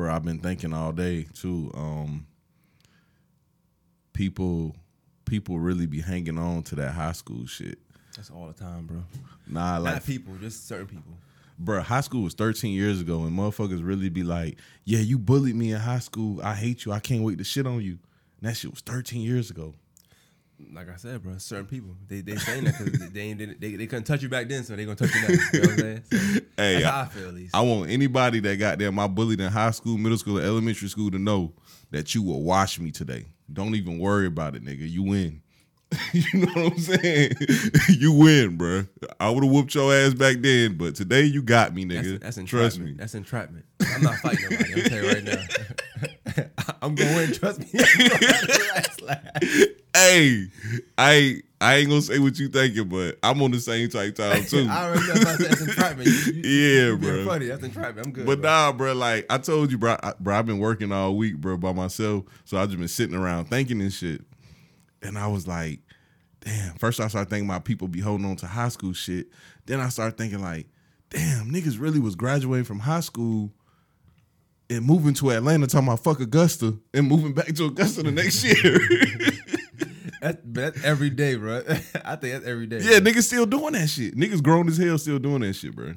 bro, I've been thinking all day too. Um, people, people really be hanging on to that high school shit. That's all the time, bro. Nah, like Not people, just certain people. bro, high school was 13 years ago, and motherfuckers really be like, "Yeah, you bullied me in high school. I hate you. I can't wait to shit on you." And that shit was 13 years ago. Like I said, bro, certain people they they saying that because they, it- they they couldn't touch you back then, so they gonna touch you now. You know what I'm saying? So, Hey, that's I- how I feel at least. I want anybody that got them I bullied in high school, middle school, or elementary school to know that you will watch me today. Don't even worry about it, nigga. You win. you know what I'm saying? you win, bro. I would have whooped your ass back then, but today you got me, nigga. That's, that's Trust entrapment. me. That's entrapment. I'm not fighting nobody. I'm telling you right now. I'm going to win. Trust me. I'm gonna have the last laugh. hey, I ain't, I ain't gonna say what you thinking, but I'm on the same type time too. I already know about that. That's entrapment. You, you, Yeah, bro. Funny. That's entrapment. I'm good. But bro. nah, bro, like I told you, bro, I, bro, I've been working all week, bro, by myself. So I just been sitting around thinking and shit. And I was like, damn. First I started thinking about people be holding on to high school shit. Then I started thinking like, damn, niggas really was graduating from high school and moving to Atlanta talking about fuck Augusta and moving back to Augusta the next year. That's, that's every day, bro. I think that's every day. yeah, niggas still doing that shit. Niggas grown as hell still doing that shit, bro.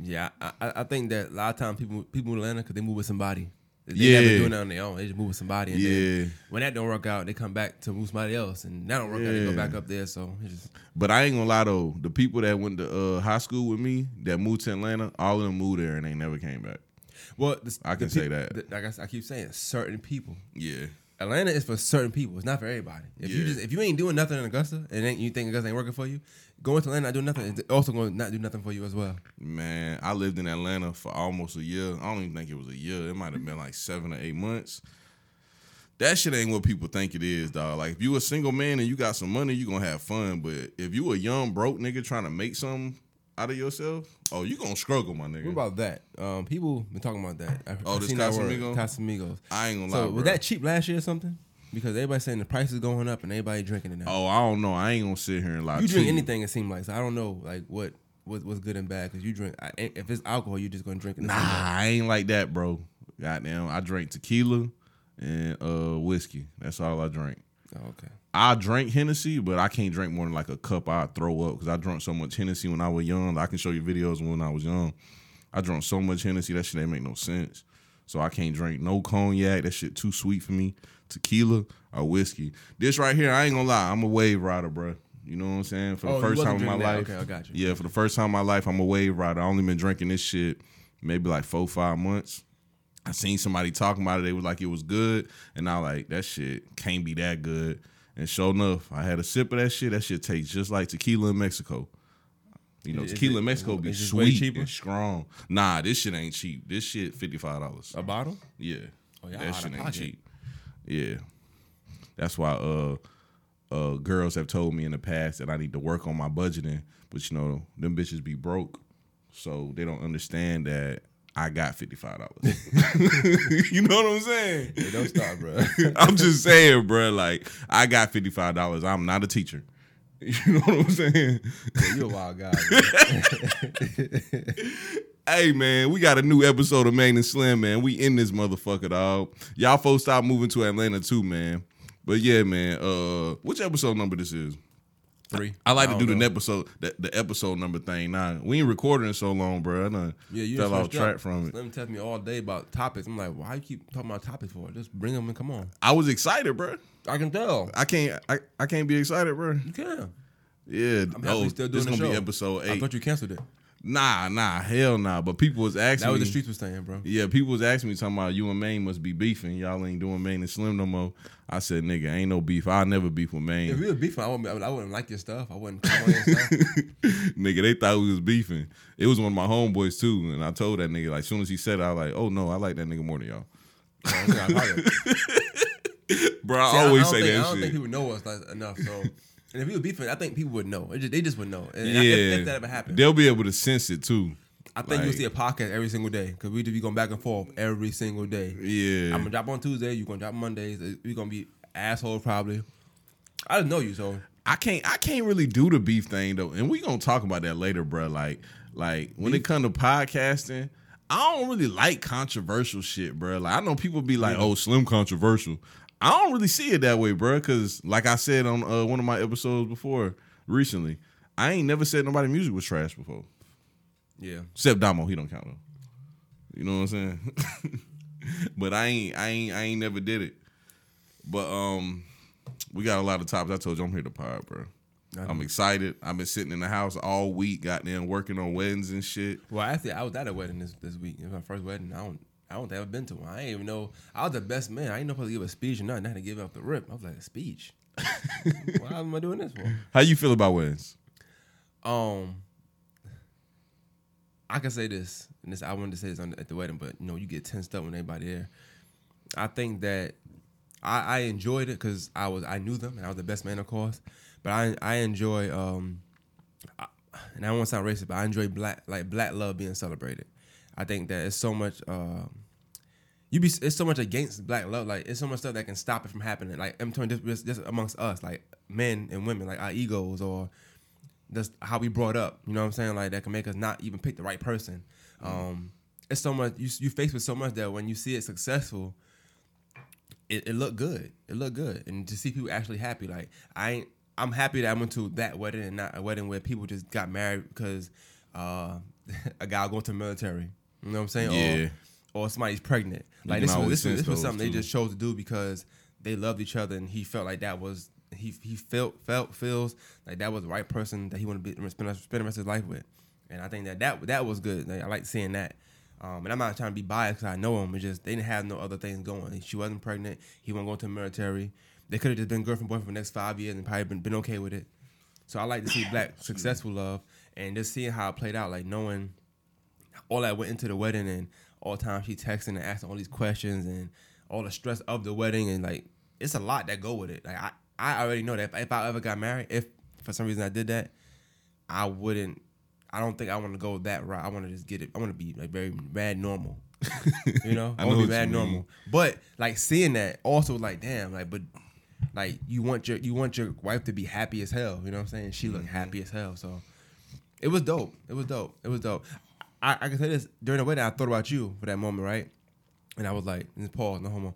Yeah, I, I think that a lot of times people people in Atlanta because they move with somebody. They Yeah. never doing it on their own. They just move with somebody. And Yeah. Then when that don't work out, they come back to move somebody else, and that don't work out, they go back up there. So it's just But I ain't gonna lie though, the people that went to uh, high school with me that moved to Atlanta, all of them moved there and they never came back. well, the, I can the say that. the- like I, I keep saying, certain people. Yeah. Atlanta is for certain people. It's not for everybody. If you just if you ain't doing nothing in Augusta and you think Augusta ain't working for you, going to Atlanta not doing nothing is also going to not do nothing for you as well. Man, I lived in Atlanta for almost a year. I don't even think it was a year. It might have been like seven or eight months. That shit ain't what people think it is, dog. Like if you a single man and you got some money, you gonna have fun. But if you a young broke nigga trying to make something out of yourself, oh, you gonna struggle, my nigga. What about that? Um, people been talking about that. I, Oh, I've this seen that word, Casamigos? Casamigos. I ain't gonna So lie, was that cheap last year or something? Because everybody saying the price is going up and everybody drinking it now. Oh, I don't know. I ain't gonna sit here and lie. you drink anything, it seems like. So I don't know, like what what what's good and bad. Because you drink, I, if it's alcohol, you're just gonna drink it. Nah, I ain't like that, bro. Goddamn, I drink tequila and uh whiskey. That's all I drink. Oh, okay. I drink Hennessy, but I can't drink more than like a cup. I throw up because I drank so much Hennessy when I was young. I can show you videos when I was young. I drank so much Hennessy that shit ain't make no sense. So I can't drink no cognac. That shit too sweet for me. Tequila or whiskey. This right here, I ain't gonna lie. I'm a wave rider, bro. You know what I'm saying? For the Oh, first time in my that. life. Okay, I got you. Yeah, for the first time in my life, I'm a wave rider. I only been drinking this shit maybe like four, five months. I seen somebody talking about it. They was like it was good, and I like that shit can't be that good. And sure enough, I had a sip of that shit. That shit tastes just like tequila in Mexico. You know, Is tequila it- in Mexico be sweet cheaper? and strong. Nah, this shit ain't cheap. This shit fifty five dollars. A bottle? Yeah. Oh, yeah, that shit ain't cheap. Yeah. That's why uh uh girls have told me in the past that I need to work on my budgeting, but you know, them bitches be broke. So they don't understand that I got fifty five dollars. you know what I'm saying? Hey, don't stop, bro. I'm just saying, bro. Like I got fifty five dollars. I'm not a teacher. You know what I'm saying? Yeah, you a wild guy. Hey man, we got a new episode of Main and Slim, man. We in this motherfucker, dog. Y'all folks stop moving to Atlanta too, man. But yeah, man. Uh, which episode number this is? Three. I like to don't do the episode, the, the episode number thing. Now we ain't recording in so long, bro. I done Yeah, you fell off track from it. Let Slim tell me all day about topics. I'm like, why you keep talking about topics for? Just bring them and come on. I was excited, bro. I can tell. I can't, I, I can't be excited, bro. You can. Yeah, I'm oh, still doing this gonna show. be episode eight. I thought you canceled it. Nah, nah, hell nah. But people was asking That was the streets was saying, bro. Yeah, people was asking me talking about you and Maine must be beefing. Y'all ain't doing Maine and Slim no more. I said, nigga, ain't no beef. I'll never beef with Maine. If we were beefing, I wouldn't, I wouldn't- like your stuff. I wouldn't come on your stuff. nigga, they thought we was beefing. It was one of my homeboys too, and I told that nigga like, as soon as he said it, I was like, oh no, I like that nigga more than y'all. So I was like, Bro, I See, always don't say think, I that don't think people know us like, enough. So, and if we were beefing, I think people would know. Just, they just would know. And yeah, if, if that ever happened, they'll be able to sense it too. I think you'll see a podcast every single day because we be going back and forth every single day. Yeah, I'm gonna drop on Tuesday. You are gonna drop Mondays. Uh, we are gonna be assholes probably. I don't know you, so I can't I can't really do the beef thing though, and we gonna talk about that later, bro. Like like when it come to podcasting, I don't really like controversial shit, bro. Like I know people be like, "Oh, Slim controversial." I don't really see it that way, bro. Because like I said on uh, one of my episodes before recently, I ain't never said nobody music was trash before, Yeah. except Damo. He don't count though. You know what I'm saying? but I ain't, I ain't, I ain't never did it. But um, we got a lot of topics. I told you I'm here to pod, bro. I'm excited. I've been sitting in the house all week, goddamn working on weddings and shit. Well, actually, I was at a wedding this, this week. It was my first wedding. I don't I don't think I've been to one. I ain't even know. I was the best man. I ain't know supposed to give a speech or nothing. I had to give up the rip. I was like, a speech? Why am I doing this for? How you feel about weddings? Um, I can say this, and this I wanted to say this on, at the wedding, but you know, you get tensed up when everybody there. I think that I, I enjoyed it because I was I knew them and I was the best man, of course. But I I enjoy um, I, and I don't want to sound racist, but I enjoy black like black love being celebrated. I think that it's so much. Um, you be it's so much against black love. Like it's so much stuff that can stop it from happening. Like I'm talking just, just, just amongst us, like men and women, like our egos or that's how we brought up. You know what I'm saying? Like that can make us not even pick the right person. Um, it's so much you you faced with so much that when you see it successful, it, it looked good. It looked good, and to see people actually happy. Like I ain't. I'm happy that I went to that wedding and not a wedding where people just got married because uh, a guy going to the military. You know what I'm saying? Yeah. Or, or somebody's pregnant. Like this was this was, this was something they just chose to do because they loved each other and he felt like that was he he felt felt feels like that was the right person that he wanted to be, spend, spend the rest of his life with. And I think that that that was good. Like, I like seeing that. Um, and I'm not trying to be biased because I know him. It's just they didn't have no other things going. She wasn't pregnant. He wasn't going to the military. They could have just been girlfriend boyfriend for the next five years and probably been, been okay with it. So I like to see black successful love and just seeing how it played out. Like knowing all that went into the wedding and all the time she texting and asking all these questions and all the stress of the wedding and like it's a lot that go with it. Like I, I already know that if, if I ever got married, if for some reason I did that, I wouldn't. I don't think I want to go that route. I want to just get it. I want to be like very mad normal. you know, I I, want to be mad normal. But like seeing that, also like damn, like but like you want your you want your wife to be happy as hell. You know what I'm saying? She looked Mm-hmm. happy as hell. So it was dope. It was dope. It was dope. I, I can say this during the wedding. I thought about you for that moment, right? And I was like, and Paul, no homo.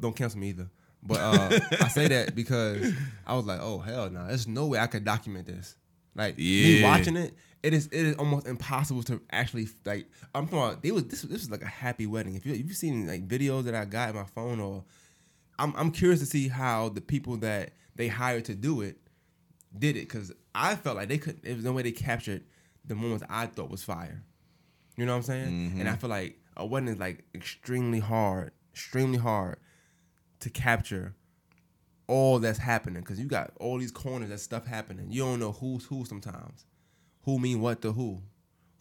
Don't cancel me either. But uh, I say that because I was like, oh hell no, there's no way I could document this. Like me watching it, it is it is almost impossible to actually like. I'm talking about. They was this this was like a happy wedding. If you if you've seen like videos that I got in my phone, or I'm I'm curious to see how the people that they hired to do it did it because I felt like they couldn't. There was no way they captured the moments I thought was fire. You know what I'm saying? And I mm-hmm. feel like a wedding is like extremely hard, extremely hard to capture all that's happening because you got all these corners that stuff happening. You don't know who's who sometimes. Who mean what to who?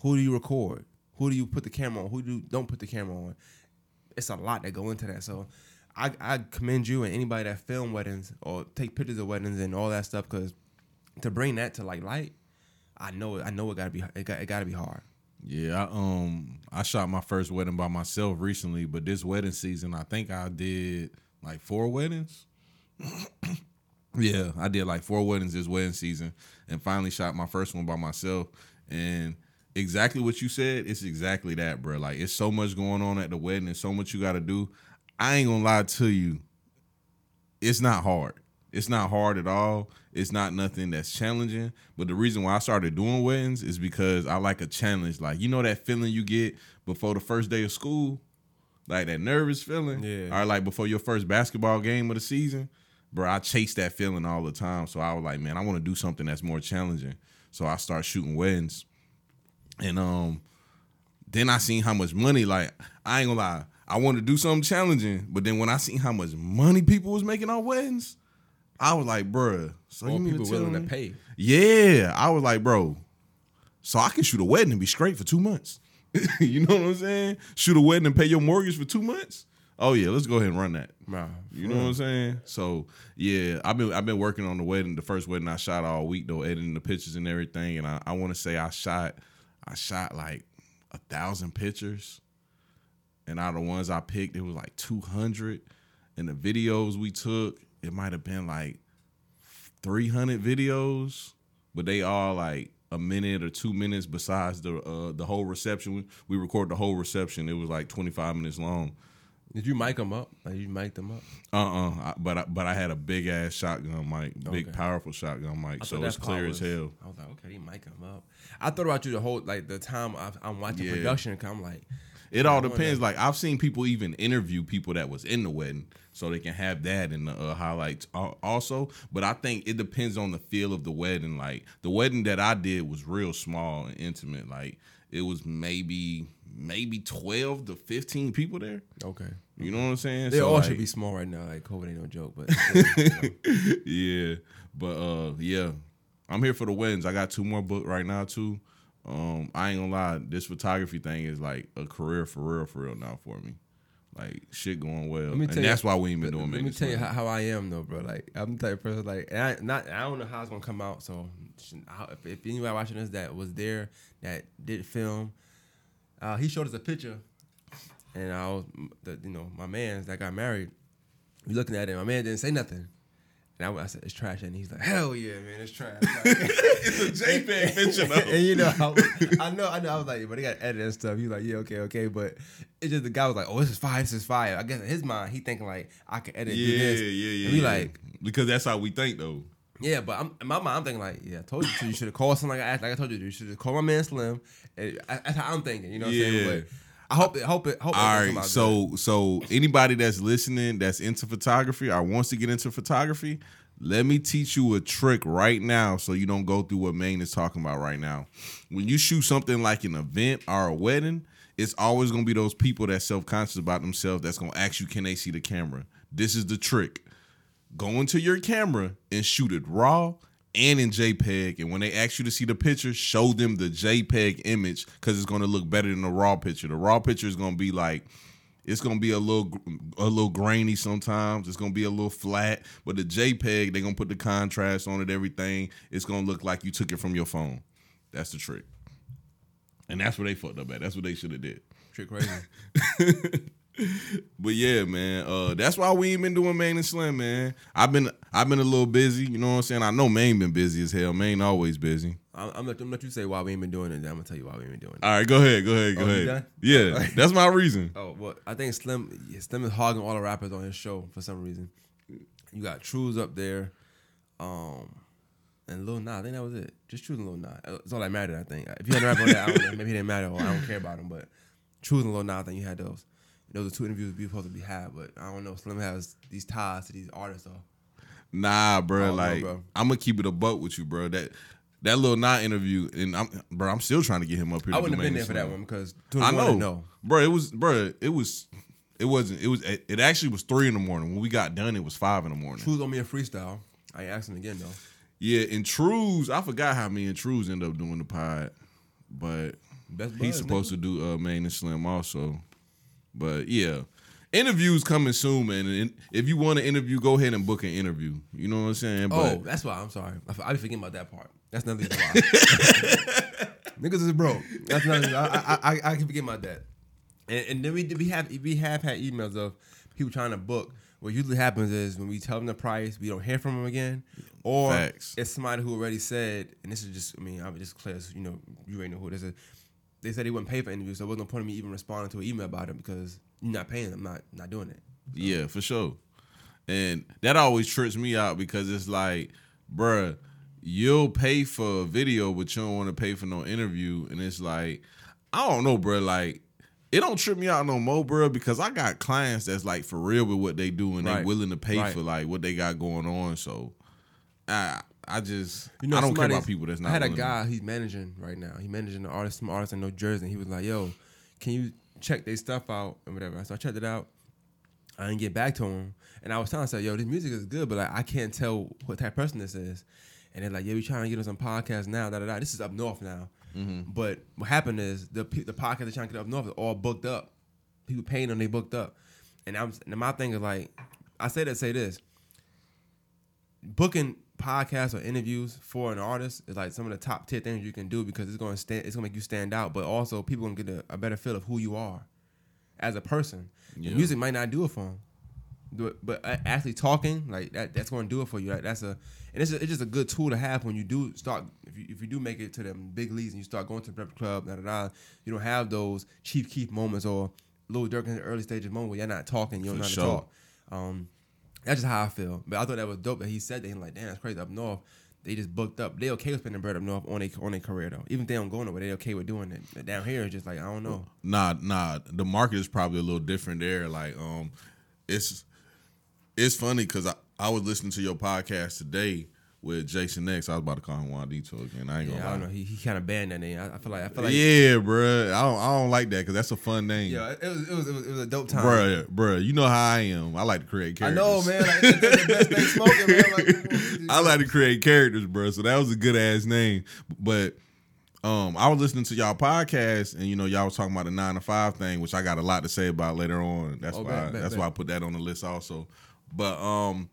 Who do you record? Who do you put the camera on? Who do you don't put the camera on? It's a lot that go into that. So I, I commend you and anybody that film weddings or take pictures of weddings and all that stuff because to bring that to like light, I know I know it gotta be it got, it gotta be hard. Yeah, I, um, I shot my first wedding by myself recently, but this wedding season, I think I did like four weddings. yeah, I did like four weddings this wedding season, and finally shot my first one by myself. And exactly what you said, it's exactly that, bro. Like it's so much going on at the wedding, and so much you got to do. I ain't gonna lie to you, it's not hard. It's not hard at all. It's not nothing that's challenging. But the reason why I started doing weddings is because I like a challenge. Like you know that feeling you get before the first day of school, like that nervous feeling. Yeah. Or like before your first basketball game of the season, bro. I chase that feeling all the time. So I was like, man, I want to do something that's more challenging. So I start shooting weddings, and um, then I seen how much money. Like I ain't gonna lie, I wanted to do something challenging, but then when I seen how much money people was making on weddings, I was like, bruh, so More you mean people to willing to pay. Yeah, I was like, bro, so I can shoot a wedding and be straight for two months. you know what I'm saying? Shoot a wedding and pay your mortgage for two months. Oh yeah, let's go ahead and run that. Nah, You know what I'm saying? So yeah, I've been I've been working on the wedding, the first wedding I shot all week though, editing the pictures and everything. And I, I want to say I shot I shot like a thousand pictures, and out of the ones I picked, it was like two hundred. And the videos we took, it might have been like three hundred videos, but they all like a minute or two minutes besides the uh, the whole reception. We record the whole reception. It was like 25 minutes long. Did you mic them up? Like you mic them up? Uh uh I, but I, but I had a big ass shotgun mic, big Okay. powerful shotgun mic, so it's clear as hell. I was like, okay, he mic them up. I thought about you the whole like the time I, I'm watching Yeah. production. I'm like, It all depends. Like I've seen people even interview people that was in the wedding, so they can have that in the uh, highlights also. But I think it depends on the feel of the wedding. Like the wedding that I did was real small and intimate. Like it was maybe maybe twelve to fifteen people there. okay, You know what I'm saying? they So, all like, should be small right now. Like COVID ain't no joke, but yeah, but uh, yeah, I'm here for the weddings. I got two more booked right now too. Um, I ain't gonna lie, this photography thing is like a career for real, for real now for me. Like shit going well, Let me and you, that's why we ain't been doing. Let me tell you how, how I am though, bro. Like I'm the type of person like, and I not I don't know how it's gonna come out. So if, if anybody watching this that was there that did film, uh, he showed us a picture, and I was the you know my man's that got married. We looking at it, my man didn't say nothing. And I, I said, it's trash. And he's like, hell yeah, man, it's trash. Like, it's a JPEG picture though. and you know, I, was- I know, I know. I was like, but they got edit and stuff. He was like, yeah, okay, okay. But it's just the guy was like, oh, this is fire, this is fire. I guess in his mind, he thinking like, I can edit, do Yeah, this. yeah, yeah. And we yeah. like, because that's how we think though. yeah, but I'm in my mind, I'm thinking like, yeah, I told you to. You should have called something like I, like I told you to. You should have called my man Slim. And I, that's how I'm thinking. You know what I'm Yeah. saying? But I hope it, hope it, hope it All come right, out good. so so anybody that's listening that's into photography or wants to get into photography, let me teach you a trick right now so you don't go through what Maine is talking about right now. When you shoot something like an event or a wedding, it's always gonna be those people that's self-conscious about themselves that's gonna ask you, can they see the camera? This is the trick. Go into your camera and shoot it raw and in JPEG. And when they ask you to see the picture, show them the JPEG image because it's going to look better than the raw picture. The raw picture is going to be like, it's going to be a little a little grainy sometimes. It's going to be a little flat. But the JPEG, they're going to put the contrast on it, everything. It's going to look like you took it from your phone. That's the trick. And that's what they fucked up at. That's what they should have did. trick crazy. But yeah, man, uh, that's why we ain't been doing Main and Slim, man. I've been I've been a little busy, you know what I'm saying? I know Main been busy as hell. Main always busy. I'm, I'm, let, I'm gonna let you say why we ain't been doing it. Then I'm gonna tell you why we ain't been doing it. All right, go ahead, go ahead, go Oh, ahead. Yeah, that's my reason. Oh well, I think Slim yeah, Slim is hogging all the rappers on his show for some reason. You got Trues up there, um, and Lil Nas. I think that was it. Just Trues and Lil Nas. That's all that mattered. I think. If you had a rapper on that, I don't know, maybe it didn't matter. I don't care about him. But Trues and Lil Nas, I think you had those. Those are two interviews we supposed to be had, but I don't know. Slim has these ties to these artists, though. Nah, bro, know, like bro. I'm gonna keep it a buck with you, bro. That that little not interview, and I'm, bro, I'm still trying to get him up here. I wouldn't have been there for that one because I know, No, bro. It was, bro. It was, it wasn't. It was. It actually was three in the morning when we got done. It was five in the morning. Trues on me a freestyle. I asked him again though. Yeah, and Trues, I forgot how me and Trues end up doing the pod, but Best he's supposed to do uh, Main and Slim also. But yeah, interviews coming soon, man. And if you want an interview, go ahead and book an interview. You know what I'm saying? Oh, But that's why. I'm sorry. I, I be forgetting about that part. That's why. Niggas is broke. That's not. I, I, I, I can forget about that. And, and then we we have we have had emails of people trying to book. What usually happens is when we tell them the price, we don't hear from them again, or Facts. it's somebody who already said. And this is just. I mean, I'm just clear. so You know, you already know who this is. They said they wouldn't pay for interviews, so it wasn't no point in me even responding to an email about it because you're not paying. I'm not not doing it. yeah, for sure. And that always trips me out because it's like, bruh, you'll pay for a video, but you don't want to pay for no interview. And it's like, I don't know, bruh. Like, it don't trip me out no more, bruh, because I got clients that's like for real with what they do and they Right. willing to pay Right. for like what they got going on. So, I I just You know, I don't care about people that's not. I had a guy he's managing right now. He managing an artist, some artist in New Jersey. And he was like, "Yo, can you check their stuff out and whatever?" So I checked it out. I didn't get back to him, and I was telling him, "Yo, this music is good, but like I can't tell what type of person this is." And they're like, "Yeah, we trying to get on some podcasts now. Da da da. This is up north now." Mm-hmm. But what happened is the the podcast they're trying to get up north is all booked up. People paying them, they booked up. And I'm and my thing is like, I say that say this booking podcasts or interviews for an artist is like some of the top tier things you can do because it's going to stand it's going to make you stand out but also people to get a, a better feel of who you are as a person Yeah. music might not do it for them it, but actually talking like that that's going to do it for you. Like that's a and it's, a, it's just a good tool to have when you do start if you, if you do make it to them big leagues and you start going to the Breakfast Club. Da, da, da, you don't have those Chief Keef moments or Lil Durk in the early stages moment where you're not talking, you don't know how to sure. talk. Um, that's just how I feel. But I thought that was dope that he said that. He's like, damn, that's crazy. Up north, they just booked up. They okay with spending bread up north on a on a career though. Even if they don't go nowhere, they okay with doing it. But down here, it's just like I don't know. Nah, nah. The market is probably a little different there. Like, um, it's it's funny because I, I was listening to your podcast today with Jason X. I was about to call him Juanito again. I ain't gonna Yeah, I don't know. He, he kind of banned that name. I, I feel like I feel like yeah, bruh. I don't I don't like that because that's a fun name. yeah. It was, it was it was it was a dope time. Bruh, bruh, you know how I am. I like to create characters. I know, man. Like, the best thing smoking, man. Like, I like to create characters, bro. So that was a good ass name. But um, I was listening to y'all podcast, and you know, y'all was talking about the nine to five thing, which I got a lot to say about later on. That's Oh, why bet, bet, that's bet. why I put that on the list also. But um,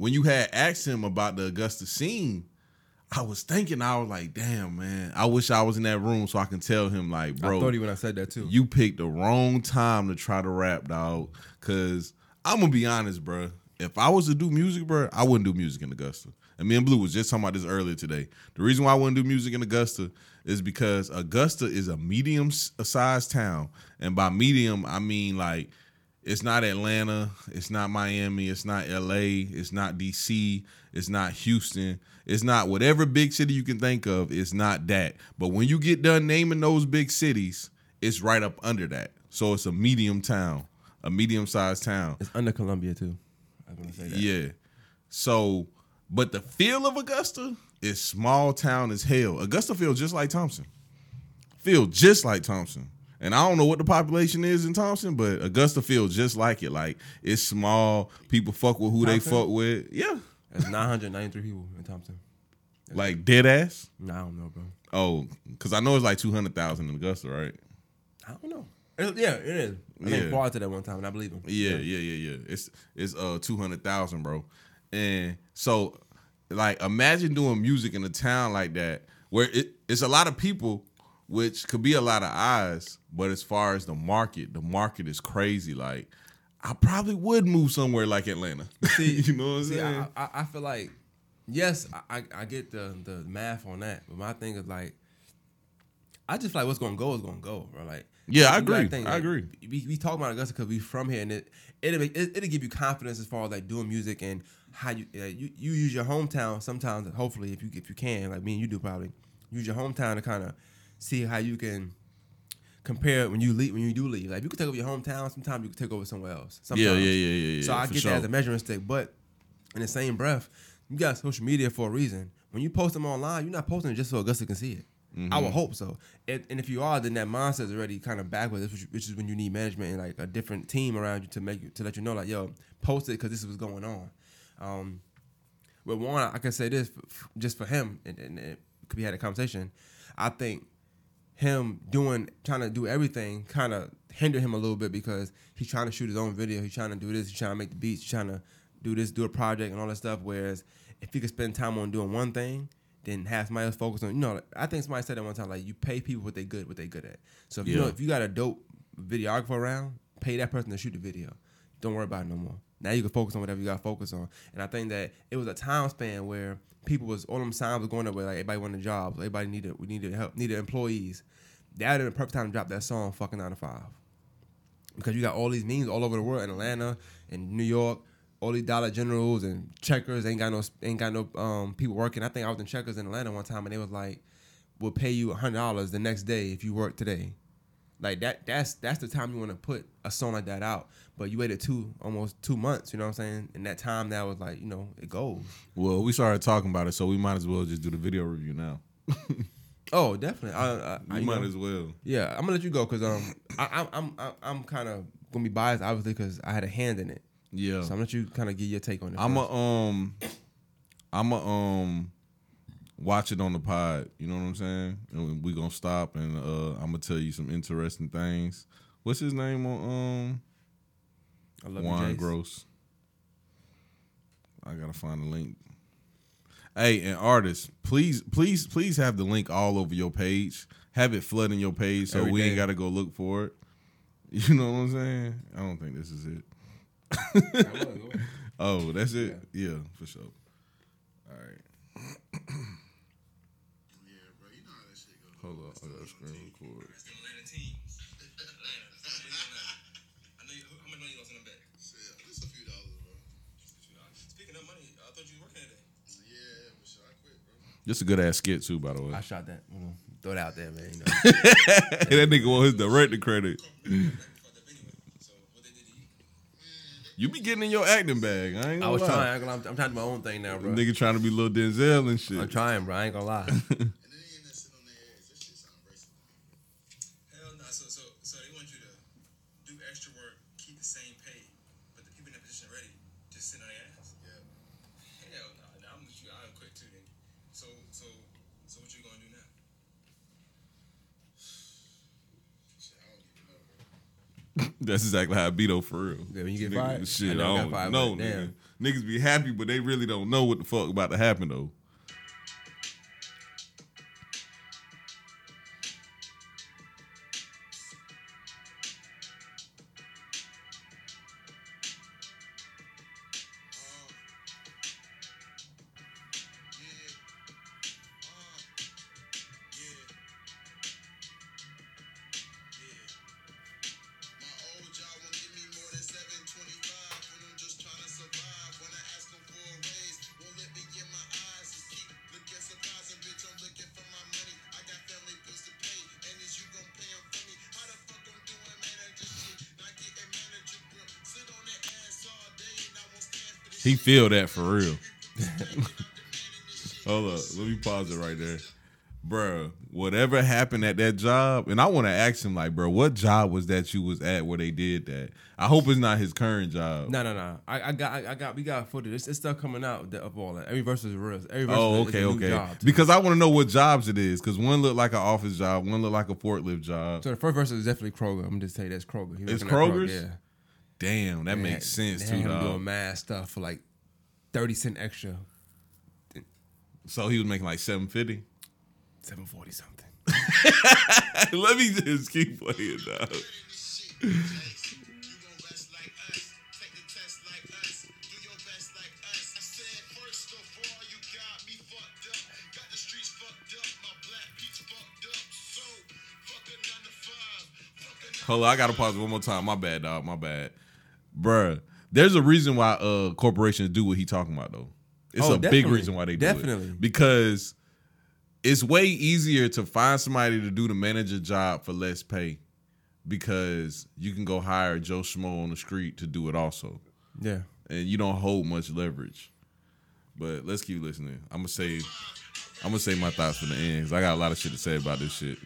when you had asked him about the Augusta scene, I was thinking, I was like, damn, man, I wish I was in that room so I can tell him, like, I bro, thought he when I said that too. you picked the wrong time to try to rap, dog. Cause I'm gonna be honest, bro. If I was to do music, bro, I wouldn't do music in Augusta. And me and Blue was just talking about this earlier today. The reason why I wouldn't do music in Augusta is because Augusta is a medium sized town, and by medium I mean like it's not Atlanta, it's not Miami, it's not LA, it's not DC, it's not Houston, it's not whatever big city you can think of, it's not that. But when you get done naming those big cities, it's right up under that. So it's a medium town, a medium sized town. it's under Columbia too. I was gonna say that. Yeah. So, but the feel of Augusta is small town as hell. Augusta feels just like Thomson. Feel just like Thomson. And I don't know what the population is in Thomson, but Augusta feels just like it. Like it's small. People fuck with who they fuck with. Yeah. There's 993 people in Thomson. Like dead ass. No, I don't know, bro. Oh, because I know it's like two hundred thousand in Augusta, right? I don't know. It- yeah, it is. I think Yeah. Quad to that one time, and I believe him. Yeah, yeah, yeah, yeah. It's it's uh two hundred thousand, bro. And so, like, imagine doing music in a town like that where it, it's a lot of people, which could be a lot of eyes. But as far as the market, the market is crazy. Like, I probably would move somewhere like Atlanta. See, you know what I'm See, saying? I, I, feel like, yes, I, I, get the the math on that, but my thing is like, I just feel like what's gonna go is gonna go, bro. Like, Yeah, I agree. think, I agree. We, we talk about Augusta because we from here, and it it'll, it it'll give you confidence as far as like doing music and how you uh, you, you use your hometown sometimes. Hopefully, if you if you can, like me and you do probably use your hometown to kind of see how you can compare when you leave when you do leave. Like you can take over your hometown, sometimes you can take over somewhere else. Sometimes. yeah, yeah, yeah, yeah, yeah. So I get sure. that as a measuring stick, but in the same breath, you got social media for a reason. When you post them online, you're not posting it just so Augusta can see it. I Mm-hmm. would hope so. And, and if you are, then that mindset is already kind of backwards, which, which is when you need management and like a different team around you to make you to let you know, like, yo, post it because this is what's going on. Um, with Warren, I can say this f- just for him, and, and it could be had a conversation. I think him doing trying to do everything kind of hindered him a little bit because he's trying to shoot his own video. He's trying to do this. He's trying to make the beats. He's trying to do this, do a project, and all that stuff. Whereas if he could spend time on doing one thing, then have somebody else focus on. You know, I think somebody said that one time. Like you pay people what they good, what they good at. So if you know if you got a dope videographer around, pay that person to shoot the video. Don't worry about it no more. Now you can focus on whatever you got to focus on. And I think that it was a time span where people was all them signs was going up where like everybody wanted jobs, everybody needed we needed help, needed employees. That was the perfect time to drop that song, fucking nine to five. Because you got all these memes all over the world in Atlanta and New York, all these Dollar Generals and Checkers ain't got no ain't got no um, people working. I think I was in Checkers in Atlanta one time and they was like, "We'll pay you hundred dollars the next day if you work today." Like that that's that's the time you want to put a song like that out. But you waited two almost two months, you know what I'm saying? And that time that was like, you know, it goes. well, we started talking about it, so we might as well just do the video review now. Oh, definitely. I, I, I, you might know, as well. Yeah, I'm gonna let you go because um, I, I'm I'm I'm, I'm kind of gonna be biased obviously because I had a hand in it. Yeah. So I'm gonna let you kind of give your take on it. I'm first. a um, I'm a um, watch it on the pod. You know what I'm saying? And we gonna stop and uh, I'm gonna tell you some interesting things. What's his name on I love Juan you, Gross? I gotta find the link. Hey, and artists, please, please, please have the link all over your page. Have it flooding your page so Every we ain't gotta go look for it. You know what I'm saying? I don't think this is it. oh, that's it. Yeah, for sure. All right. Yeah, bro, you know how that shit goes. Hold up. I got to screen record. It's the Atlanta teams. Atlanta. I know you, how much money you lost on them bet? Shit, just a few dollars, bro. Speaking of money, I thought you was working today. Yeah, but sure, I quit, bro. Just a good ass skit too, by the way. I shot that. Mm, throw it out there, man. You know. that nigga want his director credit. For the video. So what they did to you? Be getting in your acting bag. I ain't gonna I was lie. trying. I'm I'm trying to do my own thing now, bro. Nigga trying to be little Denzel and shit. I'm trying, bro. I ain't gonna lie. And then they in that sit on their ass. That shit sound racist. Hell no. So so so they want you to do extra work, keep the same pay, but the people in that position already just sit on their ass. Yeah. Hell no. Nah, I'm with you. I quit too. Then. So so so what you gonna do now? Shit, I don't even know, bro. That's exactly how I be though, for real. Yeah, when you get Nigga, fired? shit, I, I don't know. Niggas be happy, but they really don't know what the fuck about to happen though. Feel that for real. Hold up, let me pause it right there. Bruh, whatever happened at that job, and I want to ask him, like, bro, what job was that you was at where they did that? I hope it's not his current job. No, no, no. I, I got, I, I got, we got footage. It's, it's stuff coming out of all that. Every verse is real. Every verse Oh, is okay, a new okay. job, too. Because I want to know what jobs it is. Because one looked like an office job, one looked like a forklift job. So the first verse is definitely Kroger. I'm gonna just say that's Kroger. He It's Kroger's? Yeah, Damn, that They makes had- sense too, had him dog. Doing mad stuff for like thirty cent extra, So he was making like seven fifty. seven forty something. Let me just keep playing, dog. You gon' rest like us, take the test like us, do your best like us. I said, first of all, you got me fucked up, got the streets fucked up, my black peach fucked up. So, fuck a nine to five, fuck a nine Hold on, I gotta pause one more time. My bad, dog. My bad, Bruh, There's a reason why uh corporations do what he talking about though. It's Oh, a big reason why they do Definitely. it because it's way easier to find somebody to do the manager job for less pay because you can go hire Joe Schmo on the street to do it also, Yeah. and you don't hold much leverage. But let's keep listening. I'm gonna say, I'm gonna say my thoughts for the end. 'cause I got a lot of shit to say about this shit.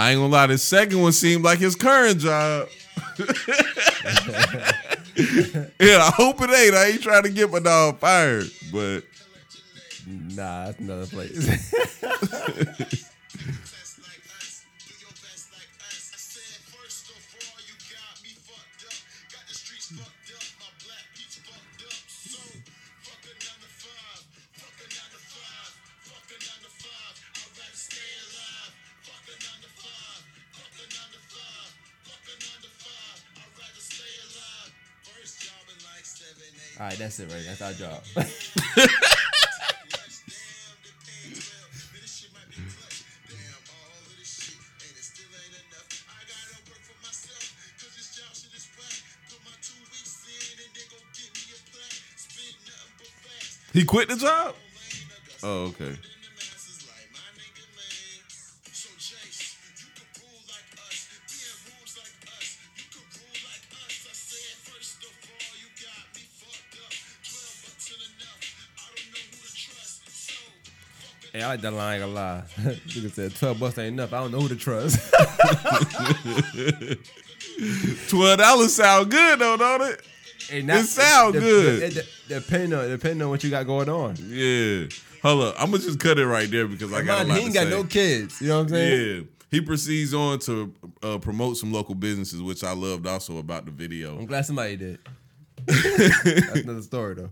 I ain't gonna lie, the second one seemed like his current job. yeah, I hope it ain't. I ain't trying to get my dog fired, but Nah, that's another place. All right, that's it, right? That's our job. he quit the job. Oh, okay. Hey, I like that line. a lot. gonna lie. Nigga said twelve bucks ain't enough. I don't know who to trust. Twelve dollars sound good though, don't it? Hey, It sound good. Depending on depending on what you got going on. Yeah. Hold up, I'm gonna just cut it right there because I got a lot he ain't got say. no kids. You know what I'm saying? Yeah. He proceeds on to uh, promote some local businesses, which I loved also about the video. I'm glad somebody did. That's another story though.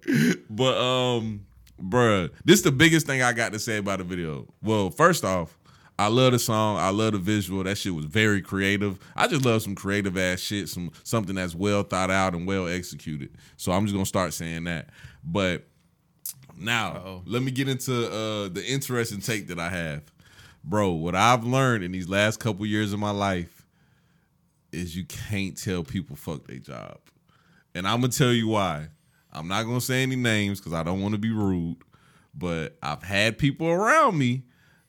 But um, bruh, this is the biggest thing I got to say about the video. Well, first off, I love the song. I love the visual. That shit was very creative. I just love some creative ass shit, some something that's well thought out and well executed. So I'm just gonna start saying that. But now Uh-oh. let me get into uh the interesting take that I have. Bro, what I've learned in these last couple years of my life is you can't tell people fuck their job. And I'm gonna tell you why. I'm not gonna say any names because I don't want to be rude, but I've had people around me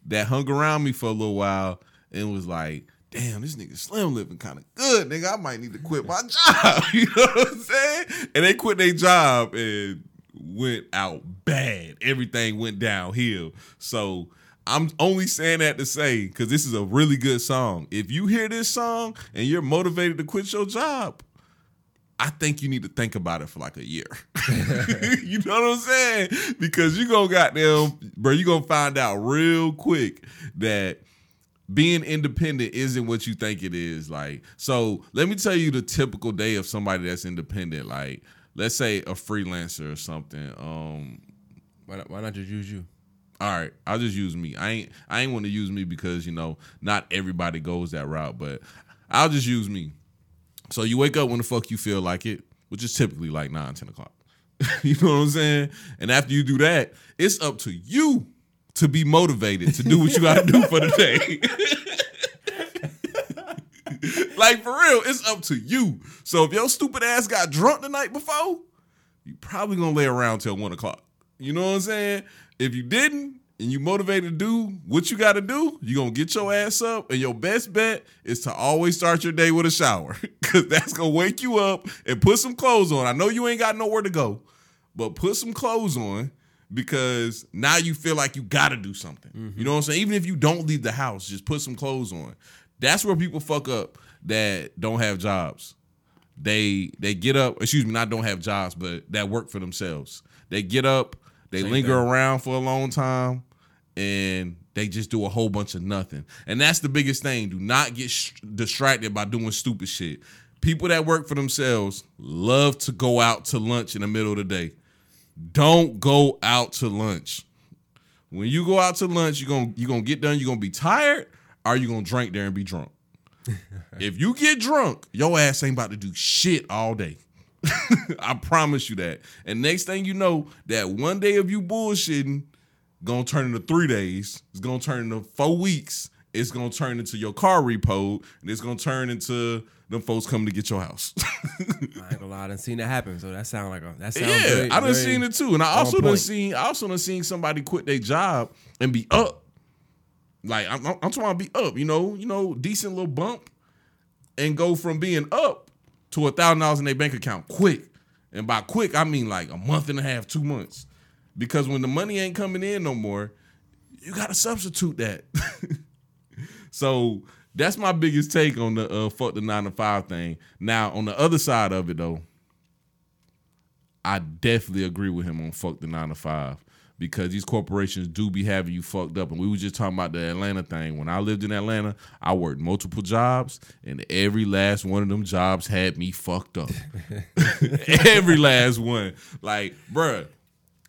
that hung around me for a little while and was like, damn, this nigga Slim living kind of good, nigga. I might need to quit my job. you know what I'm saying? And they quit their job and went out bad. Everything went downhill. So I'm only saying that to say, because this is a really good song. If you hear this song and you're motivated to quit your job, I think you need to think about it for like a year. you know what I'm saying? Because you gonna goddamn, bro, you gonna find out real quick that being independent isn't what you think it is. Like, so let me tell you the typical day of somebody that's independent. Like, let's say a freelancer or something. Um, Why not, why not just use you? all right, I'll just use me. I ain't I ain't want to use me because you know not everybody goes that route, but I'll just use me. So you wake up when the fuck you feel like it, which is typically like 9, 10 o'clock. you know what I'm saying? And after you do that, it's up to you to be motivated to do what you gotta do for the day. like for real, it's up to you. So if your stupid ass got drunk the night before, you probably gonna lay around till one o'clock. You know what I'm saying? If you didn't and you motivated to do what you gotta do, you gonna get your ass up. And your best bet is to always start your day with a shower. Cause that's gonna wake you up and put some clothes on. I know you ain't got nowhere to go, but put some clothes on because now you feel like you gotta do something. You mm-hmm. know what I'm saying? Even if you don't leave the house, just put some clothes on. That's where people fuck up that don't have jobs they they get up excuse me not don't have jobs but that work for themselves they get up they Same linger thing. around for a long time and they just do a whole bunch of nothing. And that's the biggest thing. Do not get sh- distracted by doing stupid shit. People that work for themselves love to go out to lunch in the middle of the day. Don't go out to lunch. When you go out to lunch you're gonna you're gonna get done you're gonna be tired or you're gonna drink there and be drunk. If you get drunk, your ass ain't about to do shit all day. I promise you that. And next thing you know, that one day of you bullshitting gonna turn into three days. It's gonna turn into four weeks. It's gonna turn into your car repo, and it's gonna turn into them folks coming to get your house. I ain't gonna lie, I done seen that happen. So that sound like a that sounds yeah, very, I done seen it too, and I also done seen I also done seen somebody quit their job and be up. Like I'm, I'm I'm talking about be up, you know, you know, decent little bump, and go from being up to a thousand dollars in their bank account quick. And by quick, I mean like a month and a half, two months, because when the money ain't coming in no more, you got to substitute that. so that's my biggest take on the uh, fuck the nine to five thing. Now on the other side of it though. I definitely agree with him on fuck the nine to five because these corporations do be having you fucked up. And we were just talking about the Atlanta thing. When I lived in Atlanta, I worked multiple jobs, and every last one of them jobs had me fucked up. every last one. Like, bruh,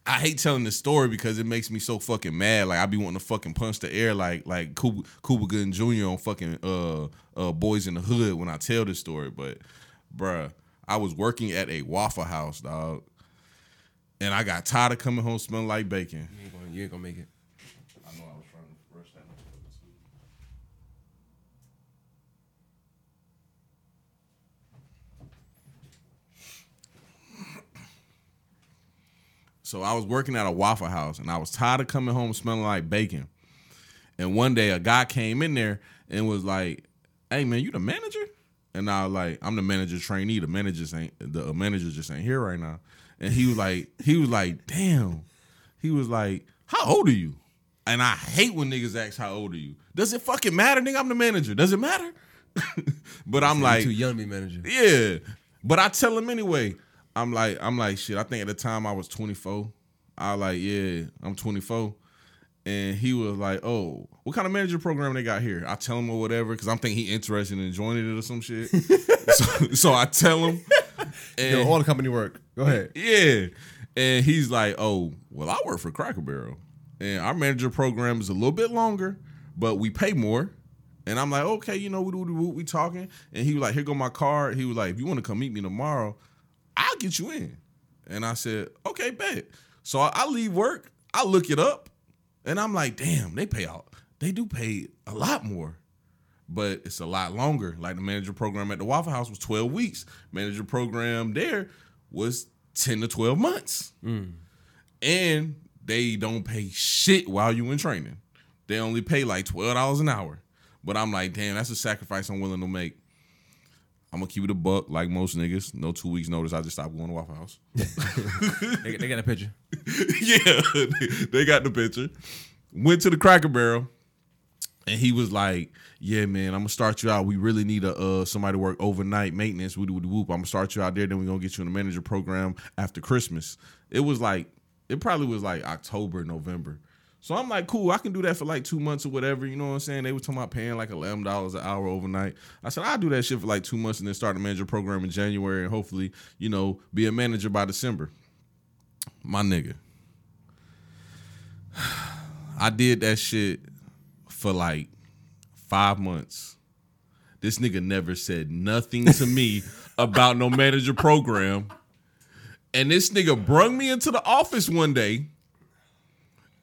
I hate telling this story because it makes me so fucking mad. Like I be wanting to fucking punch the air like like Cuba, Cuba Gooding Jr. on fucking uh uh Boyz n the Hood when I tell this story. But bruh, I was working at a Waffle House, dog. And I got tired of coming home smelling like bacon. You ain't gonna, you ain't gonna make it. I know I was trying to rush that. So I was working at a Waffle House and I was tired of coming home smelling like bacon. And one day a guy came in there and was like, "Hey man, you the manager?" And I was like, "I'm the manager trainee. The manager ain't the manager just ain't here right now." And he was like, he was like, "Damn." He was like, "How old are you?" And I hate when niggas ask how old are you. Does it fucking matter, nigga? I'm the manager. Does it matter? but I'm like, too young to be manager. yeah. But I tell him anyway. I'm like, I'm like, shit. I think at the time I was 24. I was like, yeah, I'm 24. and he was like, "Oh, what kind of manager program they got here?" I tell him or whatever because I'm thinking he interested in joining it or some shit. so, so I tell him, and Yo, all the company work. Go ahead. yeah, and he's like, "Oh, well, I work for Cracker Barrel, and our manager program is a little bit longer, but we pay more." And I'm like, "Okay, you know, we we, we, we talking." And he was like, "Here go my card." He was like, "If you want to come meet me tomorrow, I'll get you in." And I said, "Okay, bet." So I, I leave work, I look it up, and I'm like, "Damn, they pay out. They do pay a lot more." but it's a lot longer. Like the manager program at the Waffle House was 12 weeks. Manager program there was 10 to 12 months. Mm. And they don't pay shit while you in training. They only pay like $12 an hour. But I'm like, damn, that's a sacrifice I'm willing to make. I'm gonna keep it a buck like most niggas. No two weeks notice. I just stopped going to Waffle House. They, they got a picture. yeah, they- they got the picture. Went to the Cracker Barrel, and he was like, "Yeah, man, I'm gonna start you out. We really need a uh, somebody to work overnight maintenance. Woody woody whoop. I'm gonna start you out there. Then we're gonna get you in the manager program after Christmas. It was like, it probably was like October, November. So I'm like, cool, I can do that for like two months or whatever. You know what I'm saying? They were talking about paying like eleven dollars an hour overnight. I said, I'll do that shit for like two months and then start a manager program in January and hopefully, you know, be a manager by December. My nigga. I did that shit for like five months. This nigga never said nothing to me about no manager program. And this nigga brung me into the office one day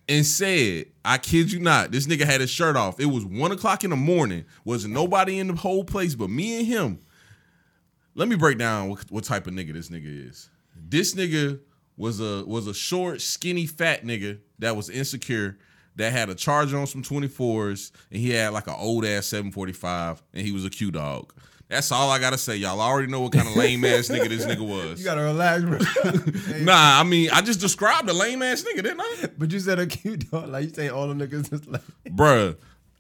and said, I kid you not, this nigga had his shirt off. It was one o'clock in the morning. Wasn't nobody in the whole place but me and him. Let me break down what, what type of nigga this nigga is. This nigga was a was a short, skinny, fat nigga that was insecure, that had a charger on some 24s, and he had like an old ass 745, and he was a Q dog. That's all I gotta say. Y'all I already know what kind of lame ass nigga this nigga was. You gotta relax, bro. Nah, I mean, I just described a lame ass nigga, didn't I? but you said a cute dog. Like you say all the niggas is like Bruh,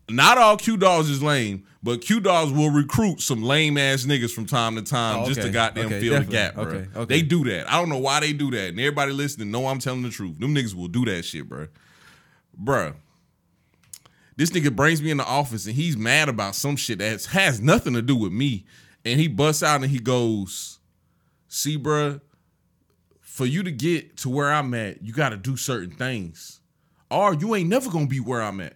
not all Q dogs is lame, but Q dogs will recruit some lame ass niggas from time to time Oh, just to goddamn Okay, fill the gap, bro. Okay, okay. They do that. I don't know why they do that. And everybody listening, know I'm telling the truth. Them niggas will do that shit, bro. Bruh. This nigga brings me in the office and he's mad about some shit that has nothing to do with me. And he busts out and he goes, See, bruh, for you to get to where I'm at, you got to do certain things. Or you ain't never gonna be where I'm at.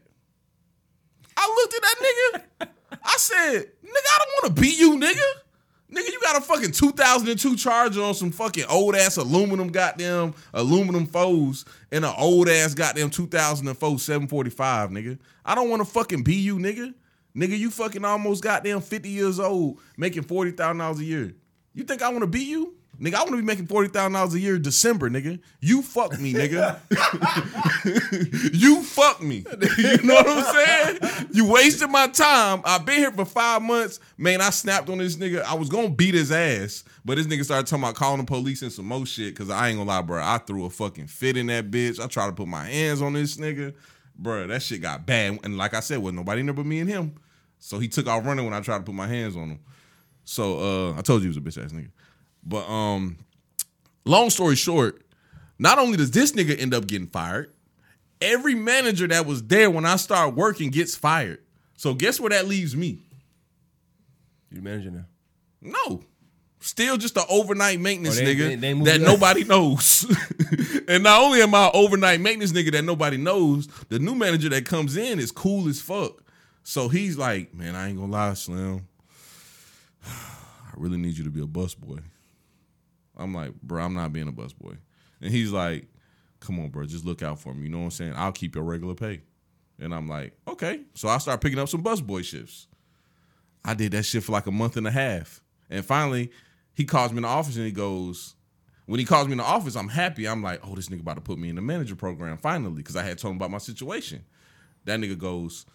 I looked at that nigga. I said, nigga, I don't want to beat you, nigga. Nigga, you got a fucking 2002 Charger on some fucking old ass aluminum goddamn aluminum foes and an old ass goddamn 2004 745, nigga. I don't want to fucking be you, nigga. Nigga, you fucking almost goddamn 50 years old making $40,000 a year. You think I want to beat you? Nigga, I want to be making $40,000 a year December, nigga. You fuck me, nigga. you fuck me. You know what I'm saying? You wasted my time. I've been here for five months. Man, I snapped on this nigga. I was gonna beat his ass, but this nigga started talking about calling the police and some more shit. Cause I ain't gonna lie, bro. I threw a fucking fit in that bitch. I tried to put my hands on this nigga. Bro, that shit got bad. And like I said, was nobody there but me and him. So he took off running when I tried to put my hands on him. So uh I told you he was a bitch ass nigga. But um, long story short, not only does this nigga end up getting fired, every manager that was there when I start working gets fired. So guess where that leaves me? you the manager now. No. Still just an overnight maintenance Oh, they- nigga they- they that up. nobody knows. and not only am I an overnight maintenance nigga that nobody knows, the new manager that comes in is cool as fuck. So he's like, man, I ain't gonna lie, Slim. I really need you to be a busboy. I'm like, bro, I'm not being a busboy. And he's like, come on, bro, just look out for me. You know what I'm saying? I'll keep your regular pay. And I'm like, okay. So I start picking up some busboy shifts. I did that shit for like a month and a half. And finally, he calls me in the office and he goes, when he calls me in the office, I'm happy. I'm like, oh, this nigga about to put me in the manager program finally, because I had told him about my situation. That nigga goes,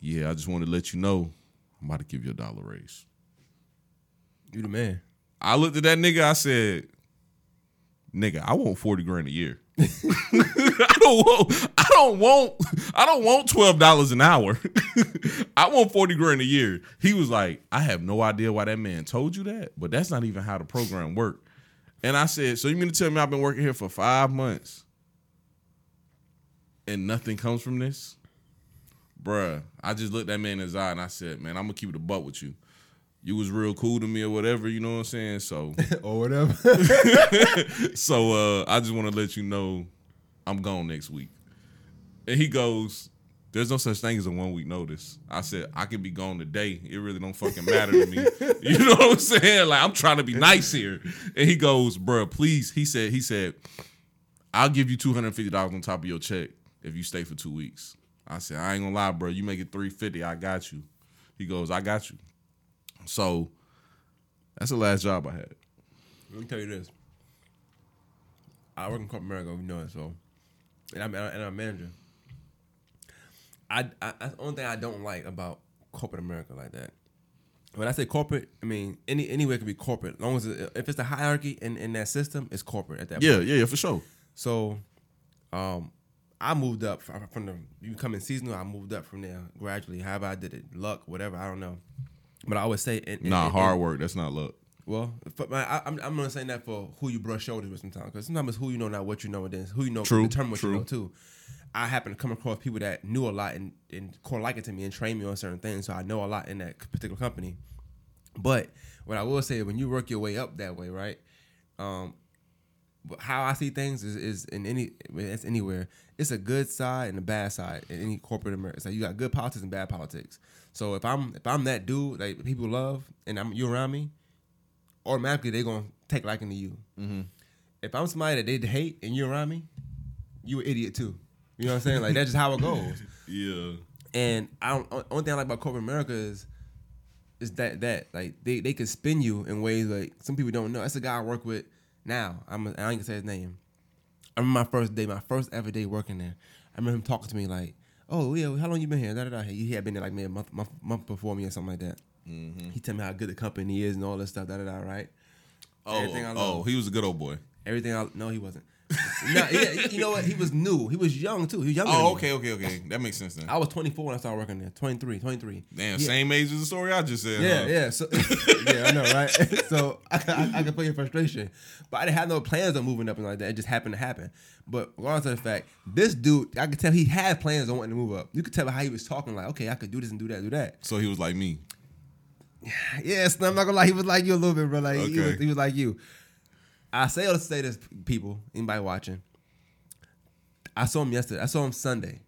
yeah, I just wanted to let you know I'm about to give you a dollar raise. You the man. I looked at that nigga, I said, nigga, I want 40 grand a year. I don't want I don't want I don't want twelve dollars an hour. I want 40 grand a year. He was like, I have no idea why that man told you that, but that's not even how the program worked. And I said, So you mean to tell me I've been working here for five months? and nothing comes from this, bruh, I just looked that man in his eye and I said, man, I'm gonna keep it a buck with you. You was real cool to me or whatever, you know what I'm saying? So, or whatever. so uh, I just want to let you know I'm gone next week. And he goes, "There's no such thing as a one week notice." I said, "I can be gone today. It really don't fucking matter to me." you know what I'm saying? Like I'm trying to be nice here. And he goes, "Bruh, please." He said, "He said, I'll give you two hundred fifty dollars on top of your check if you stay for two weeks." I said, "I ain't gonna lie, bro. You make it three fifty. I got you." He goes, "I got you." So that's the last job I had. Let me tell you this. I work in corporate America, you know it, so and I'm and I'm a manager. I, I that's the only thing I don't like about corporate America like that. When I say corporate, I mean any anywhere can be corporate. As long as it, if it's the hierarchy in, in that system, it's corporate at that Yeah, point. yeah, yeah, for sure. So, um, I moved up from, the you becoming seasonal. I moved up from there gradually. However, I did it, luck, whatever. I don't know. But I always say, and, Nah, and- hard work. That's not luck. well, I, I'm I'm gonna say that for who you brush shoulders with sometimes, because sometimes it's who you know, not what you know, and then who you know True, determine what true. you know too. I happen to come across people that knew a lot and and core like it to me and train me on certain things, so I know a lot in that particular company. But what I will say, when you work your way up that way, right? Um, but how I see things is, is in any it's anywhere. It's a good side and a bad side in any corporate America. So you got good politics and bad politics. So if I'm if I'm that dude that people love and I'm you around me, automatically they're gonna take liking to you. Mm-hmm. If I'm somebody that they hate and you're around me, you an idiot too. You know what I'm saying? Like that's just how it goes. Yeah. And I don't. Only thing I like about corporate America is is that that like they they can spin you in ways like some people don't know. That's a guy I work with now. I'm a, I ain't gonna say his name. I remember my first day, my first ever day working there. I remember him talking to me like, "Oh yeah, how long you been here?" Da, da, da. He had been there like maybe a month month, month before me or something like that. Mm-hmm. He tell me how good the company is and all this stuff. Da da da. Right. Oh, oh, he was a good old boy. Everything I no, he wasn't. No, yeah, you know what? He was new. He was young too. He was younger. than Oh, okay, okay, okay. That makes sense then. I was 24 when I started working there. 23, 23. Damn, Yeah. same age as the story I just said. Yeah, huh? yeah. So yeah, I know, right? so I, I, I can feel your frustration, but I didn't have no plans on moving up and like that. It just happened to happen. But regardless of the fact, this dude, I could tell he had plans on wanting to move up. You could tell how he was talking, like, okay, I could do this and do that, do that. So he was like me. Yes, I'm not gonna lie, he was like you a little bit, bro. Like he, was, he was like you. I say all to say this, people, anybody watching. I saw him yesterday. I saw him Sunday.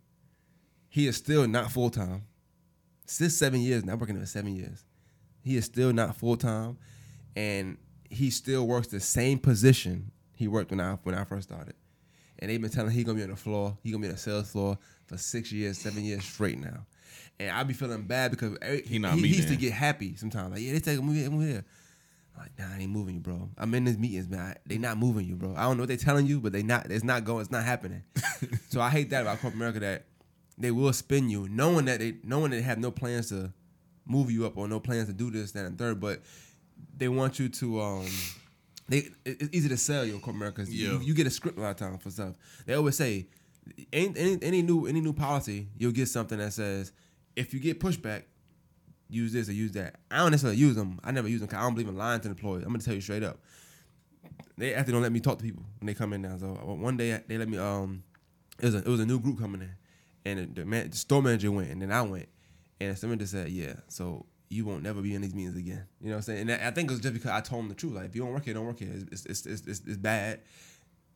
He is still not full time. Since seven years now, working for seven years. He is still not full time, and he still works the same position he worked when I when I first started. And they've been telling him he gonna be on the floor, he gonna be on the sales floor for six years, seven years straight now. And I be feeling bad because every, He not he, me he used to get happy sometimes. Like, yeah, they take a move here. I'm like, nah, I ain't moving you, bro. I'm in these meetings, man. I- They not moving you, bro. I don't know what they telling you, but they not. It's not going. It's not happening. so I hate that about corporate America that they will spin you, knowing that they knowing they have no plans to move you up or no plans to do this, that, and third, but they want you to. um they, it's easy to sell you in corporate America Yeah. you, you get a script a lot of time for stuff. They always say, any, any any new any new policy, you'll get something that says, if you get pushback, use this or use that. I don't necessarily use them. I never use them because I don't believe in lying to employees. I'm gonna tell you straight up. They actually don't let me talk to people when they come in now. So uh, one day they let me. Um, it was a, it was a new group coming in, and the, man, the store manager went, and then I went, and someone just said, "Yeah, so you won't never be in these meetings again." You know what I'm saying? And I think it was just because I told him the truth. Like, if you don't work here, don't work here. It's it's it's, it's, it's bad.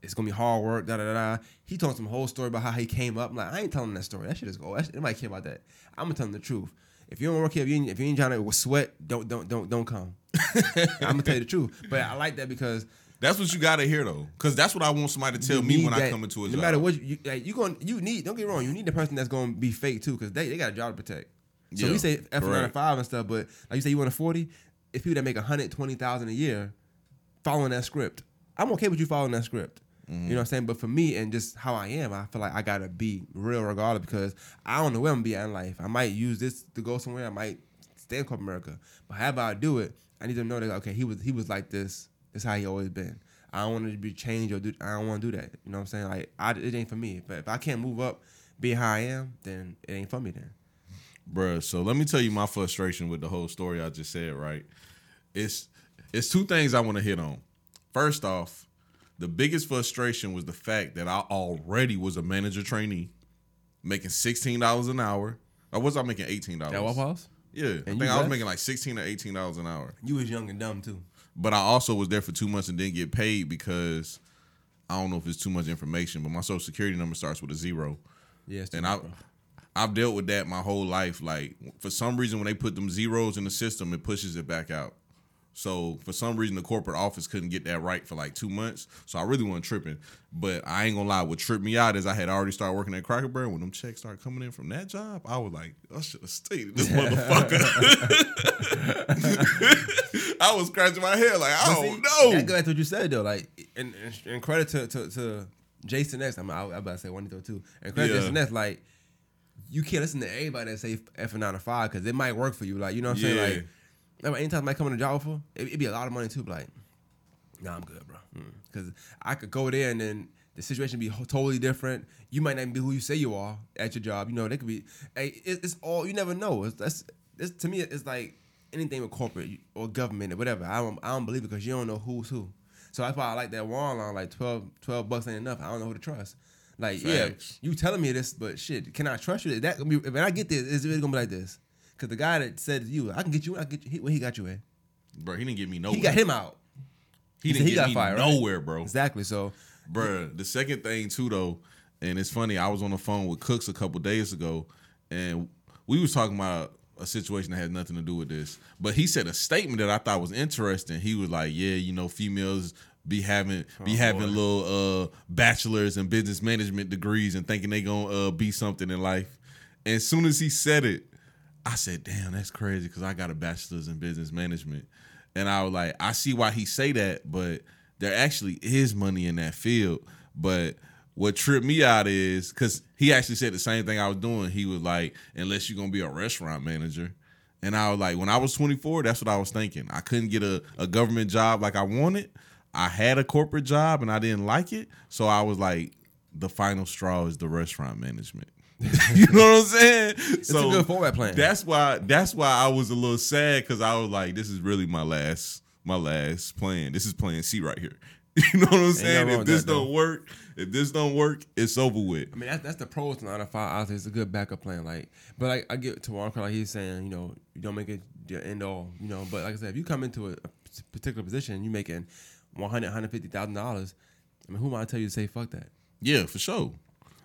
It's gonna be hard work. Da da da. He told some whole story about how he came up. I'm like, I ain't telling that story. That shit is go. That shit, nobody care about that. I'm gonna tell him the truth. If you don't work here, if you ain't, if you ain't trying to sweat, don't don't don't don't come. I'm gonna tell you the truth. But I like that because That's what you gotta hear though, because that's what I want somebody to tell me when I come into a no job. No matter what you, you like, you going you need. Don't get wrong. You need the person that's going to be fake too, because they, they got a job to protect. So Yeah, we say F nine five and stuff, but like you say, you want a forty. If people that make hundred twenty thousand a year, following that script, I'm okay with you following that script. Mm-hmm. You know what I'm saying? But for me and just how I am, I feel like I gotta be real regardless because I don't know where I'm gonna be at in life. I might use this to go somewhere. I might stay in corporate America. But however I do it, I need to know that okay, he was he was like this. This how he always been. I don't want to be changed or do. I don't want to do that. You know what I'm saying? Like I, it ain't for me. But if I can't move up, be how I am, then it ain't for me. Then Bruh, so let me tell you my frustration with the whole story I just said, right? It's it's two things I want to hit on. First off, the biggest frustration was the fact that I already was a manager trainee. making sixteen dollars an hour. Or was I making eighteen dollars? That Waffle House? Yeah, I think I was left? making like sixteen or eighteen dollars an hour. You was young and dumb too. But I also was there for two months and didn't get paid because I don't know if it's too much information, but my social security number starts with a zero. Yeah, And much, I bro. I've dealt with that my whole life. Like for some reason when they put them zeros in the system, it pushes it back out. So for some reason the corporate office couldn't get that right for like two months. So I really wasn't tripping. But I ain't gonna lie, what tripped me out is I had already started working at Cracker Barrel. When them checks started coming in from that job, I was like, I should have stayed in this motherfucker. I was scratching my head like, I don't know. That goes back to what you said though. Like, and, and, credit to, to, to Jason X. I'm, I, I'm about to say one through two. And credit to Yeah. Jason X. Like, you can't listen to anybody that say F and nine to five because it might work for you. Like, you know what I'm saying? Yeah. Like, like, anytime I come in a job for, it, it'd be a lot of money too. But like, nah, I'm good, bro. Mm. Because I could go there and then the situation be totally different. You might not even be who you say you are at your job. You know, they could be. Hey, it, it's all you never know. It's, that's it's, to me. It's like anything with corporate or government or whatever. I don't I don't believe it because you don't know who's who. So that's why I like that wall line. Like 12, 12 bucks ain't enough. I don't know who to trust. Like Facts. yeah, you telling me this, but shit, can I trust you? That gonna be when I get this, it's really gonna be like this. Cause the guy that said to you, I can get you, I can get you. He, where he got you at? bro, he didn't get me nowhere. He got him out. He said didn't he get got me fired, right? nowhere, bro. Exactly. So bro, the second thing too though, and it's funny, I was on the phone with Cooks a couple days ago, and we was talking about a situation that had nothing to do with this. But he said a statement that I thought was interesting. He was like, Yeah, you know, females be having be having little uh bachelors and business management degrees and thinking they gonna uh, be something in life. And as soon as he said it, I said, "Damn, that's crazy," because I got a bachelor's in business management, and I was like, I see why he say that, but there actually is money in that field. But what tripped me out is because he actually said the same thing I was doing. He was like, "Unless you're gonna be a restaurant manager," and I was like, when I was 24, that's what I was thinking. I couldn't get a, a government job like I wanted. I had a corporate job and I didn't like it, so I was like, the final straw is the restaurant management. you know what I'm saying? It's a good format plan. That's why. That's why I was a little sad because I was like, this is really my last, my last plan. This is plan C right here. You know what I'm saying? If this don't though. work, if this don't work, it's over with. I mean, that's that's the pros to nine to five. Honestly, it's a good backup plan. Like, but like I get to Walker, like he's saying, you know, you don't make it the end all, you know. But like I said, if you come into a, a particular position, you making 100 150000 dollars. I mean, who am I to tell you to say fuck that? Yeah, for sure.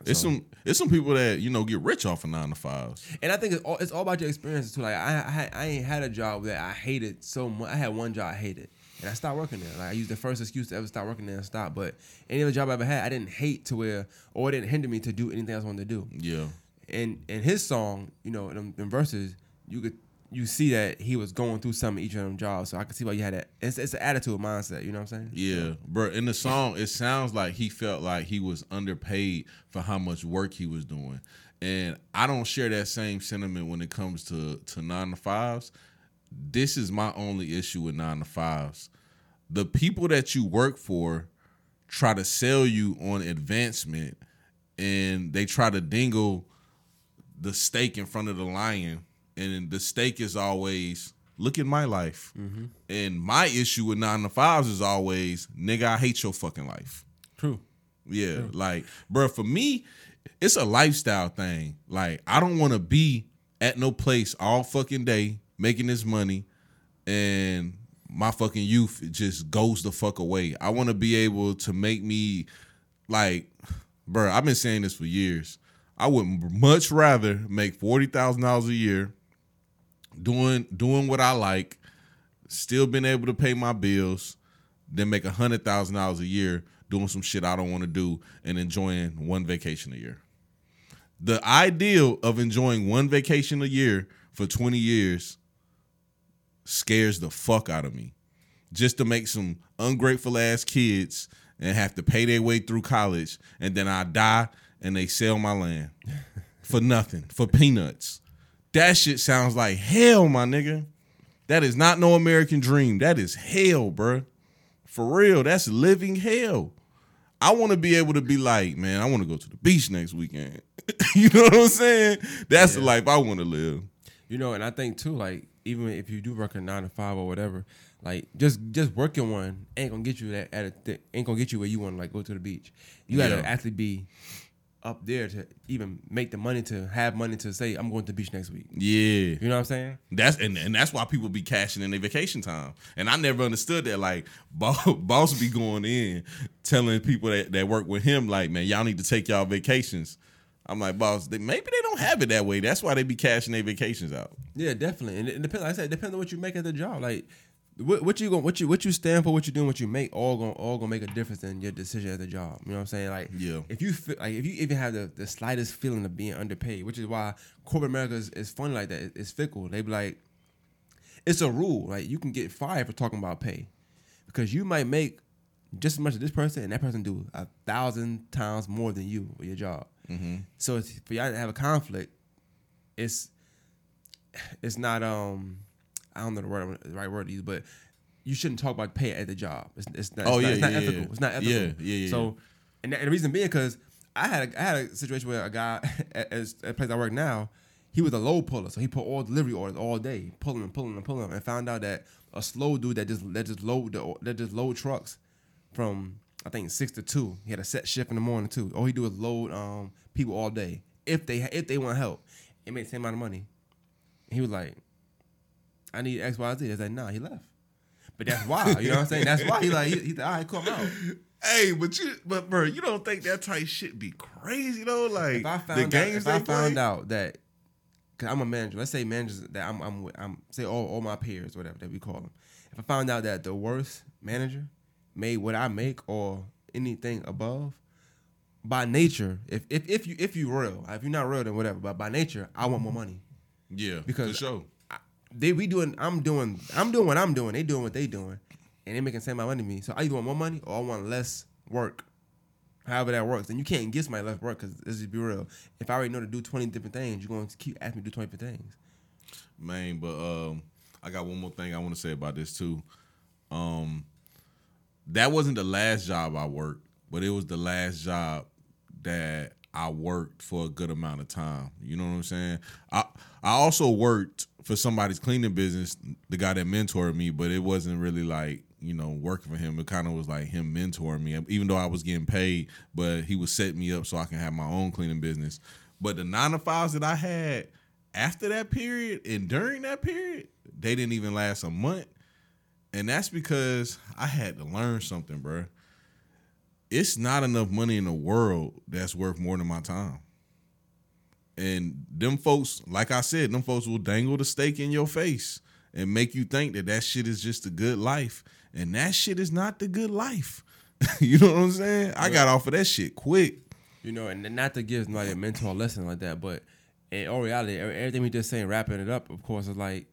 It's So- some it's some people that you know get rich off of nine to fives. And I think it's all, it's all about your experiences too. Like I, I I ain't had a job that I hated so much. I had one job I hated, and I stopped working there. Like I used the first excuse to ever stop working there and stop. But any other job I ever had, I didn't hate to where or it didn't hinder me to do anything else I wanted to do. Yeah, And in his song, you know, in, them verses, you could you see that he was going through some of each of them jobs. So I could see why you had that. It's, it's an attitude mindset. You know what I'm saying? yeah, bro. In the song, it sounds like he felt like he was underpaid for how much work he was doing, and I don't share that same sentiment when it comes to to nine to fives. This is my only issue with nine to fives. The people that you work for try to sell you on advancement, and they try to dingle the steak in front of the lion, and the stake is always look at my life. Mm-hmm. And my issue with nine to fives is always nigga, I hate your fucking life. True. Yeah, like, bro, for me, it's a lifestyle thing. Like, I don't want to be at no place all fucking day making this money, and my fucking youth just goes the fuck away. I want to be able to make me, like, bro. I've been saying this for years. I would much rather make forty thousand dollars a year, doing doing what I like, still being able to pay my bills, then make a hundred thousand dollars a year doing some shit I don't want to do and enjoying one vacation a year. The ideal of enjoying one vacation a year for 20 years scares the fuck out of me. Just to make some ungrateful ass kids and have to pay their way through college and then I die and they sell my land for nothing, for peanuts. That shit sounds like hell, my nigga. That is not no American dream. That is hell, bruh. For real, that's living hell. I want to be able to be like, man, I want to go to the beach next weekend. you know what I'm saying? That's the life I want to live. You know, and I think too, like even if you do work a nine to five or whatever, like just just working one ain't gonna get you that at a th- ain't gonna get you where you want to like go to the beach. You gotta Yeah. actually be up there to even make the money to have money to say I'm going to the beach next week. Yeah. You know what I'm saying? That's and, and that's why people be cashing in their vacation time. And I never understood that. Like boss, boss be going in telling people that, that work with him, like, man, y'all need to take y'all vacations. I'm like, boss, they, maybe they don't have it that way. That's why they be cashing their vacations out. Yeah, definitely. And it, it depends. Like I said, it depends on what you make at the job. Like what, what you going what you what you stand for, what you doing, what you make, all gonna all gonna make a difference in your decision at the job. You know what I'm saying? Like Yeah. if you feel like if you even have the, the slightest feeling of being underpaid, which is why corporate America is, is funny like that. It- it's fickle. They be like, it's a rule. Like you can get fired for talking about pay because you might make just as much as this person, and that person do a thousand times more than you with your job. So it's, for y'all to have a conflict, it's it's not um I don't know the word the right word to use, but you shouldn't talk about pay at the job. It's, it's not. Oh, it's yeah, not, it's not yeah, ethical. yeah. It's not ethical. Yeah, yeah, yeah, So, and, the- and the reason being because I had a, I had a situation where a guy at, at the place I work now, he was a load puller, so he put all delivery orders all day, pulling and pulling and pulling, and found out that a slow dude that just that just load the, that just load trucks from I think six to two. He had a set shift in the morning too. All he do is load um people all day if they if they want help. It made the same amount of money. He was like, I need X Y Z. I said, nah, he left. But that's why, you know what I'm saying? That's why he like he, he all right, come out. Hey, but you, but bro, you don't think that type shit be crazy though? Like If I the found out, games if they I play? found out that, cause I'm a manager. Let's say managers that I'm, I'm, with, I'm say all, all my peers, whatever that we call them. If I found out that the worst manager made what I make or anything above, by nature, if if if you if you real, if you're not real, then whatever. But by nature, I want more money. yeah, because for sure. They we doing I'm doing I'm doing what I'm doing. They doing what they doing, and they making the same amount of money to me. So I either want more money or I want less work. However that works, and you can't get my less work because let's just be real. If I already know to do twenty different things, you're going to keep asking me to do twenty different things. Man, but um, I got one more thing I want to say about this too. Um, that wasn't the last job I worked, but it was the last job that I worked for a good amount of time. You know what I'm saying? I I also worked for somebody's cleaning business, the guy that mentored me, but it wasn't really like you know working for him. It kind of was like him mentoring me, even though I was getting paid, but he was setting me up so I can have my own cleaning business. But the nine to fives that I had after that period and during that period, they didn't even last a month. And that's because I had to learn something, bro. It's not enough money in the world that's worth more than my time. And them folks, like I said, them folks will dangle the steak in your face and make you think that that shit is just a good life. And that shit is not the good life. you know what I'm saying? I got off of that shit quick. You know, and not to give somebody a mentor lesson like that, but in all reality, everything we just saying, wrapping it up, of course, is like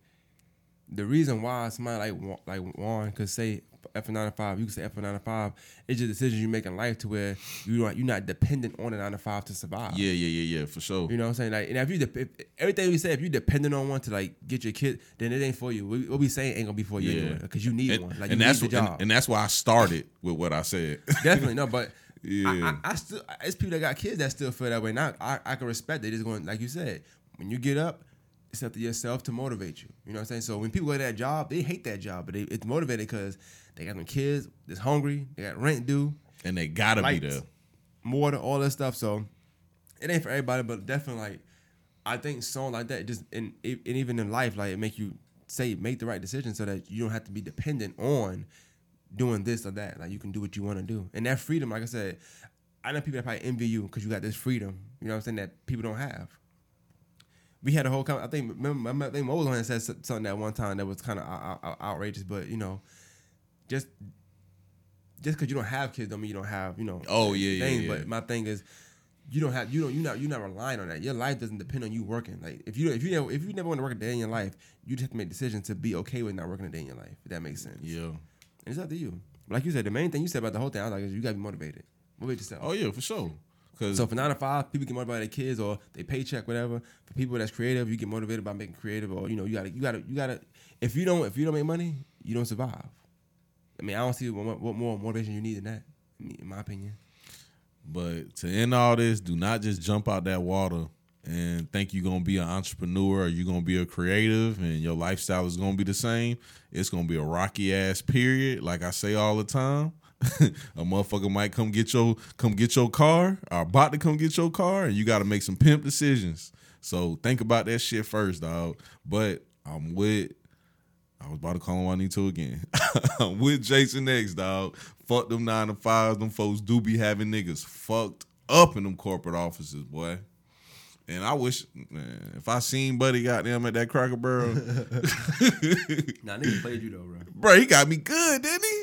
the reason why somebody like like Juan could say F nine to five, you can say F nine to five. It's just decisions you make in life to where you don't you're not dependent on a nine to five to survive. Yeah, yeah, yeah, yeah, for sure. You know what I'm saying? Like, and if you dep- if, everything we say, if you're dependent on one to like get your kid, then it ain't for you. What we saying ain't gonna be for you Yeah. anyway, because you need and, one. Like, and you that's what- job. and, and that's why I started with what I said. Definitely no, but Yeah. I, I, I still it's people that got kids that still feel that way. Now I, I can respect it. It's going like you said. When you get up, it's up to yourself to motivate you. You know what I'm saying? So when people go to that job, they hate that job, but they, it's motivated because they got them kids that's hungry, they got rent due, and they gotta be lights, there. water, all that stuff. So it ain't for everybody, but definitely like I think song like that just and, and even in life, like it make you say make the right decision so that you don't have to be dependent on doing this or that. Like you can do what you want to do, and that freedom, like I said, I know people that probably envy you because you got this freedom. You know what I'm saying that people don't have. We had a whole. I think remember, I think Mo was on and said something that one time that was kind of out, out, outrageous, but you know, just just because you don't have kids don't mean you don't have you know. Oh, yeah, yeah, things. yeah. But my thing is, you don't have you don't you not you're not relying on that. Your life doesn't depend on you working. Like if you if you never if you never want to work a day in your life, you just have to make decisions to be okay with not working a day in your life. If that makes sense. Yeah. And it's up to you. Like you said, the main thing you said about the whole thing, I was like, is you gotta be motivated. Motivate yourself. Oh yeah, for sure. Cause So for nine to five, people get motivated by their kids or they paycheck, whatever. For people that's creative, you get motivated by making creative, or you know, you gotta, you gotta, you gotta. If you don't, if you don't make money, you don't survive. I mean, I don't see what, what more motivation you need than that, in my opinion. But to end all this, do not just jump out that water and think you're gonna be an entrepreneur or you're gonna be a creative and your lifestyle is gonna be the same. It's gonna be a rocky ass period, like I say all the time. a motherfucker might come get your come get your car or about to come get your car and you got to make some pimp decisions so think about that shit first dog but i'm with I was about to call him Juanito again. I'm with Jason X, dog. Fuck them nine to fives. Them folks do be having niggas fucked up in them corporate offices, boy. And I wish, man, if I seen Buddy goddamn at that Cracker Barrel, Nah, nigga played you though, bro. bro, he got me good, didn't he?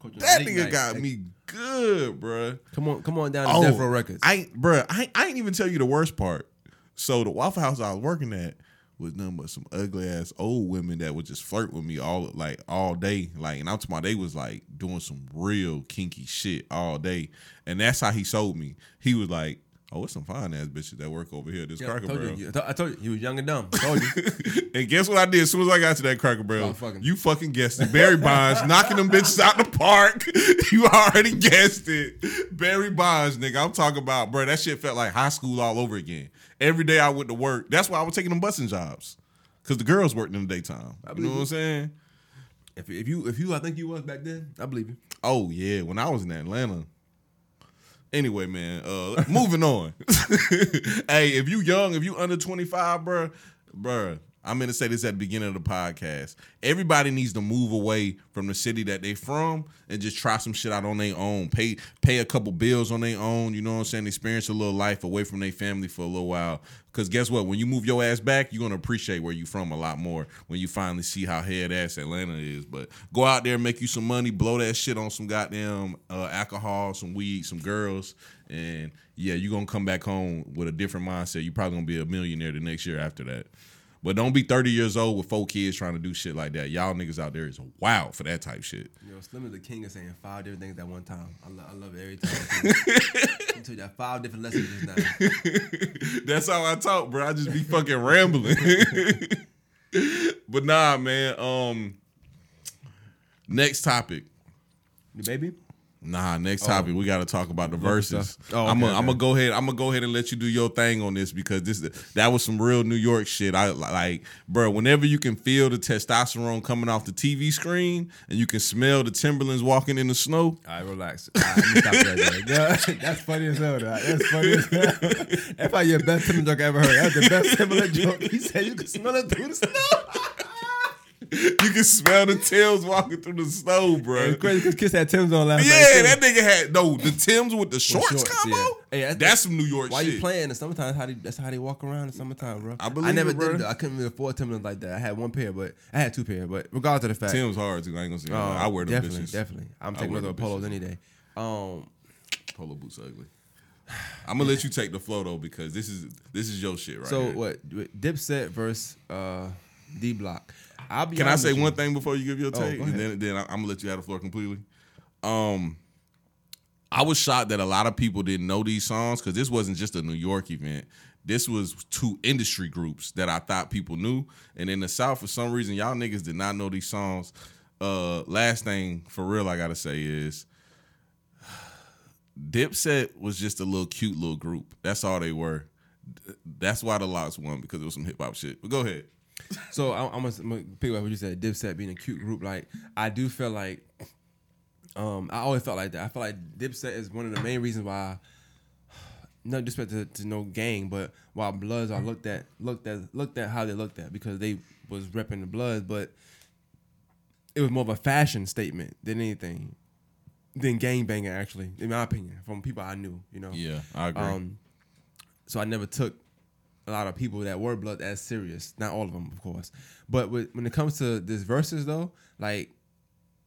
Coach That nigga night. got Like, me good, bro. Come on, come on down to oh, Death Row Records. Oh, I bro. I, I ain't even tell you the worst part. So the Waffle House I was working at was nothing but some ugly ass old women that would just flirt with me all like all day. Like, and I'm talking about they was like doing some real kinky shit all day, and that's how he sold me. He was like, "Oh, it's some fine ass bitches that work over here this Yeah, I Cracker told Barrel." you, I told- you, he was young and dumb. I told you. and guess what I did as soon as I got to that Cracker Barrel? Fucking. You fucking guessed it. Barry Bonds knocking them bitches out the park. you already guessed it. Barry Bonds, nigga. I'm talking about, bro. That shit felt like high school all over again. Every day I went to work. That's why I was taking them busing jobs. Cause the girls worked in the daytime. You know what I'm saying? if, if you, if you, I think you was back then. I believe you. Oh yeah, when I was in Atlanta. Anyway, man, uh moving on. hey, if you young, if you under 25, bruh, bruh, I'm gonna say this at the beginning of the podcast. Everybody needs to move away from the city that they from and just try some shit out on their own. Pay pay a couple bills on their own, you know what I'm saying? Experience a little life away from their family for a little while. Cause guess what? When you move your ass back, you're gonna appreciate where you from a lot more when you finally see how head ass Atlanta is. But go out there, make you some money, blow that shit on some goddamn uh, alcohol, some weed, some girls, and yeah, you're gonna come back home with a different mindset. You're probably gonna be a millionaire the next year after that. But don't be 30 years old with four kids trying to do shit like that. Y'all niggas out there is wild for that type shit. You know, Slim is the king of saying five different things at one time. I, lo- I love it every time. you that five different lessons just now. That's how I talk, bro. I just be fucking rambling. but nah, man. Um, next topic. The baby? Nah, next oh. topic. We got to talk about the verses. Oh, I'm gonna okay. go ahead. I'm gonna go ahead and let you do your thing on this because this that was some real New York shit. I like, bro. Whenever you can feel the testosterone coming off the TV screen and you can smell the Timberlands walking in the snow, All right, relax. All right, let me stop that. That's funny as hell, dog. That's funny as hell. That's probably your best Timberland joke I ever heard. That's the best Timberland joke. He said you can smell it through the snow. You can smell the Tims walking through the snow, bro. It's crazy because Kiss had Tim's on last night. Yeah, that nigga had no the Tims with the shorts, shorts, combo. yeah. Hey, that's- that's, some New York Why shit. you playing in the summertime? That's how they, that's how they walk around in the summertime, bro. I believe never it, bro. did. I couldn't really afford Timberlands like that. I had one pair, but I had two pair. But regardless of the fact, Tim's hard too. I ain't gonna say. uh, I wear them definitely, bitches. definitely. I'm taking them polos any day. Um, Polo boots ugly. I'm gonna let you take the flow though because this is this is your shit right so here. what? Dipset versus uh, D Block. I'll be Can I say with you. one thing before you give your Oh, take? go and then then I'm gonna let you have the floor completely. Um, I was shocked that a lot of people didn't know these songs because this wasn't just a New York event. This was two industry groups that I thought people knew, and in the South, for some reason, y'all niggas did not know these songs. Uh, last thing for real, I gotta say is Dipset was just a little cute little group. That's all they were. That's why the LOX won because it was some hip hop shit. But go ahead. So I, I'm, gonna, I'm gonna pick up what you said. Dipset being a cute group. Like I do feel like, um, I always felt like that. I feel like Dipset is one of the main reasons why. No disrespect to, to no gang, but why Bloods are looked at looked at looked at how they looked at because they was repping the Bloods, but it was more of a fashion statement than anything, than gang banging. Actually, in my opinion, from people I knew, you know. Yeah, I agree. Um, so I never took a lot of people that were blood as serious. Not all of them, of course. But with, when it comes to this verses though, like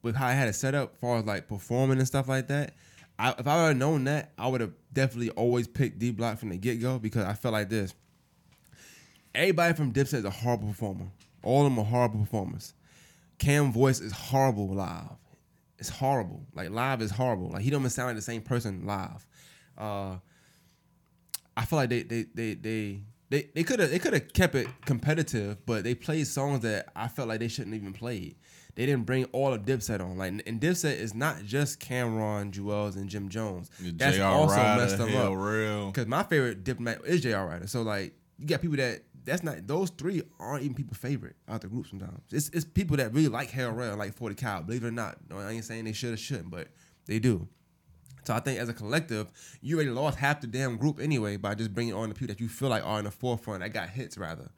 with how I had it set up, far as like performing and stuff like that, I, if I would have known that, I would have definitely always picked D Block from the get go because I felt like this. Everybody from Dipset is a horrible performer. All of them are horrible performers. Cam voice is horrible live. It's horrible. Like live is horrible. Like he don't even sound like the same person live. Uh, I feel like they they they they they they could have they could have kept it competitive, but they played songs that I felt like they shouldn't even played. They didn't bring all of Dipset on. Like and Dipset is not just Cam'ron, Juelz, and Jim Jones. That's also Writer, messed them up. Real. Because my favorite diplomat is J.R. Writer. So like you got people that that's not those three aren't even people's favorite out the group sometimes. It's it's people that really like Hell Rell, like 40 Cal. Believe it or not. No, I ain't saying they should or shouldn't, but They do. So I think as a collective, you already lost half the damn group anyway by just bringing on the people that you feel like are in the forefront that got hits rather.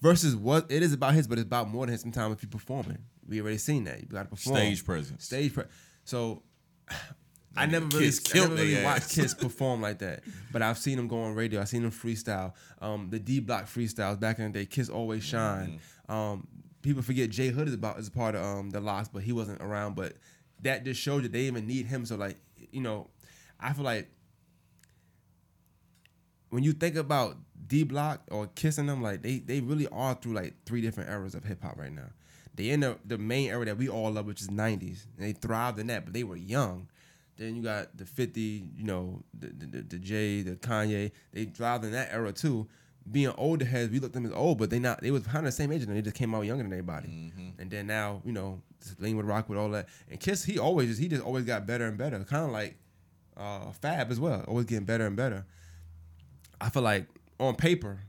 Versus what it is about hits, but it's about more than hits. Sometimes if you performing, we already seen that you got to perform Stage presence. Stage pre- So I never really, I never really watched. Kiss perform like that. But I've seen them go on radio. I've seen them freestyle. Um, the D Block freestyles back in the day. Kiss always shine. Mm-hmm. Um, people forget J-Hood is about is a part of um the LOX, but he wasn't around. But that just showed that they even need him. So like you know, I feel like when you think about D Block or kissing them, like they they really are through like three different eras of hip hop right now. They in the, the main era that we all love, which is '90s, and they thrived in that. But they were young. Then you got the 50, you know, the the, the, the Jay, the Kanye. They thrived in that era too. Being older heads, we looked at them as old, but they not. They was kind of the same age, and they just came out younger than everybody. Mm-hmm. And then now, you know, Lean with Rock with all that. And Kiss, he always just he just always got better and better. Kind of like uh, Fab as well, always getting better and better. I feel like on paper,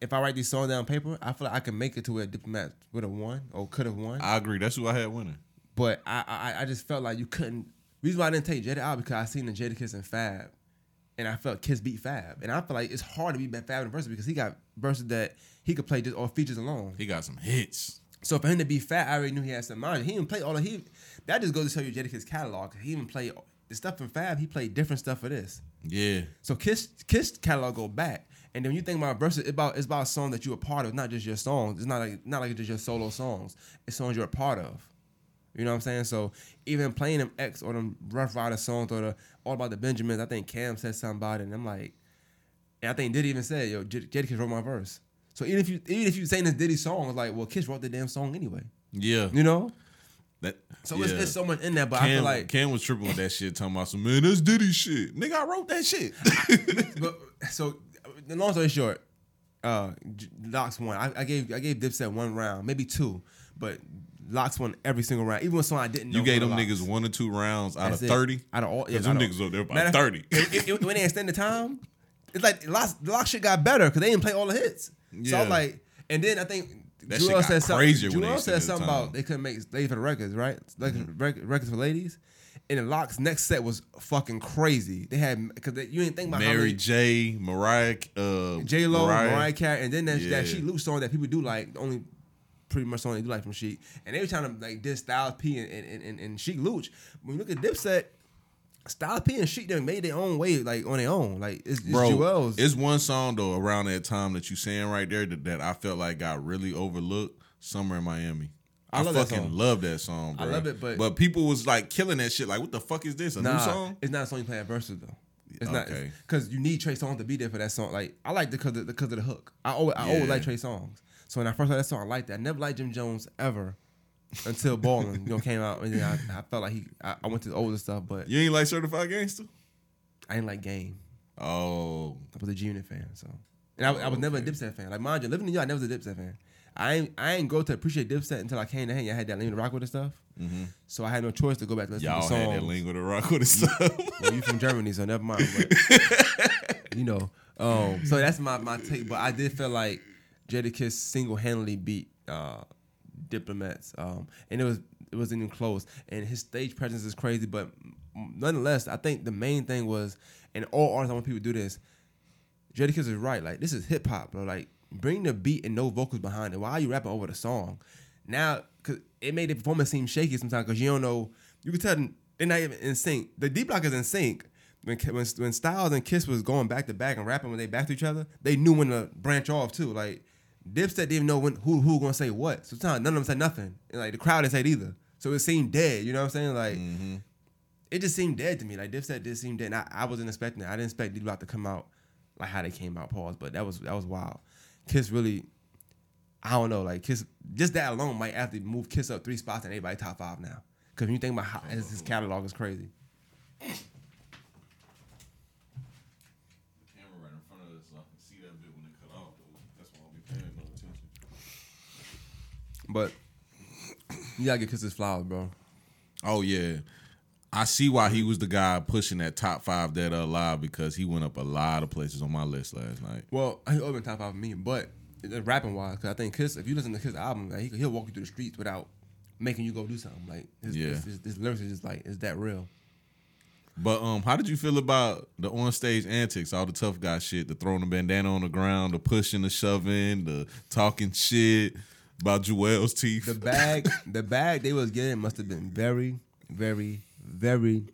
if I write these songs down on paper, I feel like I can make it to where Diplomat would have won or could have won. I agree. That's who I had winning. but I, I I just felt like you couldn't. Reason why I didn't take Jada out because I seen the Jadakiss and Fab, and I felt Kiss beat Fab, and I feel like it's hard to beat Fab in verses because he got verses that he could play just all features alone. He got some hits. So for him to be fat, I already knew he had some mind. He even played all of he. That just goes to show you Jadakiss catalog. He even played the stuff from Fab. He played different stuff for this. Yeah. So Kiss Kiss catalog go back, and then when you think about verses, it's about it's about a song that you're a part of, not just your songs. It's not like not like just your solo songs. It's songs you're a part of. You know what I'm saying? So even playing them X or them Ruff Ryder songs or the All About the Benjamins, I think Cam said something about it, and I'm like, and I think Diddy even said, "Yo, Jadakiss wrote my verse." So even if you even if you saying this Diddy song, it's like, well, Kiss wrote the damn song anyway. Yeah. You know? That, So yeah. it's, it's so much in there, but I feel like Cam was tripping with that shit, talking about some man, that's Diddy shit. Nigga, I wrote that shit. but so the long story short, uh, LOX won. I, I gave I gave Dipset one round, maybe two, but LOX won every single round. Even when song I didn't know. you gave them the niggas one or two rounds out That's of it. 30. Out of all, yeah, Because them niggas up there by 30. it- it- when they extended time, it's like LOX, LOX shit got better because they didn't play all the hits. So Yeah. I'm like, and then I think. That got said something. they said something. Mm-hmm. about they couldn't make ladies for the records, right? Like rec- records for ladies. And then LOX next set was fucking crazy. They had because you didn't think about how Mary many J, Mariah, uh, J Lo, Mariah. Carey, and then that, Yeah. that Sheek Louch song that people do like, the only pretty much song they do like from Sheek, and they were trying to like diss Styles P and and, and, and Sheek Louch. When you look at Dipset, Styles P and Sheek they made their own way, like on their own. Like it's, it's Bro, Juelz. it's one song though around that time that you saying right there that, that I felt like got really overlooked. Summer in Miami. I, I love fucking love that song, I love it, but- but people was like killing that shit. Like, what the fuck is this? A nah, new song? it's not a song you play at verses though. It's Okay. not because you need Trey Songz to be there for that song. Like I like the because of, because of the hook. I always I Yeah. always like Trey Songz. So when I first heard that song, I liked that. I never liked Jim Jones ever until Ballin' you know came out, and then I, I felt like he I, I went to the older stuff, but You ain't like Certified Gangster? I didn't like Game. Oh, I was a G Unit fan, so and I, I was never a. Dipset fan. Like mind you, living in New York, I never was a Dipset fan. I ain't I ain't go to appreciate Dipset until I came to hang. I had that Lean Rock with and stuff, so I had no choice to go back to listen Mm-hmm. y'all to the had songs. that lingo to rock with and stuff. Well, you from Germany, so never mind. But, you know, um, so that's my my take. But I did feel like Jadakiss single handedly beat uh, Diplomats, um, and it was it wasn't even close. And his stage presence is crazy, but nonetheless, I think the main thing was, and all artists I want people to do this. Jadakiss is right. Like this is hip hop, bro. Like bring the beat and no vocals behind it. Why are you rapping over the song? Now, cause it made the performance seem shaky sometimes because you don't know. You can tell they're not even in sync. The D Block is in sync. When, when when Styles and Kiss was going back to back and rapping when they back to each other, they knew when to branch off too. Like Dipset didn't even know when who who gonna say what. So sometimes none of them said nothing. And like the crowd didn't say it either. So it seemed dead. You know what I'm saying? Like mm-hmm. it just seemed dead to me. Like Dipset did seem dead. And I, I wasn't expecting it. I didn't expect D Block to come out like how they came out. Pause. But that was that was wild. Kiss really, I don't know. Like Kiss, just that alone might have to move Kiss up three spots and everybody top five now. Because when you think about how his catalog is crazy. camera right in front of us so I can see that bit when it cut off. That's why I'll be paying no attention. But you gotta get Kiss his flowers, bro. Oh yeah. I see why he was the guy pushing that top five or alive because he went up a lot of places on my list last night. Well, he opened top five for me, but rapping wise, because I think Kiss, if you listen to Kiss album, like, he, he'll walk you through the streets without making you go do something. Like his, Yeah. his, his, his lyrics is just like is that real? But um, how did you feel about the on stage antics, all the tough guy shit, the throwing the bandana on the ground, the pushing, the shoving, the talking shit about Juelz teeth? The bag, the bag they was getting must have been very, very, very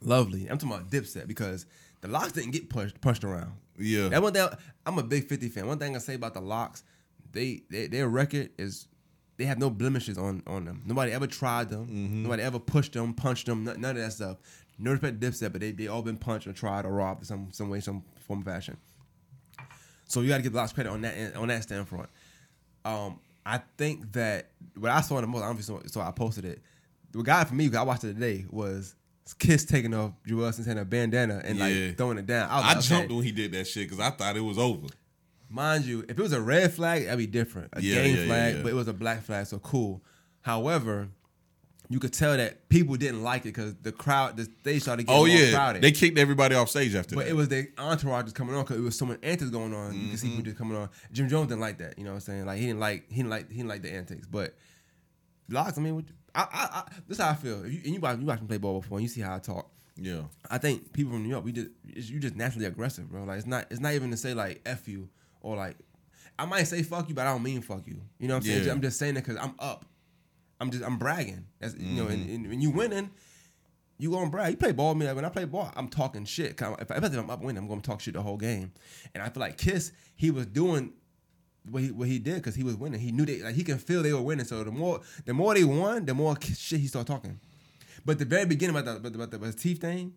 lovely. I'm talking about Dipset because the LOX didn't get pushed pushed around. yeah, That one thing I'm a big 50 fan. One thing I say about the LOX, they, they their record is they have no blemishes on on them. Nobody ever tried them. Mm-hmm. Nobody ever pushed them, punched them. None, none of that stuff. No respect to Dipset, but they they all been punched or tried or robbed in some some way, some form of fashion. So you got to give the LOX credit on that on that standpoint. Um, I think that what I saw the most, obviously, so, I posted it. The guy for me, 'cause I watched it today, was Kiss taking off Juelz Santana bandana and Yeah. like throwing it down. I like, jumped okay. when he did that shit because I thought it was over. Mind you, if it was a red flag, that'd be different. A Yeah, game yeah, flag, but it was a black flag, so cool. However, you could tell that people didn't like it because the crowd, the stage started getting Oh yeah, crowded. they kicked everybody off stage after but that. it was the entourage just coming on because it was so many antics going on. You could see Mm-hmm. people just coming on. Jim Jones didn't like that. You know what I'm saying? Like he didn't like he didn't like he didn't like the antics. But LOX, I mean, what you- I, I, I, this is how I feel. If you, and you watch you watch me play ball before, and you see how I talk. yeah, I think people from New York, we just you just naturally aggressive, bro. Like it's not it's not even to say like f you or like I might say fuck you, but I don't mean fuck you. You know what I'm saying? Yeah. I'm just saying it because I'm up. I'm just I'm bragging. That's you know, and, Mm-hmm. and when you winning, you gonna brag. You play ball, me like when I play ball, I'm talking shit. 'Cause If, I- if I'm up winning, I'm gonna talk shit the whole game. And I feel like Kiss, he was doing what he what he did because he was winning. He knew they like he can feel they were winning. So the more the more they won, the more shit he started talking. But the very beginning about the about the, about the, teeth thing,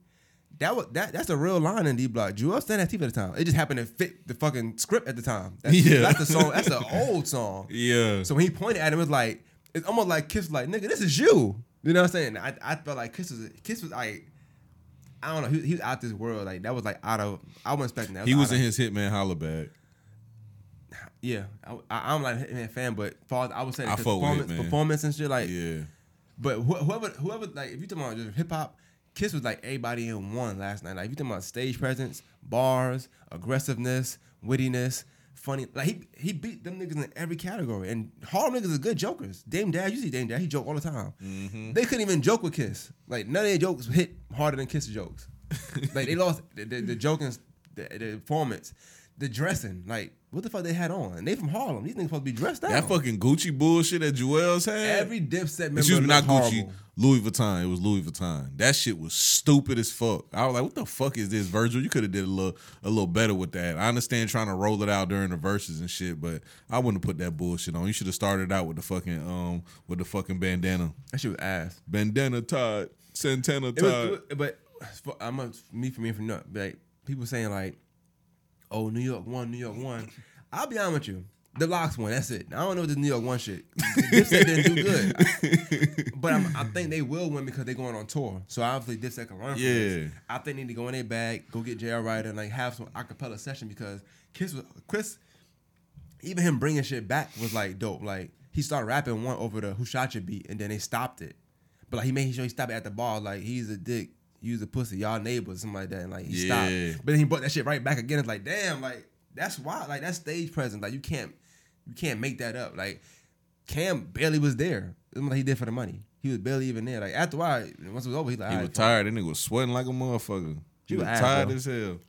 that was that that's a real line in D Block. Drew Up had teeth at the time. It just happened to fit the fucking script at the time. That's, Yeah. that's the song. That's an old song. yeah. So when he pointed at him, it was like it's almost like Kiss like nigga, this is you. You know what I'm saying? I, I felt like Kiss was Kiss was like I don't know. He, he was out this world. Like that was like out of. I wasn't expecting that. he was in of- his Hitman holla bag. Yeah, I, I'm like a Hitman fan, but far I would say I performance, Hitman. performance and shit. Like, Yeah, but wh- whoever, whoever, like, if you talking about just hip hop, Kiss was like everybody in one last night. Like, if you talking about stage presence, bars, aggressiveness, wittiness, funny. Like, he he beat them niggas in every category. And Harlem niggas are good jokers. Dame Dash, you see Dame Dash, he joke all the time. Mm-hmm. They couldn't even joke with Kiss. Like, none of their jokes hit harder than Kiss jokes. like, they lost the, the, the joking, the, the performance, the dressing. Like, what the fuck they had on? And they from Harlem. These niggas supposed to be dressed down. that fucking Gucci bullshit that Juelz had. Every Dipset member Excuse me, not looked Gucci. Louis Vuitton. It was Louis Vuitton. That shit was stupid as fuck. I was like, "What the fuck is this, Virgil? You could have did a little, a little better with that." I understand trying to roll it out during the verses and shit, but I wouldn't have put that bullshit on. You should have started out with the fucking, um, with the fucking bandana, That shit was ass. bandana tied, Santana It tied. was, it was- but for- I'm a, me for me for New York. Like people saying like, "Oh, New York won, New York won." I'll be honest with you. The LOX won. That's it. I don't know what the New York one shit. Dipset didn't do good, but I'm, I think they will win because they're going on tour. So obviously Dipset can learn Yeah. I think they need to go in their bag, go get J.R. Writer, and like have some acapella session because Kiss was Chris. Even him bringing shit back was like dope. Like he started rapping one over the Who Shot Ya beat, and then they stopped it. But like he made sure he stopped it at the bar. Like he's a dick, he's a pussy, y'all neighbors, something like that. And like he Yeah. stopped. But then he brought that shit right back again. It's like damn, like that's why, like that's stage presence. Like you can't, you can't make that up. Like Cam barely was there. What he did for the money. He was barely even there. Like after a while, once it was over, he like, he was right, tired. That nigga was sweating like a motherfucker. He You was ass, tired bro. as hell.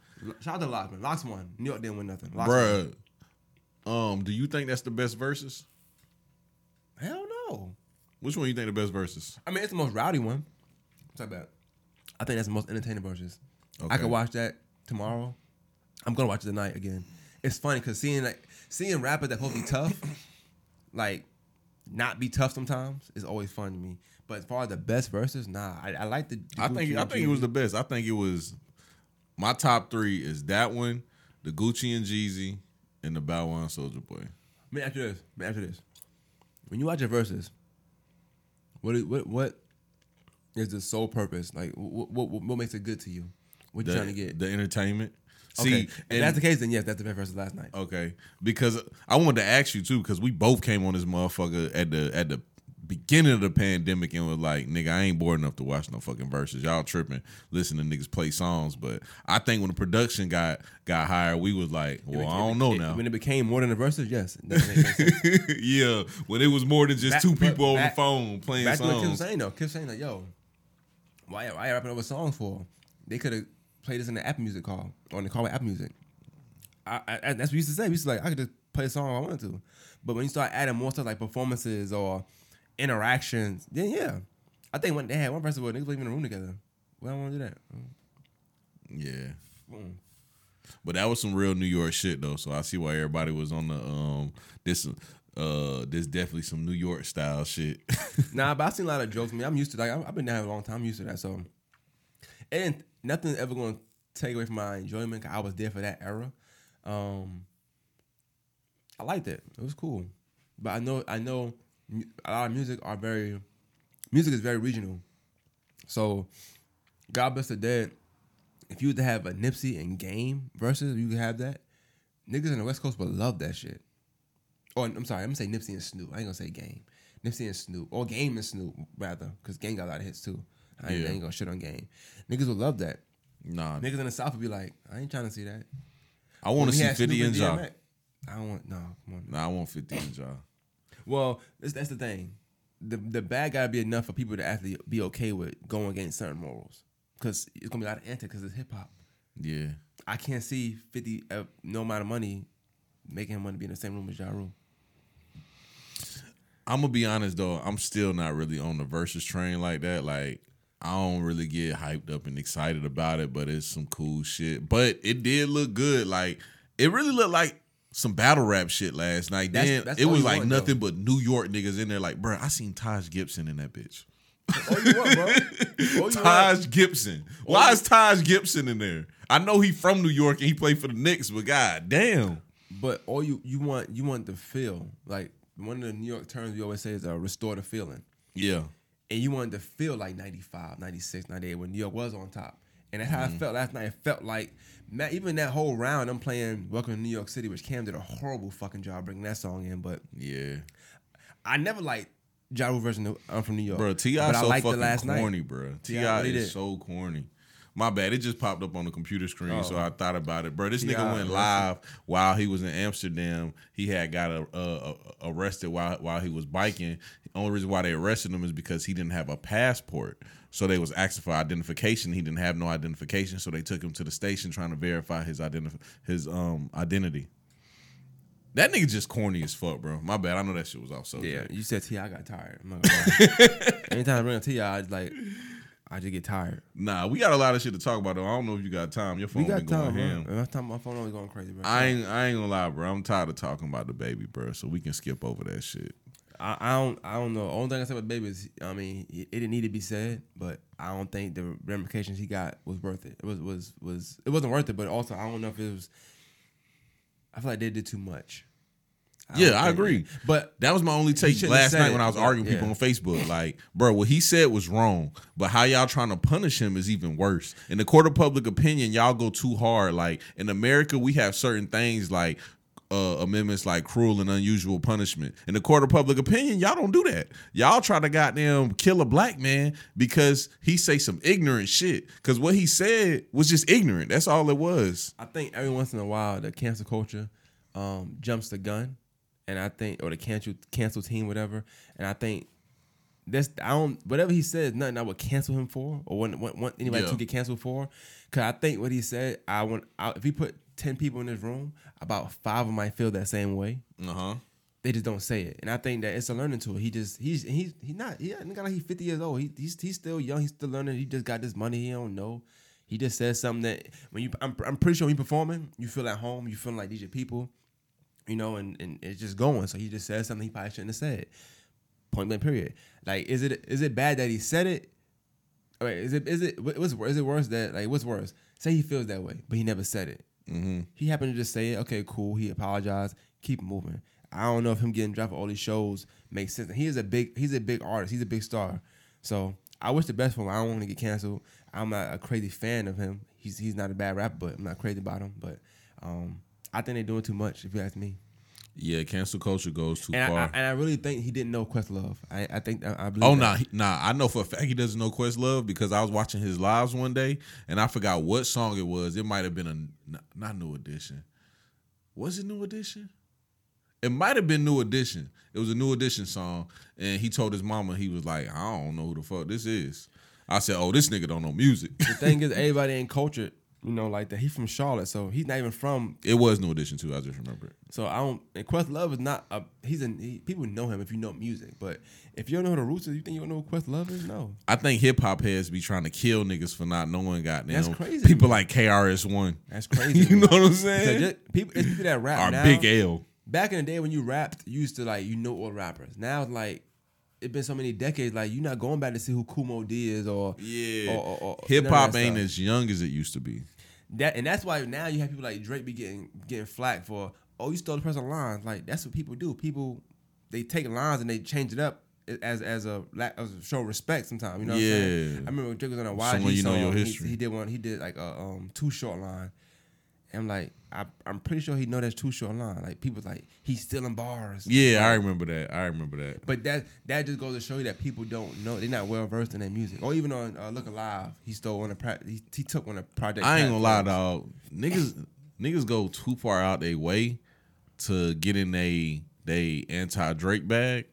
Shout out to LOX, man. LOX won. New York didn't win nothing. LOX won. bruh. Um, do you think that's the best verses? Hell no. Which one you think the best verses? I mean, it's the most rowdy one. What's that about? I think that's the most entertaining versions. I Okay. could watch that tomorrow. I'm gonna watch it tonight again. It's funny because seeing like seeing rappers that be tough, like not be tough sometimes is always fun to me. But as far as the best verses, nah, I, I like the. the I think I think it was the best. I think it was my top three is that one, the Gucci and Jeezy, and the Bow Wow and Soulja Boy. Let me ask you this. Ask you this. When you watch your verses, what what what is the sole purpose? Like, what what, what makes it good to you? What you trying to get? the entertainment. okay, See, if and- that's the case, then yes, that's the best verses last night. Okay, because I wanted to ask you too, because we both came on this motherfucker at the at the beginning of the pandemic and was like, nigga, I ain't bored enough to watch no fucking verses. Y'all tripping, listen to niggas play songs. But I think when the production got got higher, we was like, well, I don't know It- now. When it became more than the verses, yes. That makes- makes sense. yeah, when it was more than just Back- two people on back- the phone playing Back to what Kim songs. saying though. Kim saying like, yo, why why you rapping over songs for? They could have played this in the Apple Music call or in the call with Apple Music. I, I, I- that's what we used to say. We used to like I could just play a song if I wanted to. But when you start adding more stuff like performances or interactions, then yeah. I think when they had one where niggas living in a room together. We don't want to do that. Yeah. Mm. But that was some real New York shit though. So I see why everybody was on the um this uh there's definitely some New York style shit. Nah, but I've seen a lot of jokes. I mean, I'm used to like I've been down a long time. I'm used to that. So, and nothing's ever going to take away from my enjoyment. 'cause I was there for that era. Um, I liked it. It was cool. But I know I know a lot of music are very music is very regional. So, God bless the dead. If you were to have a Nipsey and Game versus, you could have that. Niggas in the West Coast would love that shit. Oh, I'm sorry. I'm gonna say Nipsey and Snoop. I ain't gonna say Game. Nipsey and Snoop, or Game and Snoop rather, because Game got a lot of hits too. I ain't, I ain't gonna shit on Game. Niggas would love that. nah, Niggas in the South would be like, I ain't trying to see that. I want to see 50 Snoop and Ja. I don't want no. Come on. Nah, I want 50 and Ja. Well, that's, that's the thing. The the bad gotta be enough for people to actually be okay with going against certain morals, because it's gonna be a lot of anti because it's hip hop. Yeah. I can't see Fifty uh, no amount of money making him want to be in the same room as Ja Rule. I'm gonna be honest though, I'm still not really on the versus train like that. Like I don't really get hyped up and excited about it, but it's some cool shit. But it did look good. Like it really looked like some battle rap shit last night. That's- then that's it was like want, nothing but New York niggas in there. Like, bro, I seen Taj Gibson in that bitch. Oh, you what, bro? Oh, you Taj Gibson. Why is Taj Gibson in there? I know he from New York and he played for the Knicks, but god damn. But all you you want you want the feel like one of the New York terms we always say is uh, restore the feeling, Yeah. and you wanted to feel like 95, 96, 98 when New York was on top, and that's how Mm-hmm. it felt last night. It felt like man, even that whole round I'm playing Welcome to New York City, which Cam did a horrible fucking job bringing that song in, but Yeah. I never liked Ja Rule version of I'm from New York, Bro, T.I. I so liked fucking it last corny, night. bro. Ti T.I. is did. so corny. My bad. It just popped up on the computer screen, so Oh. I thought about it, bro. This nigga went live while he was in Amsterdam. He had got uh, uh, arrested while while he was biking. The only reason why they arrested him is because he didn't have a passport. So they was asking for identification. He didn't have no identification, so they took him to the station trying to verify his identif- his um identity. That nigga just corny as fuck, bro. My bad. I know that shit was off so Yeah, you said T.I., got tired. I'm not gonna lie. Anytime I bring up T.I., I just like I just get tired. Nah, we got a lot of shit to talk about though. I don't know if you got time. Your phone We got been going time, ham. bro. Time, my phone always going crazy, bro. I ain't I ain't gonna lie, bro. I'm tired of talking about DaBaby, bro. So we can skip over that shit. I, I don't I don't know. Only thing I said with baby is I mean it, it didn't need to be said, but I don't think the ramifications he got was worth it. It was was was it wasn't worth it, but also I don't know if it was. I feel like they did too much. Yeah, don't I think- agree. But That was my only take last night it. when I was arguing with people on Facebook. Like, bro, what he said was wrong, but how y'all trying to punish him is even worse. In the court of public opinion, y'all go too hard. Like in America, we have certain things like uh, amendments like cruel and unusual punishment. In the court of public opinion, y'all don't do that. Y'all try to goddamn kill a black man because he say some ignorant shit. Because what he said was just ignorant. That's all it was. I think every once in a while the cancel culture um, jumps the gun, and I think or the cancel cancel team whatever, and I think that's I don't whatever he said nothing I would cancel him for or want, want, want anybody Yeah. to get canceled for, cause I think what he said I want I, if he put ten people in this room, about five of them might feel that same way. Uh huh. They just don't say it, and I think that it's a learning tool. He just he's he's he's not he not like he's fifty years old. He, he's he's still young. He's still learning. He just got this money. He don't know. He just says something that when you I'm I'm pretty sure when you performing, you feel at home. You feel like these are people, you know, and and it's just going. So he just says something he probably shouldn't have said. Point blank. Period. Like is it is it bad that he said it? Wait, is it is it what- what's is it worse that like what's worse? Say he feels that way, but he never said it. Mm-hmm. He happened to just say it. Okay, cool. He apologized. Keep moving. I don't know if him getting dropped for all these shows makes sense. He is a big. He's a big artist. He's a big star. So I wish the best for him. I don't want to get canceled. I'm not a crazy fan of him. He's he's not a bad rapper, but I'm not crazy about him. But um, I think they're doing too much. If you ask me. Yeah, cancel culture goes too And far. I, and I really think he didn't know Questlove. I, I think I, I believe. Oh that. nah, he- nah! I know for a fact he doesn't know Questlove because I was watching his lives one day and I forgot what song it was. It might have been a not New Edition. Was it New Edition? It might have been New Edition. It was a New Edition song, and he told his mama he was like, "I don't know who the fuck this is." I said, "Oh, this nigga don't know music." The thing is, everybody ain't cultured, you know, like that. He's from Charlotte, so he's not even from. it was New Edition too. I just remember it. So I don't. And Questlove is not. A, he's a. He, people know him if you know music, but if you don't know who the roots is, you think you don't know who Questlove is? No. I think hip hop heads be trying to kill niggas for not knowing goddamn. That's crazy. People like KRS One. That's crazy. you know what I'm saying? just- people, it's people that rap Or now. Big L. back in the day when you rapped, you used to like you know all rappers. Now it's like it's been so many decades, like you're not going back to see who Kool Moe Dee is or Yeah, hip hop ain't as young as it used to be. That, and that's why now you have people like Drake be getting getting flack for oh you stole the person's lines. Like that's what people do. People they take lines and they change it up as as a as a show of respect. Sometimes you know. What I'm saying? Yeah. I remember when Drake was on a YG Someone you know song, your he- history. He, did one. He did like a um too short line. And I'm like, I, I'm pretty sure he know that's too short line. Like people like he's stealing bars. Yeah, I remember that. I remember that. But that that just goes to show you that people don't know. They're not well versed in their music. Or even on uh, Look Alive, he stole one of pra- he, he took one of Project. I ain't gonna lie, dog. Niggas, niggas go too far out their way to get in a they anti Drake bag.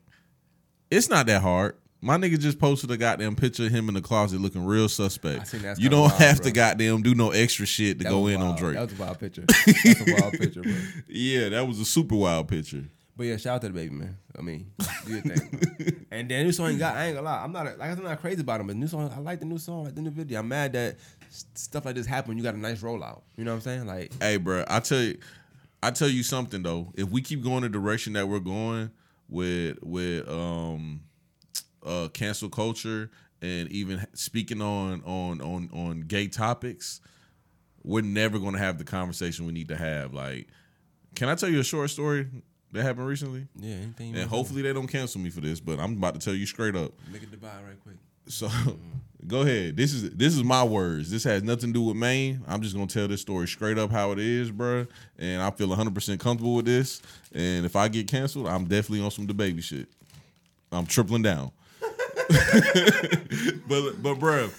It's not that hard. My nigga just posted a goddamn picture of him in the closet looking real I suspect. that's You don't wild, have bro. to goddamn do no extra shit to That go in on. Drake. That was a wild picture. That's a wild picture, bro. yeah, that was a super wild picture. But yeah, shout out to DaBaby man. I mean, do thing. and then new song got, I ain't gonna lie. I'm not a, like I'm not crazy about him, but new song, I like the new song, I like the new video. I'm mad that stuff like this happened. You got a nice rollout. You know what I'm saying? Like, Hey, bro, I tell you, I tell you something though. If we keep going the direction that we're going with with um uh cancel culture and even speaking on on on on gay topics, we're never going to have the conversation we need to have. Like, can I tell you a short story that happened recently? yeah, anything. And hopefully they don't cancel me for this, but I'm about to tell you straight up. make it divide right quick. So go ahead. This is this is my words. This has nothing to do with Maine. I'm just gonna tell this story straight up how it is, bruh. And I feel 100 percent comfortable with this. And if I get canceled, I'm definitely on some DaBaby shit. I'm tripling down. but but bruh.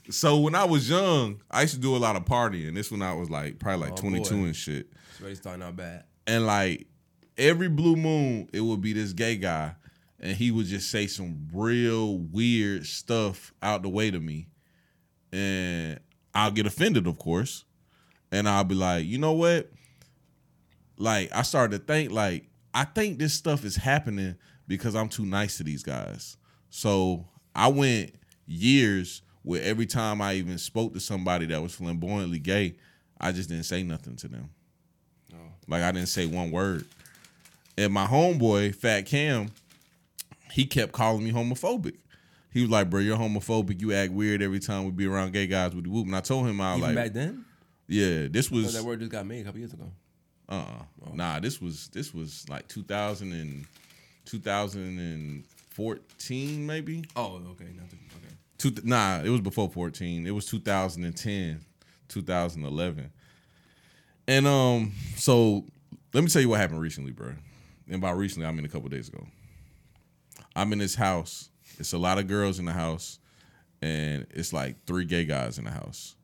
so when I was young, I used to do a lot of partying. This when I was like probably like Oh, 22 boy. and shit. It's already starting out bad. And like every blue moon, it would be this gay guy, and he would just say some real weird stuff out the way to me. And I'll get offended, of course. And I'll be like, you know what? Like, I started to think, like, I think this stuff is happening because I'm too nice to these guys. So I went years where every time I even spoke to somebody that was flamboyantly gay, I just didn't say nothing to them. Like I didn't say one word. And my homeboy, Fat Cam, he kept calling me homophobic. He was like, "Bro, you're homophobic. You act weird every time we be around gay guys with the whoop." And I told him, I was Even like, back then, "Yeah, this oh, was that word just got made a couple years ago. uh uh. nah, this was this was like 2000 and 2014 maybe. Oh, okay, nothing. Okay. Two, nah, it was before 14. It was 2010, 2011. And um, so let me tell you what happened recently, bro. And by recently, I mean a couple days ago. I'm in this house. It's a lot of girls in the house, and it's like three gay guys in the house.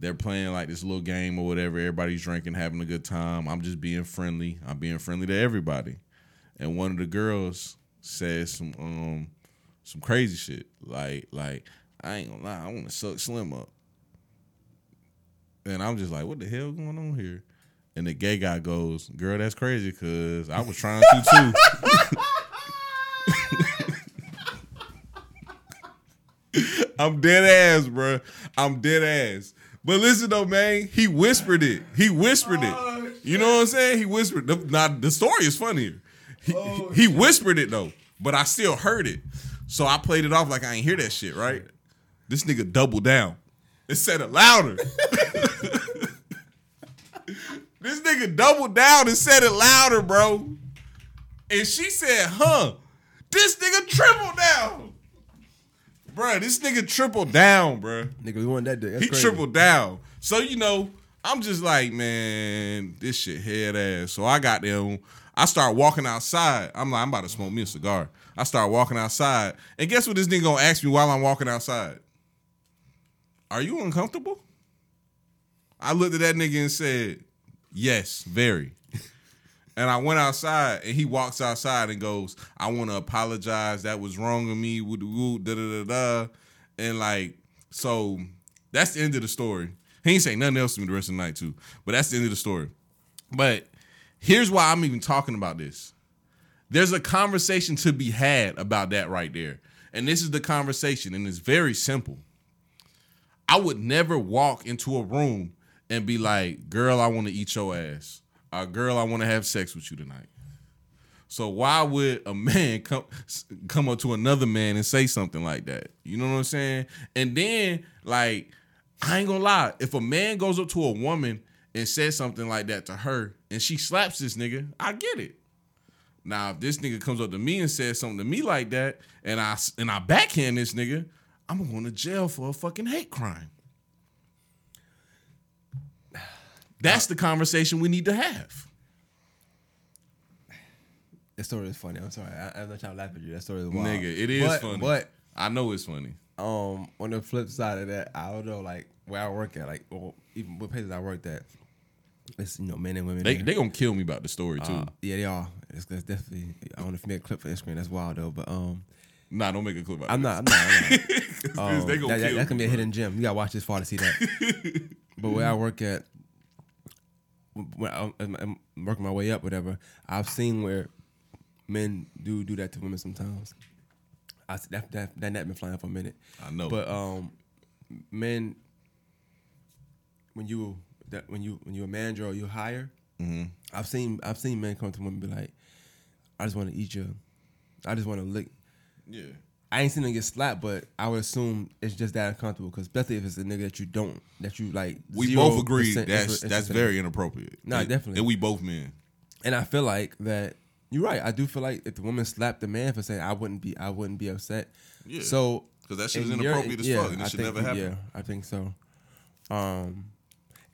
They're playing like this little game or whatever. Everybody's drinking, having a good time. I'm just being friendly. I'm being friendly to everybody. And one of the girls says some um some crazy shit. Like, like, I ain't gonna lie, I wanna suck Slim up. And I'm just like, what the hell going on here? And the gay guy goes, Girl, that's crazy, cause I was trying to too. I'm dead ass, bro. I'm dead ass. But listen though, man, he whispered it. He whispered it. You know what I'm saying? He whispered. The, now the story is funnier. Oh, he, he whispered it though, but I still heard it. So I played it off like I ain't hear that shit, right? This nigga doubled down and said it louder. this nigga doubled down and said it louder, bro. And she said, huh, this nigga tripled down. Bruh, this nigga tripled down, bruh. Nigga, we want that dick. That's He crazy. tripled down. So, you know, I'm just like, man, this shit head ass. So I got them. I start walking outside. I'm like, I'm about to smoke me a cigar. I start walking outside, and guess what? This nigga gonna ask me while I'm walking outside. Are you uncomfortable? I looked at that nigga and said, Yes, very. And I went outside, and he walks outside and goes, "I want to apologize. That was wrong of me." Woo, woo, da da da da. And like, so that's the end of the story. He ain't say nothing else to me the rest of the night too. But that's the end of the story. But here's why I'm even talking about this. There's a conversation to be had about that right there. And this is the conversation, and it's very simple. I would never walk into a room and be like, girl, I want to eat your ass. Or girl, I want to have sex with you tonight. So why would a man come come up to another man and say something like that? You know what I'm saying? And then like I ain't gonna lie, if a man goes up to a woman and says something like that to her and she slaps this nigga, I get it. Now if this nigga comes up to me and says something to me like that and I and I backhand this nigga, I'm going to jail for a fucking hate crime. That's the conversation we need to have. That story is funny. I'm sorry. I, I'm not trying to laugh at you. That story is wild. Nigga, it is but, funny. But I know it's funny. um, on the flip side of that, I don't know, like where I work at, like or even what places I worked at, it's you know men and women. They there. they gonna kill me about the story too. Uh, yeah, they are. It's, it's definitely. I want to make a clip for Instagram. That's wild though. But um, nah, don't make a clip about I'm not. I'm not. I'm not. Um, they gonna that, that- kill that's gonna be a hidden gem. You gotta watch this far to see that. but where I work at, when I'm, I'm- working my way up, whatever, I've seen where men do do that to women sometimes. I that that that net been flying for a minute. I know. but um, men, when you that when you when you're a manager or you hire, Mm-hmm. I've seen I've seen men come to women and be like, I just want to eat you, I just want to lick. Yeah. I ain't seen them get slapped, but I would assume it's just that uncomfortable. Because especially if it's a nigga that you don't, that you like. We both agree that's it's- that's very inappropriate. Nah, definitely. And we both men. And I feel like that you're right. I do feel like if the woman slapped the man for saying I wouldn't be, I wouldn't be upset. Yeah. So because that shit your- inappropriate as fuck, and it I should think- never happen. Yeah, I think so. Um,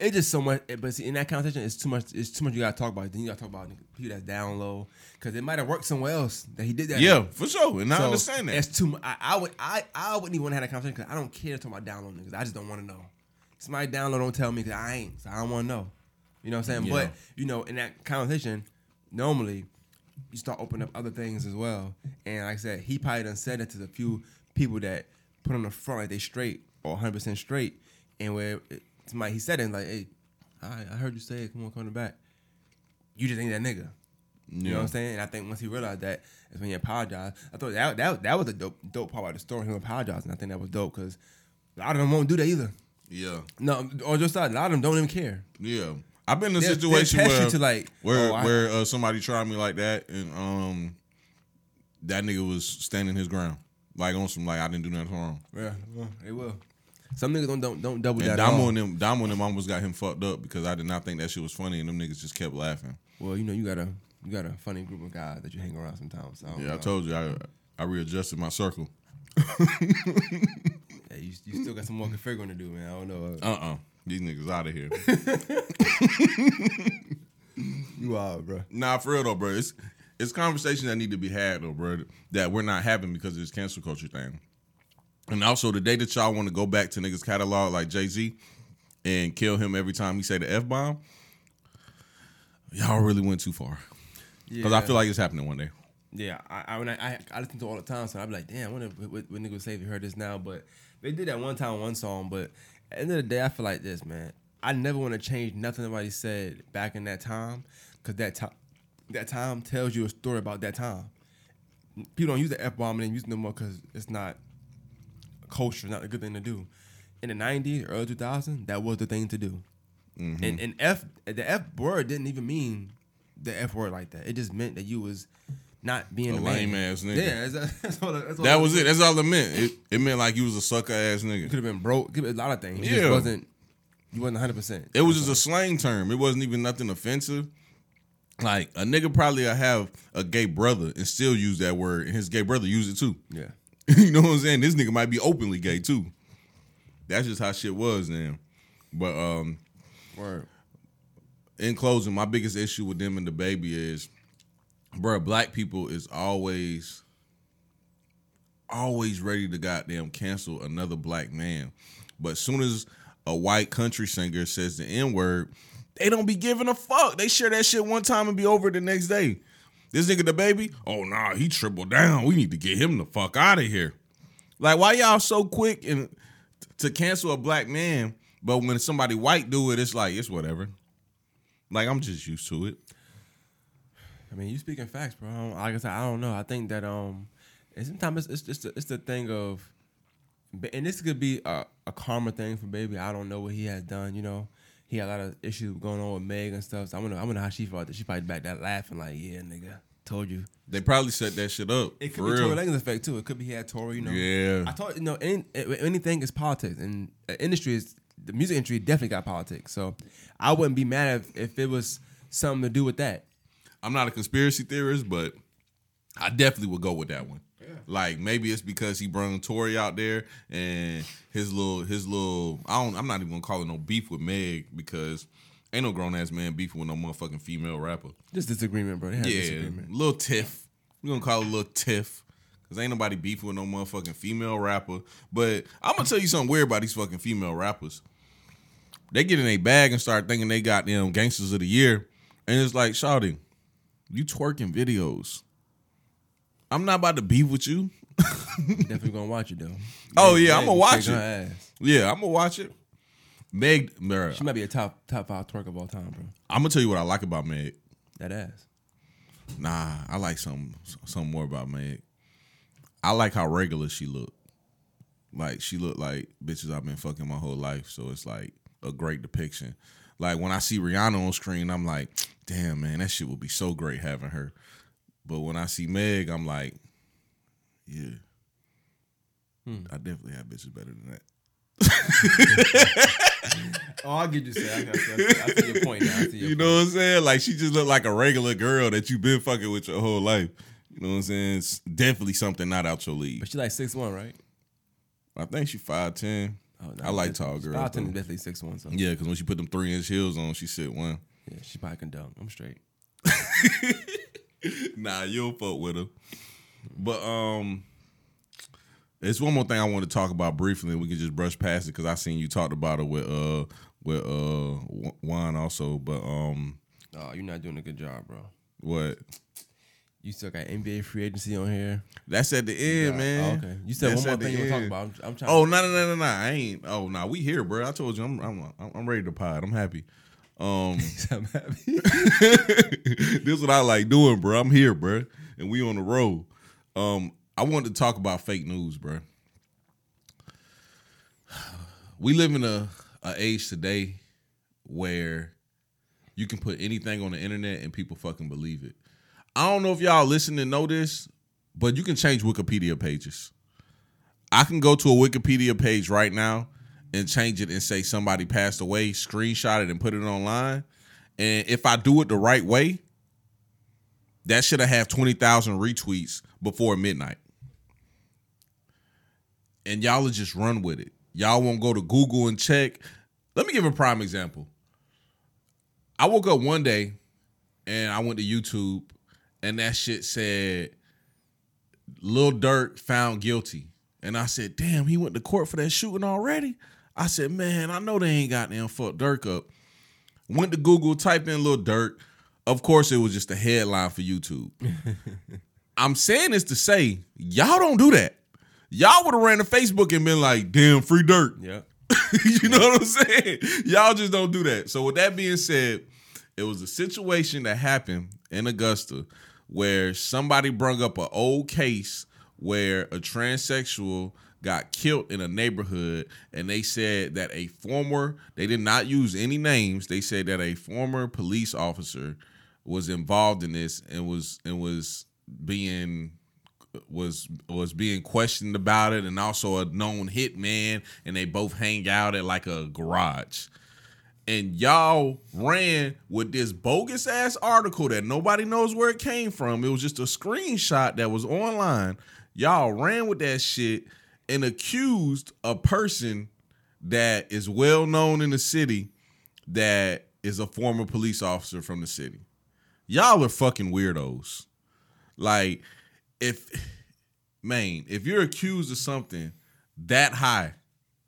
it's just so much, but see, in that conversation, it's too much. It's too much you gotta talk about. Then you gotta talk about people that's down low because it might have worked somewhere else that he did that. Yeah, for sure. And I understand that. It's too. mu- I, I would. I. I wouldn't even want to have that conversation because I don't care to talk about download niggas. I just don't want to know. Somebody download don't tell me because I ain't. So I don't want to know. You know what I'm saying? Yeah. But you know, in that conversation, normally you start opening up other things as well. And like I said, he probably done said it to the few people that put on the front like they straight or 100 percent straight, and where it, somebody he said it like, hey, I, I heard you say it. Come on, come back. You just ain't that nigga. You know what I'm saying? And I think once he realized that, is when he apologized. I thought that that, that was a dope dope part about the story. Him apologizing. I think that was dope because a lot of them won't do that either. Yeah. No, on your side, a lot of them don't even care. Yeah. I've been in a They'll- situation they'll where like, where oh, where uh, somebody tried me like that and um that nigga was standing his ground. Like on some like I didn't do nothing wrong. Yeah, well, they will. Some niggas don't don't, don't double And that. at all. Damo and them Damo and them almost got him fucked up because I did not think that shit was funny and them niggas just kept laughing. Well, you know, you got a you got a funny group of guys that you hang around sometimes. So I don't Yeah, I told you I I readjusted my circle. Yeah, you, you still got some more configuring to do, man. I don't know. Uh uh These niggas out of here. You are, bro. Nah, for real though, bro. It's it's conversations that need to be had though, bro. That we're not having because of this cancel culture thing. And also the day that y'all want to go back to niggas catalog like Jay Z and kill him every time he say the f bomb, y'all really went too far. Because I feel like it's happening one day. Yeah, I I, when I, I I listen to all the time, so I'm like, damn, I wonder what, what, what nigga would say if you heard this now. But they did that one time, one song. But at the end of the day, I feel like this, man. I never want to change nothing nobody said back in that time, because that time, that time tells you a story about that time. People don't use the f bomb and use it no more because it's not culture, not a good thing to do. In the '90s, early 2000s, that was the thing to do. Mm-hmm. And and f the f word didn't even mean the f word like that. It just meant that you was not being A a, man. lame ass nigga. Yeah, that's, that's all. That's all That was it. That's all it meant. It, it meant like you was a sucker ass nigga. Could have been broke. Could a lot of things. It Yeah. just wasn't. You wasn't 100. percent It was just a slang term. It wasn't even nothing offensive. Like a nigga probably have a gay brother and still use that word, and his gay brother use it too. Yeah. you know what I'm saying? This nigga might be openly gay too. That's just how shit was then. But um, Word. in closing, my biggest issue with them and DaBaby is, bro, black people is always, always ready to goddamn cancel another black man. But as soon as a white country singer says the N word, they don't be giving a fuck. They share that shit one time and be over the next day. This nigga, DaBaby, oh nah, he tripled down. We need to get him the fuck out of here. Like, why y'all so quick and to cancel a black man, but when somebody white do it, it's like it's whatever. Like I'm just used to it. I mean, you speaking facts, bro. Like I said, I don't know. I think that um, sometimes it's it's just it's the thing of, and this could be a, a karma thing for baby. I don't know what he has done. You know, he had a lot of issues going on with Meg and stuff. So I wonder I wonder how she felt. That she probably back that laughing like, yeah, nigga, told you. They probably set that shit up. It could be real. Tory Lanez effect too. It could be he had Tory. You know, Yeah. I thought you know any, anything is politics, and uh, industry is the music industry definitely got politics. So I wouldn't be mad if if it was something to do with that. I'm not a conspiracy theorist, but I definitely would go with that one. Like maybe it's because he brung Tory out there and his little his little I don't I'm not even gonna call it no beef with Meg because ain't no grown ass man beefing with no motherfucking female rapper. Just disagreement, bro. They Yeah, disagreement. little tiff. We're gonna call it a little tiff. Cause ain't nobody beefing with no motherfucking female rapper. But I'm gonna tell you something weird about these fucking female rappers. They get in a bag and start thinking they got them gangsters of the year. And it's like, Shawty, you twerking videos. I'm not about to beef with you. Definitely gonna watch it though. Oh, yeah, I'ma watch it. Yeah, I'm gonna watch it. Meg, bruh, She might be a top top five twerk of all time, bro. I'm gonna tell you what I like about Meg. That ass. Nah, I like some something more about Meg. I like how regular she look. Like she look like bitches I've been fucking my whole life. So it's like a great depiction. Like when I see Rihanna on screen, I'm like, damn man, that shit would be so great having her. But when I see Meg, I'm like, yeah. Hmm. I definitely have bitches better than that. Oh, I'll get you. Say, I, I, I, I see your point now. I see your You know what I'm saying? Like she just looked like a regular girl that you've been fucking with your whole life. You know what I'm saying? It's definitely something not out your league. But she like six one, right? I think she five ten. Oh, I like tall girls, Five ten is definitely six one. So Yeah, because when she put them three inch heels on, she said one. yeah, she probably can dunk. I'm straight. Nah, you don't fuck with her. But um, it's one more thing I want to talk about briefly, and we can just brush past it because I seen you talked about it with uh with uh wine also. But um, Oh, you're not doing a good job, bro. what? You still got NBA free agency on here. That's at the end, Yeah. man. Oh, okay. You said That's one more thing you want to talk about. I'm, I'm trying. Oh no no no no no! I ain't. Oh no, we here, bro. I told you, I'm I'm I'm ready to pod. I'm happy. Um, I'm happy. this is what I like doing, bro. I'm here, bro, and we on the road. Um, I wanted to talk about fake news, bro. We live in a, a age today where you can put anything on the internet and people fucking believe it. I don't know if y'all listen and know this, but you can change Wikipedia pages. I can go to a Wikipedia page right now and change it and say somebody passed away, screenshot it and put it online. And if I do it the right way, that should have 20,000 retweets before midnight. And y'all just run with it. Y'all won't go to Google and check. Let me give a prime example. I woke up one day and I went to YouTube and that shit said Lil Durk found guilty. And I said, damn, he went to court for that shooting already? I said, man, I know they ain't got them fuck Durk up. Went to Google, typed in little Durk. Of course, it was just a headline for YouTube. I'm saying this to say, y'all don't do that. Y'all would have ran to Facebook and been like, damn, free Durk. yeah. you know what I'm saying? Y'all just don't do that. So with that being said, it was a situation that happened in Augusta where somebody brung up an old case where a transsexual got killed in a neighborhood and they said that a former they did not use any names they said that a former police officer was involved in this and was and was being was was being questioned about it and also a known hitman and they both hang out at like a garage. And y'all ran with this bogus ass article that nobody knows where it came from. It was just a screenshot that was online. Y'all ran with that shit and accused a person that is well known in the city that is a former police officer from the city. Y'all are fucking weirdos. Like, if man, if you're accused of something that high,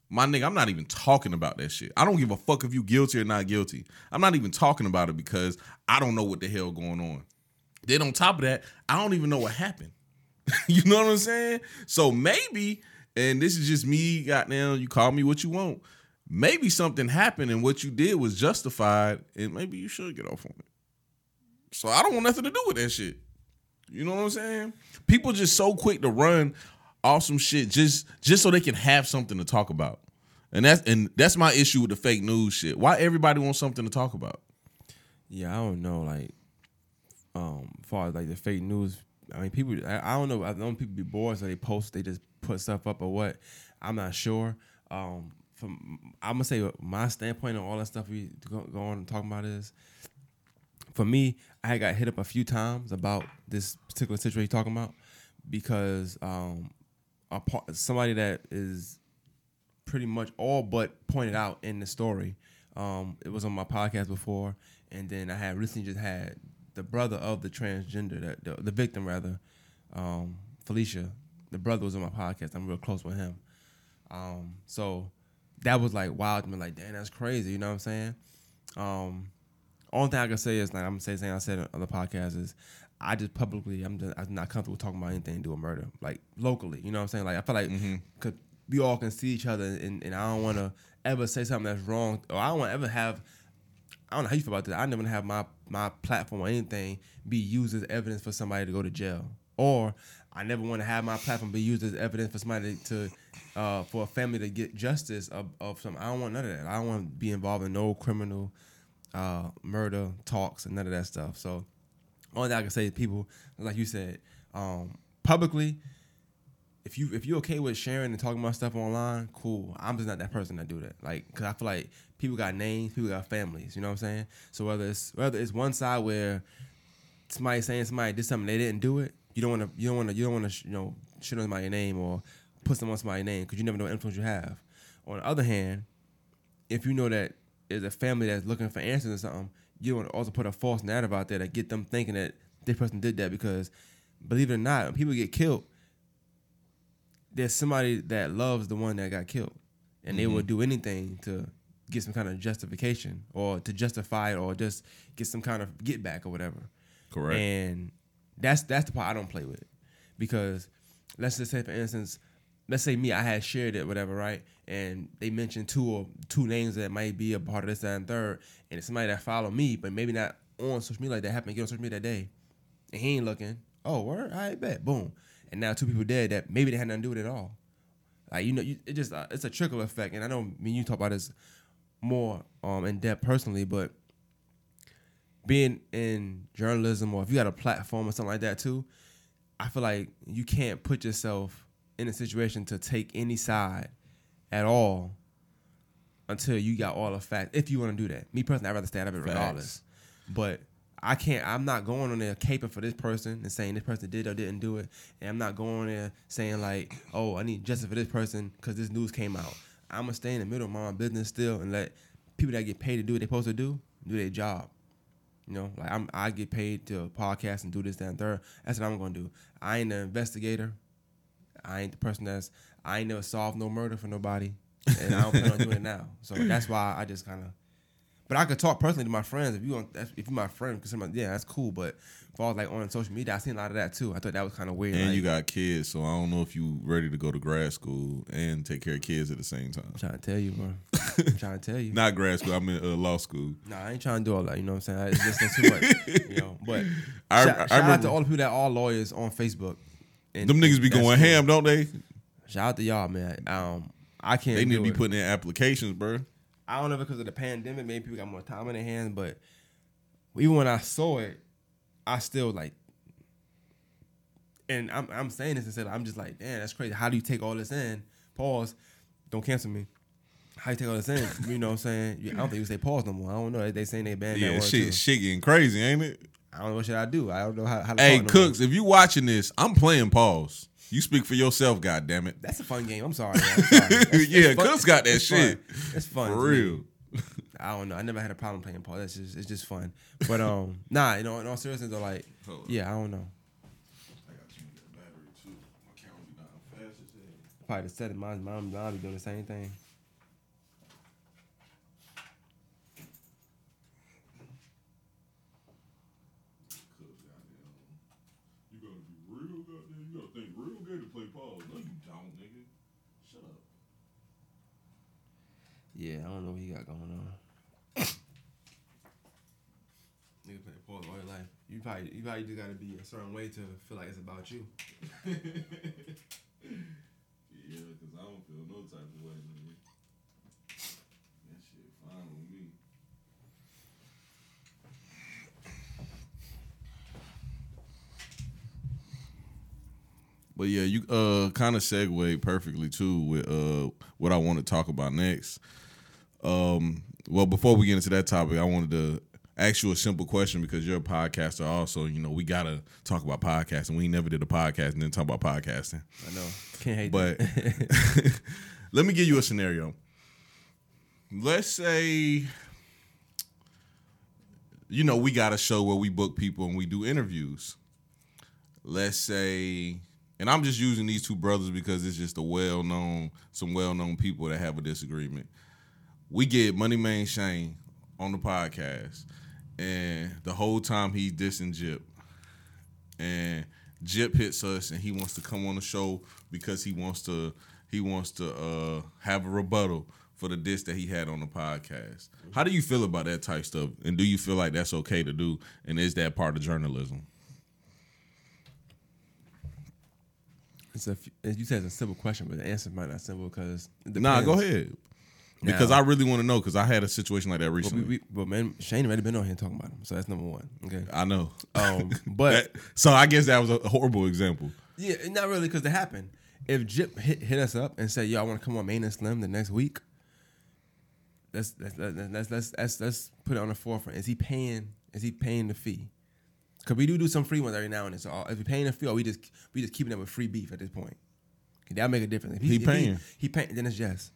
my nigga, I'm not even talking about that shit. I don't give a fuck if you guilty or not guilty. I'm not even talking about it because I don't know what the hell going on. Then on top of that, I don't even know what happened. you know what I'm saying? So maybe, and this is just me, goddamn, you call me what you want. Maybe something happened and what you did was justified, and maybe you should get off on it. So I don't want nothing to do with that shit. You know what I'm saying? People just so quick to run off some shit just just so they can have something to talk about. And that's and that's my issue with the fake news shit. Why everybody wants something to talk about? Yeah, I don't know. Like, um, far as like the fake news, I mean, people. I, I don't know. I know people be bored, so they post, they just put stuff up or what. I'm not sure. Um, from I'm gonna say my standpoint on all that stuff we go, go on and talking about is, for me, I got hit up a few times about this particular situation you're talking about because um, a part, somebody that is pretty much all but pointed out in the story. Um, it was on my podcast before, and then I had recently just had the brother of the transgender, that the, the victim rather, um, Felicia. The brother was on my podcast. I'm real close with him. Um, so that was like wild to me. Like, damn, that's crazy. You know what I'm saying? Um, only thing I can say is like I'm saying, saying I said on the podcast is I just publicly I'm just I'm not comfortable talking about anything to do with murder, like locally. You know what I'm saying? Like I feel like cause we all can see each other, and, and I don't want to ever say something that's wrong, or I don't want to ever have. I don't know how you feel about this. I never have my my platform or anything be used as evidence for somebody to go to jail, or I never want to have my platform be used as evidence for somebody to, uh, for a family to get justice of, of some. I don't want none of that. I don't want to be involved in no criminal, uh, murder talks and none of that stuff. So, only thing I can say to people, like you said, um, publicly, if you if you're okay with sharing and talking about stuff online, cool. I'm just not that person that do that. Like, cause I feel like people got names, people got families. You know what I'm saying? So whether it's whether it's one side where somebody saying somebody did something they didn't do it, you don't want to you don't want to you don't want to you know shit on somebody's name or put someone on somebody's name because you never know what influence you have. On the other hand, if you know that there's a family that's looking for answers or something, you don't want to also put a false narrative out there that get them thinking that this person did that because believe it or not, when people get killed, there's somebody that loves the one that got killed, and they will mm-hmm. do anything to get some kind of justification or to justify it or just get some kind of get back or whatever. Correct. And that's that's the part I don't play with because let's just say for instance, let's say me I had shared it whatever right, and they mentioned two or two names that might be a part of this that, and third, and it's somebody that follow me but maybe not on social media like that happened to get on social media that day, and he ain't looking. Oh, word, I bet, boom, and now two people dead that maybe they had nothing to do with it at all. Like you know, you, it just uh, it's a trickle effect, and I know me and you talk about this more um in depth personally, but being in journalism or if you got a platform or something like that too, I feel like you can't put yourself in a situation to take any side at all until you got all the facts. If you want to do that, me personally, I'd rather stay out of it regardless. But I can't. I'm not going on there caping for this person and saying this person did or didn't do it, and I'm not going on there saying like, oh, I need justice for this person because this news came out. I'm gonna stay in the middle of my business still and let people that get paid to do what they're supposed to do do their job. You know, like I'm, I get paid to podcast and do this, that, and third. That's what I'm gonna do. I ain't the investigator. I ain't the person that's. I ain't never solved no murder for nobody, and I don't plan on doing it now. So that's why I just kind of. But I could talk personally to my friends if you want. If you're my friend, because like, yeah, that's cool. But if I was like on social media, I seen a lot of that too. I thought that was kind of weird. and like, you got kids, so I don't know if you ready to go to grad school and take care of kids at the same time. I'm trying to tell you, bro. I'm trying to tell you. Not grad school. I'm in uh, law school. Nah, I ain't trying to do all that. You know what I'm saying? It's just too much. You know, but I- shout, I shout out remember- to all the people that are lawyers on Facebook. And, Them niggas be going cool. ham, don't they? Shout out to y'all, man. Um, I can't. They need to be it. putting in applications, bro. I don't know because of the pandemic. Maybe people got more time in their hands, but even when I saw it, I still like. And I'm I'm saying this instead. I'm just like, damn, that's crazy. How do you take all this in? Pause. Don't cancel me. How you take all this in? You know what I'm saying? I don't think you say pause no more. I don't know. They, they saying they banned that Yeah, word shit, too. shit getting crazy, ain't it? I don't know what should I do. I don't know how. how to Hey, talk no more. Cooks, if you watching this, I'm playing pause. You speak for yourself, God damn it. That's a fun game. I'm sorry. man. I'm sorry. It's- Yeah. Cooks got that It's fun. shit. It's fun. For to me. real. I don't know. I never had a problem playing Paul. That's just it's just fun. But um, nah, you know, in all seriousness, though, like, Hold on. yeah, I don't know. I got to change that battery too. My camera be dying fast as hell. Probably the set of mine. Mom, mom be doing the same thing. Cause goddamn, you gotta be real goddamn. You gotta think real gay to play Paul. No, you don't, nigga. Shut up. Yeah, I don't know what he got going on. Nigga play Paul all your life. You probably you probably just gotta be a certain way to feel like it's about you. Yeah, cause I don't feel no type of way, nigga. That shit fine with me. But yeah, you uh kind of segue perfectly too with uh what I want to talk about next. Um, well, before we get into that topic, I wanted to ask you a simple question because you're a podcaster. Also, you know, we gotta talk about podcasting. We never did a podcast and then talk about podcasting. I know. Can't hate But let me give you a scenario. Let's say, you know, we got a show where we book people and we do interviews. Let's say, and I'm just using these two brothers because it's just a well known, some well known people that have a disagreement. We get Money Man Shane on the podcast, and the whole time he's dissing Jip and Jip hits us and he wants to come on the show because he wants to he wants to uh have a rebuttal for the diss that he had on the podcast. How do you feel about that type stuff? And do you feel like that's okay to do? And is that part of journalism? it's a, you said it's a simple question, but the answer might not simple because Nah, go ahead. Because Now- I really want to know because I had a situation like that But, recently. we, we, but man, Shane already been on here talking about him, so that's number one. Okay. I know. Um, but That- so I guess that was a horrible example. Yeah, not really, because it happened. If Jip hit, hit us up and said, "Yo, I want to come on Main and Slim the next week," let's let's let's let's let's, let's, let's put it on the forefront. Is he paying? Is he paying the fee? Because we do do some free ones every now and then. So uh, if we're paying the fee, or we just we just keeping it with free beef at this point. That'll make a difference. If He if paying. He, paying. Then it's yes.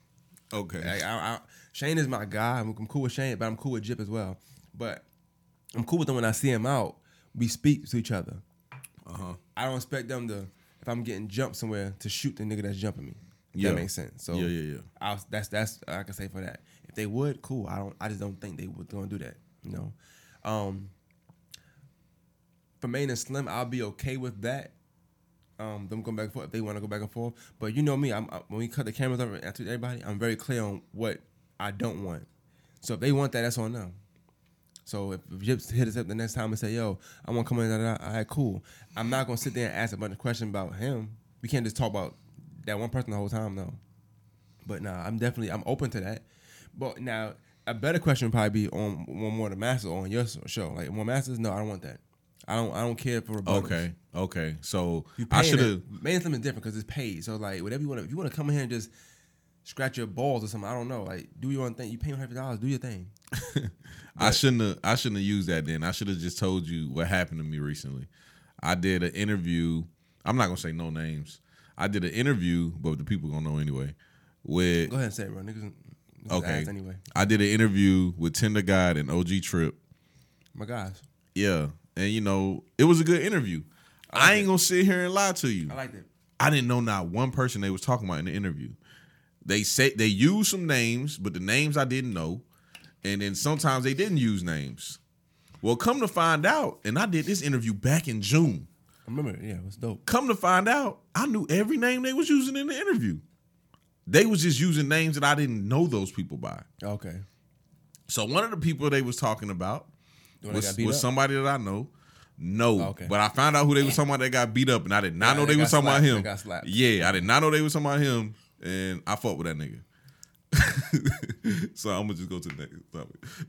Okay. Like, I, I, Shane is my guy. I'm, I'm cool with Shane, but I'm cool with Jip as well. But I'm cool with them when I see him out. We speak to each other. Uh-huh. I don't expect them to, if I'm getting jumped somewhere, to shoot the nigga that's jumping me. If Yeah. That makes sense. So Yeah, yeah, yeah. I was, that's that's I can say for that. If they would, cool. I don't. I just don't think they would gonna do that. You know. Um. For Main and Slim, I'll be okay with that. Um, them going back and forth if they want to go back and forth. But you know me, I'm I, when we cut the cameras over and I everybody, I'm very clear on what I don't want. So if they want that, that's on them. So if, Jips hit us up the next time and say, "Yo, I want to come in," all right, cool. I'm not gonna sit there and ask a bunch of questions about him. We can't just talk about that one person the whole time, though. But nah, I'm definitely I'm open to that. But now a better question would probably be on one more the masters on your show. Like more masters, no, I don't want that. I don't I don't care for rebuttals. Okay. Okay. So I should have Slim is different because it's paid. So like whatever you want to, if you want to come in here and just scratch your balls or something, I don't know. Like do your own thing. You pay hundred dollars, do your thing. I shouldn't have. I shouldn't have used that. Then I should have just told you what happened to me recently. I did an interview. I'm not gonna say no names. I did an interview, but the people gonna know anyway. With Go ahead and say it, bro. Niggas, niggas okay, anyway. I did an interview with Tender God and OG Trip. My guys, Yeah, and you know it was a good interview. I ain't gonna sit here and lie to you. I liked it. I didn't know not one person they was talking about in the interview. They say they used some names, but the names I didn't know, and then sometimes they didn't use names. Well, come to find out, and I did this interview back in June. I remember, yeah, it was dope. Come to find out, I knew every name they was using in the interview. They was just using names that I didn't know those people by. Okay. So one of the people they was talking about that was, got beat was up? somebody that I know. No, Oh, okay. but I found out who they was talking about that got beat up, and I did not Yeah, know they they was got talking about him. Yeah, I did not know they was talking about him, and I fought with that nigga. so I'm gonna just go to the next topic.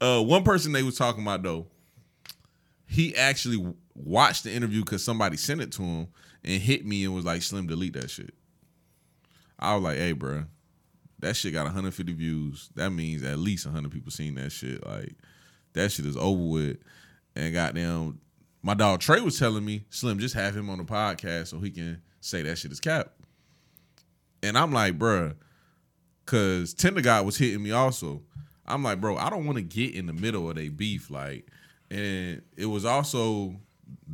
But uh, one person they was talking about though, he actually watched the interview because somebody sent it to him and hit me and was like, "Slim, delete that shit." I was like, "Hey, bro, that shit got 150 views. That means at least 100 people seen that shit. Like, that shit is over with." And goddamn, my dog Trey was telling me, "Slim, just have him on the podcast so he can say that shit is cap." And I'm like, bruh, cause Tender God was hitting me also. I'm like, bro, I don't want to get in the middle of their beef. Like, and it was also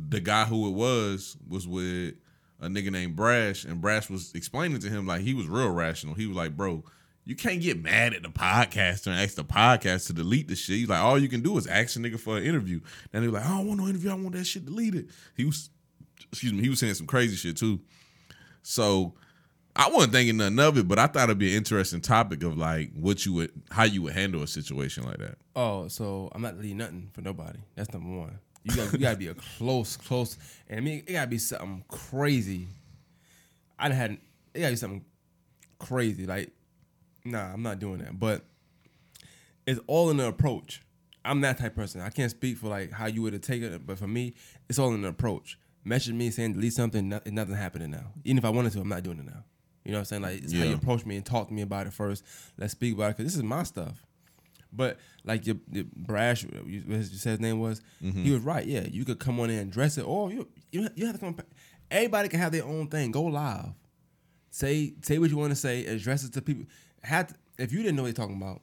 the guy who it was was with a nigga named Brash, and Brash was explaining to him like he was real rational. He was like, bro, you can't get mad at the podcaster and ask the podcast to delete the shit. He's like, all you can do is ask a nigga for an interview. And they're like, I don't want no interview. I want that shit deleted. He was, excuse me, he was saying some crazy shit too. So I wasn't thinking nothing of it, but I thought it'd be an interesting topic of like what you would, how you would handle a situation like that. Oh, so I'm not leaving nothing for nobody. That's number one. You got you got to be a close, close, and I mean it got to be something crazy. I done had it got to be something crazy. Like, nah, I'm not doing that. But it's all in the approach. I'm that type of person. I can't speak for like how you would have taken it, but for me, it's all in the approach. Message me saying delete something, no, nothing happening now. Even if I wanted to, I'm not doing it now. You know what I'm saying? Like it's how you approach me and talk to me about it first. Let's speak about it because this is my stuff. But like your, your Brash, you, what said his name was, mm-hmm. he was right. Yeah, you could come on in and dress it, or you you you have to come. Everybody can have their own thing. Go live, say say what you want to say, address it to people. Had if you didn't know what they're talking about,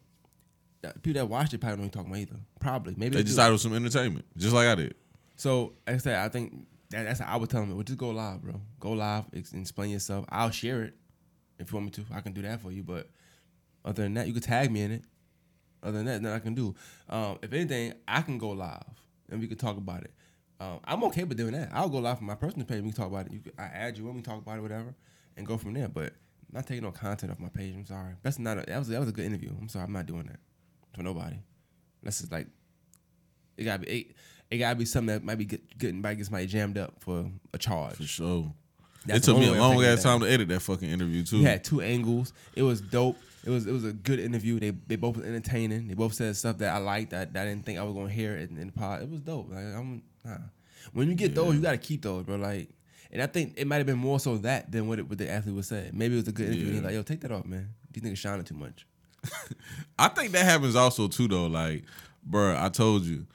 people that watched it probably don't know what you're talking about either. Probably maybe They do. just thought it was some entertainment, just like I did. So I said, I think that, that's how I would tell them. Well, just go live, bro. Go live, ex- explain yourself. I'll share it if you want me to. I can do that for you. But other than that, you can tag me in it. Other than that, then I can do. Um, if anything, I can go live and we can talk about it. Um, I'm okay with doing that. I'll go live from my personal page. We can talk about it. You can, I add you when we talk about it, whatever, and go from there. But not taking no content off my page. I'm sorry. That's not. A, that was that was a good interview. I'm sorry. I'm not doing that for nobody. That's just like it gotta be it, it gotta be something that might be get, getting might get somebody jammed up for a charge. For sure. That's it took me a long ass time to edit that fucking interview too. We had two angles. It was dope. It was it was a good interview. They they both were entertaining. They both said stuff that I liked that, that I didn't think I was gonna hear in, in the pod. It was dope. Like I'm nah. When you get those, you gotta keep those, bro. Like and I think it might have been more so that than what it, what the athlete was saying. Maybe it was a good interview. He's Yeah. like, yo, take that off, man. These niggas shining too much. I think that happens also too though. Like, bruh, I told you.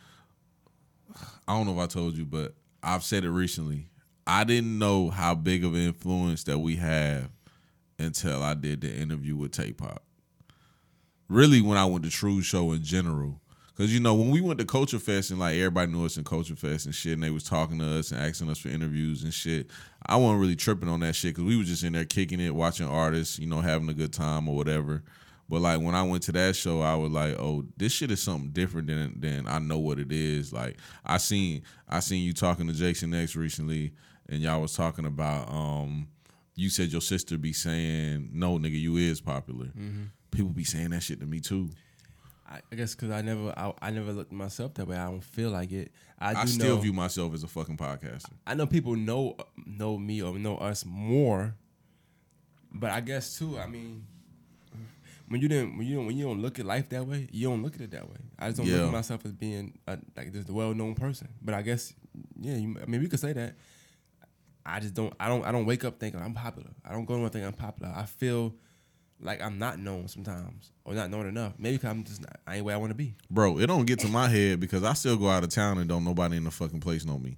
I don't know if I told you, but I've said it recently. I didn't know how big of an influence that we have until I did the interview with Tay Pop. Really, when I went to True Show in general. Cause you know, when we went to Culture Fest and like everybody knew us in Culture Fest and shit, and they was talking to us and asking us for interviews and shit, I wasn't really tripping on that shit because we was just in there kicking it, watching artists, you know, having a good time or whatever. But like when I went to that show, I was like, "Oh, this shit is something different than than I know what it is." Like I seen I seen you talking to Jason X recently, and y'all was talking about um, you said your sister be saying, "No, nigga, you is popular." People be saying that shit to me too. I, I guess because I never I, I never looked at myself that way. I don't feel like it. I do I still know, view myself as a fucking podcaster. I know people know know me or know us more, but I guess too. I mean, when you didn't when you don't when you don't look at life that way, you don't look at it that way. I just don't look at myself as being a, like this well known person. But I guess yeah, you, I mean we could say that. I just don't I don't I don't wake up thinking I'm popular. I don't go to thinking I'm popular. I feel like I'm not known sometimes or not known enough. Maybe because I'm just not, I ain't where I want to be. Bro, it don't get to my head because I still go out of town and don't nobody in the fucking place know me.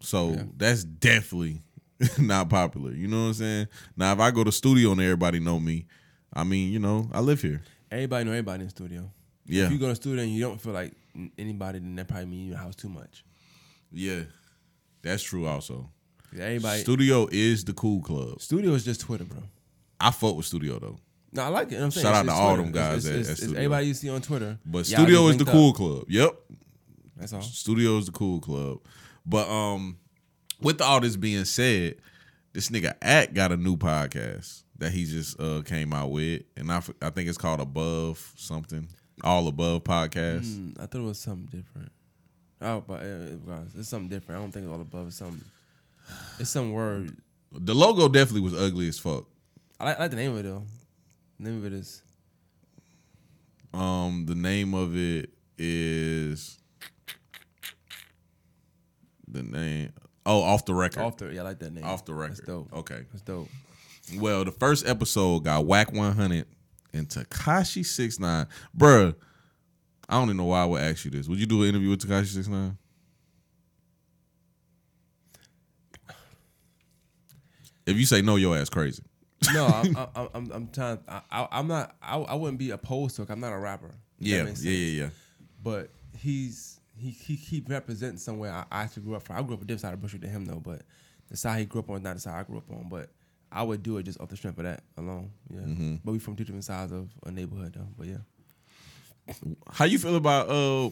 So Yeah. that's definitely not popular. You know what I'm saying? Now if I go to studio and everybody know me, I mean, you know, I live here. Everybody know everybody in the studio. Yeah. If you go to studio and you don't feel like anybody, then that probably mean you your house too much. Yeah. That's true also. Everybody Studio is the cool club. studio is just Twitter, bro. I fuck with studio though. No, I like it. You know what I'm saying Shout out to all Twitter. them guys It's, it's, at it's Studio. everybody you see on Twitter. But Y'all studio is the cool up. club. Yep. That's all. Studio is the cool club. But um with all this being said, this nigga Act got a new podcast that he just uh came out with. And I, I think it's called Above something. All Above podcast. Mm, I thought it was something different. Oh, but uh, it was. It's something different. I don't think it's all above. It's something. It's some word. The logo definitely was ugly as fuck. I like, I like the name of it though. The name of it is Um the name of it is the name Oh, off the record. off the. Yeah, I like that name. Off the record. That's dope. Okay. That's dope. Well, the first episode got Wack 100 and Tekashi 69. Bruh, I don't even know why I would ask you this. Would you do an interview with Tekashi 69? If you say no, your ass crazy. No, I'm, I'm, I'm, I'm trying. I, I, I'm not. I, I wouldn't be opposed to it. I'm not a rapper. Yeah, yeah, yeah, yeah. But he's he he he represents somewhere I, I actually grew up from. I grew up a different side of Bush than him though, but the side he grew up on is not the side I grew up on. But I would do it just off the strength of that alone. Yeah. Mm-hmm. But we from two different sides of a neighborhood though. But yeah. How you feel about uh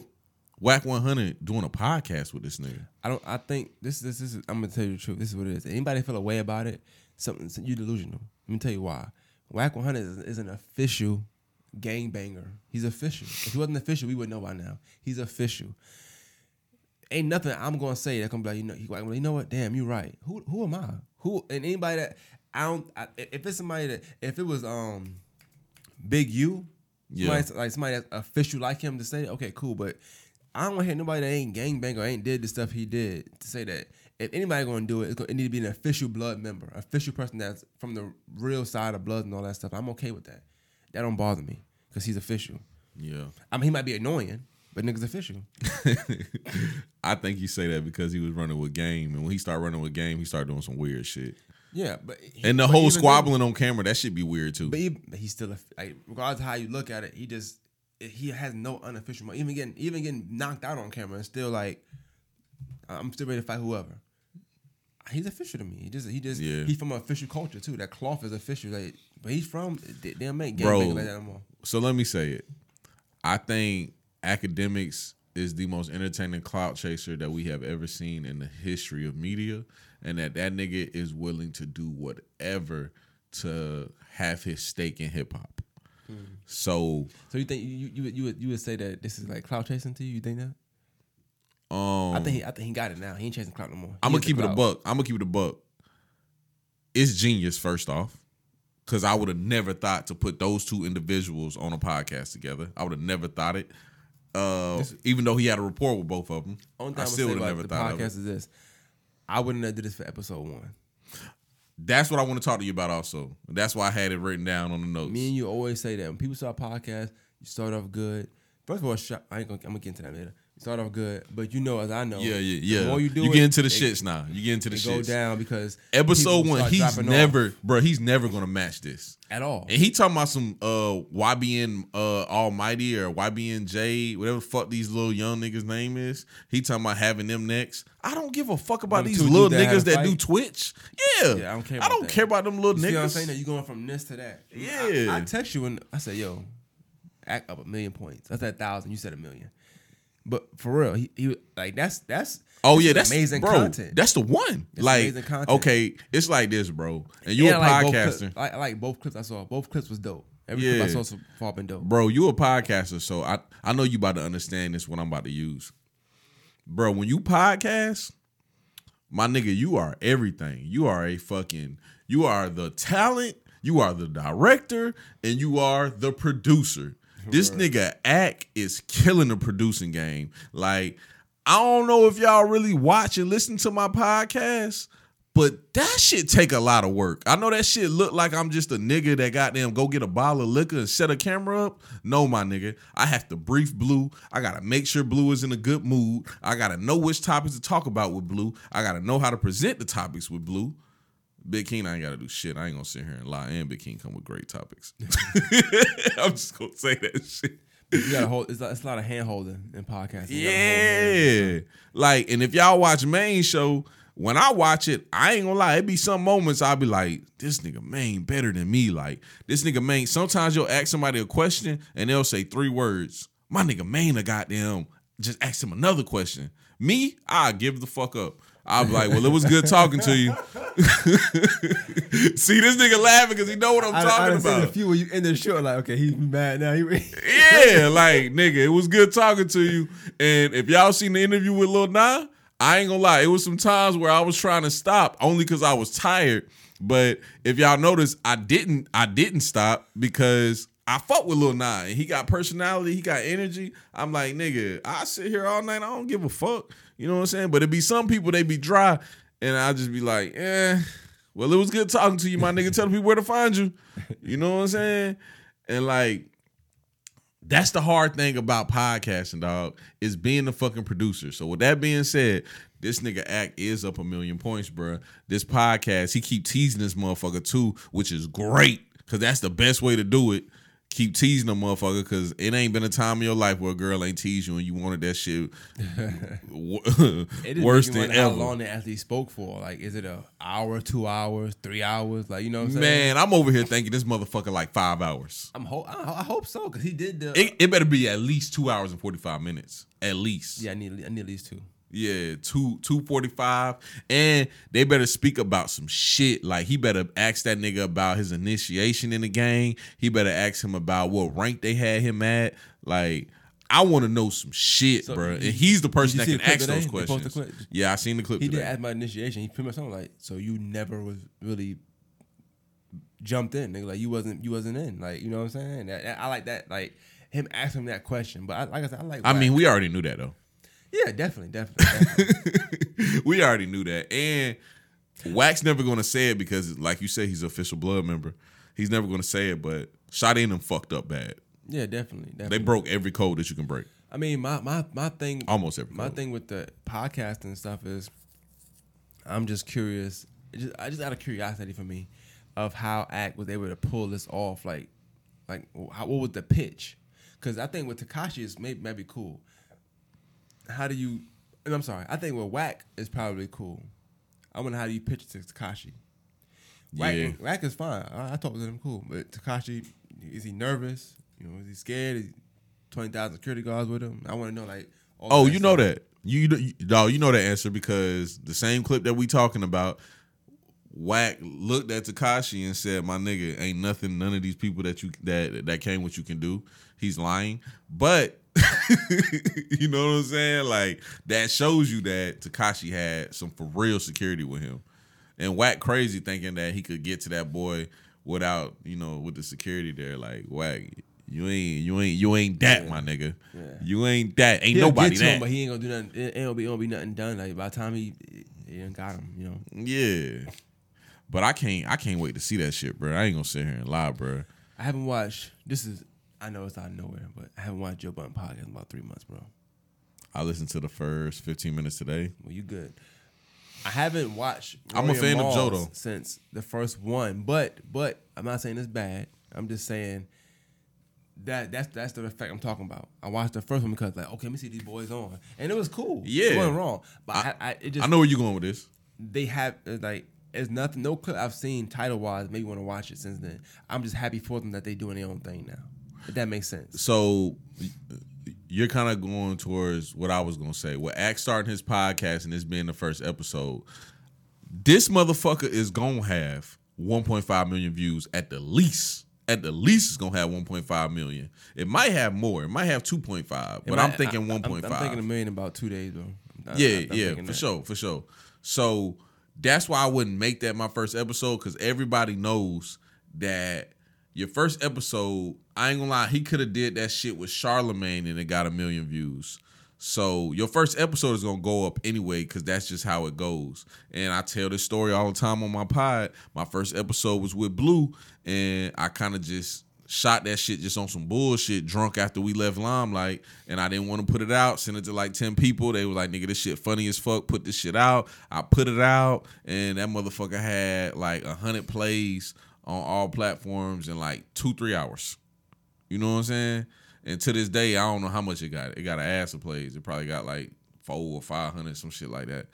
Wack 100 doing a podcast with this nigga? I don't. I think this. This, this is. I'm gonna tell you the truth. This is what it is. Anybody feel a way about it? Something you delusional. Let me tell you why. Wack 100 is, is an official gangbanger. He's official. If he wasn't official, we would know by now. He's official. Ain't nothing I'm gonna say that gonna be like you know. Like, well, you know what? Damn, you right. Who who am I? Who and anybody that I don't. I, if it's somebody that if it was um Big U, Yeah. somebody, like somebody that's official like him to say, okay, cool, but I don't want to hear nobody that ain't gangbang or ain't did the stuff he did to say that. If anybody gonna do it, it's gonna, it need to be an official blood member, official person that's from the real side of blood and all that stuff. I'm okay with that. That don't bother me because he's official. Yeah. I mean, he might be annoying, but niggas official. I think you say that because he was running with game, and when he started running with game, he started doing some weird shit. Yeah, but he- And the but whole squabbling on camera, that should be weird too. But, he, but he's still a, like, regardless of how you look at it, he just he has no unofficial. Even getting even getting knocked out on camera, and still like, I'm still ready to fight whoever. He's official to me. He just he just Yeah. he's from an official culture too. That cloth is official. Like, but he's from they don't make Bro. like that anymore. so let me say it. I think Akademiks is the most entertaining clout chaser that we have ever seen in the history of media, and that that nigga is willing to do whatever to have his stake in hip hop. Hmm. So, So you think you you you would you would say that this is like clout chasing to you? You think that? Um, I think he, I think he got it now. He ain't chasing clout no more. I'm gonna keep it a buck. I'm gonna keep it a buck. It's genius, first off, because I would have never thought to put those two individuals on a podcast together. I would have never thought it. Uh, even though he had a rapport with both of them, I still would have never the thought podcast of it. is this. I wouldn't have did this for episode one. That's what I want to talk to you about. Also, that's why I had it written down on the notes. Me and you always say that when people start podcasts, you start off good. First of all, I ain't gonna, I'm gonna get into that later. Start off good, but you know, as I know, yeah, yeah, yeah. The more you do, you it, get into the it- shits now. You get into the It go down because Episode one, he's dropping off never, bro. He's never gonna match this. at all. And he talking about some uh YBN uh Almighty or YBN J, whatever the fuck these little young niggas name is. He talking about having them next. I don't give a fuck about Them these little that niggas that do? Twitch. Yeah. Yeah, I don't care I about don't that. care about them little You see what I'm niggas. saying? That you going from this to that. Yeah. I, I text you and I said, "Yo, act up a million points." I said a thousand. You said a million. But for real, he, he like that's that's Oh yeah, that's amazing bro, content. That's the one. It's like amazing content. okay, it's like this, bro. And you And a I like podcaster. I, I like both clips I saw. Both clips was dope. Every clip I saw so far been dope. bro, you a podcaster, so I I know you about to understand this. What I'm about to use, bro. When you podcast, my nigga, you are everything. You are a fucking. You are the talent. You are the director, and you are the producer. This nigga act is killing the producing game. Like I don't know if y'all really watch and listen to my podcast. But that shit take a lot of work. I know that shit look like I'm just a nigga that got them go get a bottle of liquor and set a camera up. No, my nigga. I have to brief Blue. I gotta make sure Blue is in a good mood. I gotta know which topics to talk about with Blue. I gotta know how to present the topics with Blue. Big King, I ain't gotta do shit. I ain't gonna sit here and lie. And Big King come with great topics. I'm just gonna say that shit. You gotta hold. It's, a- it's a lot of hand holding in podcasts. You gotta hold hands. Yeah. Like, and if y'all watch main show, when I watch it, I ain't gonna lie, it be some moments I'll be like, this nigga main better than me. Like, this nigga main, sometimes you'll ask somebody a question and they'll say three words. My nigga main a goddamn, just ask him another question. Me, I give the fuck up. Be like, well, it was good talking to you. See, this nigga laughing because he know what I'm I, I talking seen about. a few of you in the show like, okay, he's mad now. He, Yeah, like nigga, it was good talking to you. And if y'all seen the interview with Lil Nah, I ain't gonna lie, it was some times where I was trying to stop only because I was tired. But if y'all notice, I didn't. I didn't stop because I fuck with Lil Nah he got personality, he got energy. I'm like, nigga, I sit here all night. I don't give a fuck. You know what I'm saying? But it be some people they be dry, and I just be like, eh. Well, it was good talking to you, my nigga. Tell the people where to find you. You know what I'm saying? And like, that's the hard thing about podcasting, dog, is being the fucking producer. So with that being said, this nigga act is up a million points, bruh. This podcast, he keep teasing this motherfucker too, which is great because that's the best way to do it. Keep teasing a motherfucker because it ain't been a time in your life where a girl ain't teased you and you wanted that shit w- It just worse than ever. How long they actually spoke for? Like, is it a hour, two hours, three hours? Like, you know what I'm saying? Man, I'm over here thinking this motherfucker like five hours. I'm ho- I, I hope so because he did the. It, it better be at least two hours and forty five minutes. At least. yeah, I need I need at least two. Yeah, two two forty five, and they better speak about some shit. Like he better ask that nigga about his initiation in the gang. He better ask him about what rank they had him at. Like I want to know some shit, So, bro. And he's the person that can ask those today? They posted questions. clip? Yeah, I seen the clip He did ask my initiation. He pretty much something like, so you never was really jumped in, nigga. Like you wasn't you wasn't in. Like you know what I'm saying? That- I like that. Like him asking that question. But I, like I said, I like. I mean, we already knew that though. Yeah, definitely, definitely. definitely. we already knew that. And Wack never gonna say it because, like you said, he's an official blood member. He's never gonna say it, but Shot in them fucked up bad. yeah, definitely, definitely. They broke every code that you can break. I mean, my my my thing. Almost every My code. thing with the podcast and stuff is, I'm just curious. Just, I just out of curiosity for me, of how Act was able to pull this off. Like, like how, what was the pitch? Because I think with Tekashi is maybe maybe cool. How do you? and I'm sorry. I think with Wack is probably cool. I wonder how do you pitch to Tekashi. Wack, Yeah. Wack is fine. I, I talked to him cool, but Tekashi is he nervous? You know, is he scared? Is twenty thousand security guards with him? I want to know like. all Oh, you know stuff. that. You, you dog, you know that answer because the same clip that we talking about, Wack looked at Tekashi and said, "My nigga, ain't nothing. None of these people that you that that came what you can do. He's lying." But you know what I'm saying? Like that shows you that Tekashi had some for real security with him, and Wack crazy thinking that he could get to that boy without you know with the security there. Like Wack. You ain't, you ain't, you ain't that, my nigga. Yeah. You ain't that. Ain't He'll nobody to him, that. but he ain't gonna do nothing. It ain't gonna be, gonna be nothing done. Like by the time he, he done got him, you know. Yeah. But I can't I can't wait to see that shit, bro. I ain't gonna sit here and lie, bro. I haven't watched. This is. I know it's out of nowhere, but I haven't watched Joe Budden podcast in about three months, bro. I listened to the first 15 minutes today. Well, you good. I haven't watched. I'm a fan of Joe, though. since the first one, but but I'm not saying it's bad. I'm just saying that that's that's the effect I'm talking about. I watched the first one because like, okay, let me see these boys on, and it was cool. Yeah. it wasn't wrong, but I, I, it just I know where you're going with this. they have uh, like it's nothing no clip I've seen title wise maybe want to watch it since then. I'm just happy for them that they doing their own thing now. If that makes sense. So you're kind of going towards what I was gonna say. With Act starting his podcast and this being the first episode, this motherfucker is gonna have 1.5 million views at the least. At the least, it's gonna have 1.5 million. It might have more. It might have 2.5, but Am I'm I- thinking I- 1.5. I'm, thinking a million in about two days, bro. I- Yeah, I'm yeah, for that. sure, for sure. So that's why I wouldn't make that my first episode because everybody knows that your first episode, I ain't gonna lie, he could have did that shit with Charlemagne and it got a million views. So your first episode is gonna go up anyway because that's just how it goes. And I tell this story all the time on my pod. My first episode was with Blue, and I kind of just shot that shit just on some bullshit, drunk after we left Limelight, and I didn't want to put it out. Sent it to like ten people. They were like, "Nigga, this shit funny as fuck. Put this shit out." I put it out, and that motherfucker had like a hundred plays on all platforms in like two three hours. You know what I'm saying? And to this day, I don't know how much it got. It got an ass of plays. It probably got like four or five hundred, some shit like that.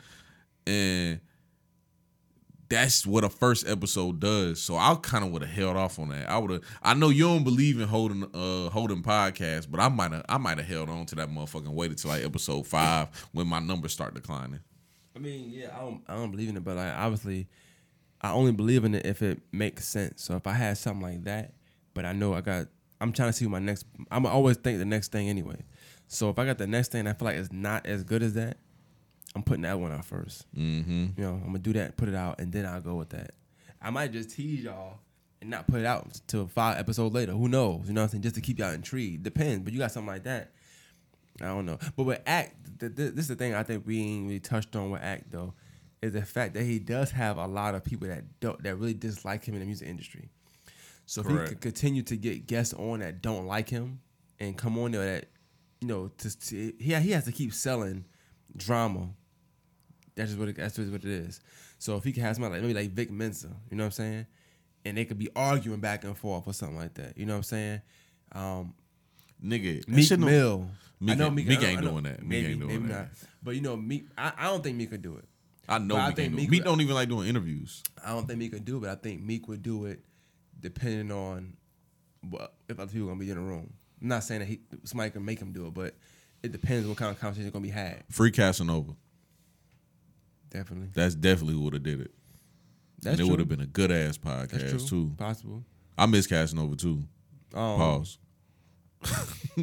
And that's what a first episode does. So I kind of would have held off on that. I would have. I know you don't believe in holding uh holding podcasts, but I might have. I might have held on to that motherfucking waited till like episode five when my numbers start declining. I mean, yeah, I don't, I don't believe in it, but like obviously, I only believe in it if it makes sense. So if I had something like that, but I know I got, I'm trying to see my next. I'm always think the next thing anyway. So if I got the next thing, I feel like it's not as good as that. I'm putting that one out 1st Mm-hmm. You know, I'm gonna do that, put it out, and then I'll go with that. I might just tease y'all and not put it out till five episodes later. Who knows? You know what I'm saying? Just to keep y'all intrigued. Depends. But you got something like that. I don't know. But with Act, th- th- this is the thing I think we ain't really touched on with Act though, is the fact that he does have a lot of people that don't that really dislike him in the music industry. So if he Correct. could continue to get guests on that don't like him and come on there that, you know, to, to he he has to keep selling drama That's just what it, that's just what it is. So if he can have somebody like maybe like Vic Mensa, you know what I'm saying, and they could be arguing back and forth or something like that. You know what I'm saying? Um, Nigga, Meek Mill. Meek I know Meek, Meek ain't I know- doing that. Meek Maybe, ain't doing maybe that. not. But you know, Meek. I, I don't think Meek could do it. I know But I Meek think. Meek, Meek don't even like doing interviews. I don't think Meek could do it. But I think Meek would do it, depending on what if other people gonna be in the room. I'm not saying that he somebody can make him do it, but it depends what kind of conversation gonna be had. Free Casanova. Definitely, That's definitely who would have did it. that's and it would have been a good ass podcast too. Possible. I miss Casanova too. Um, Pause.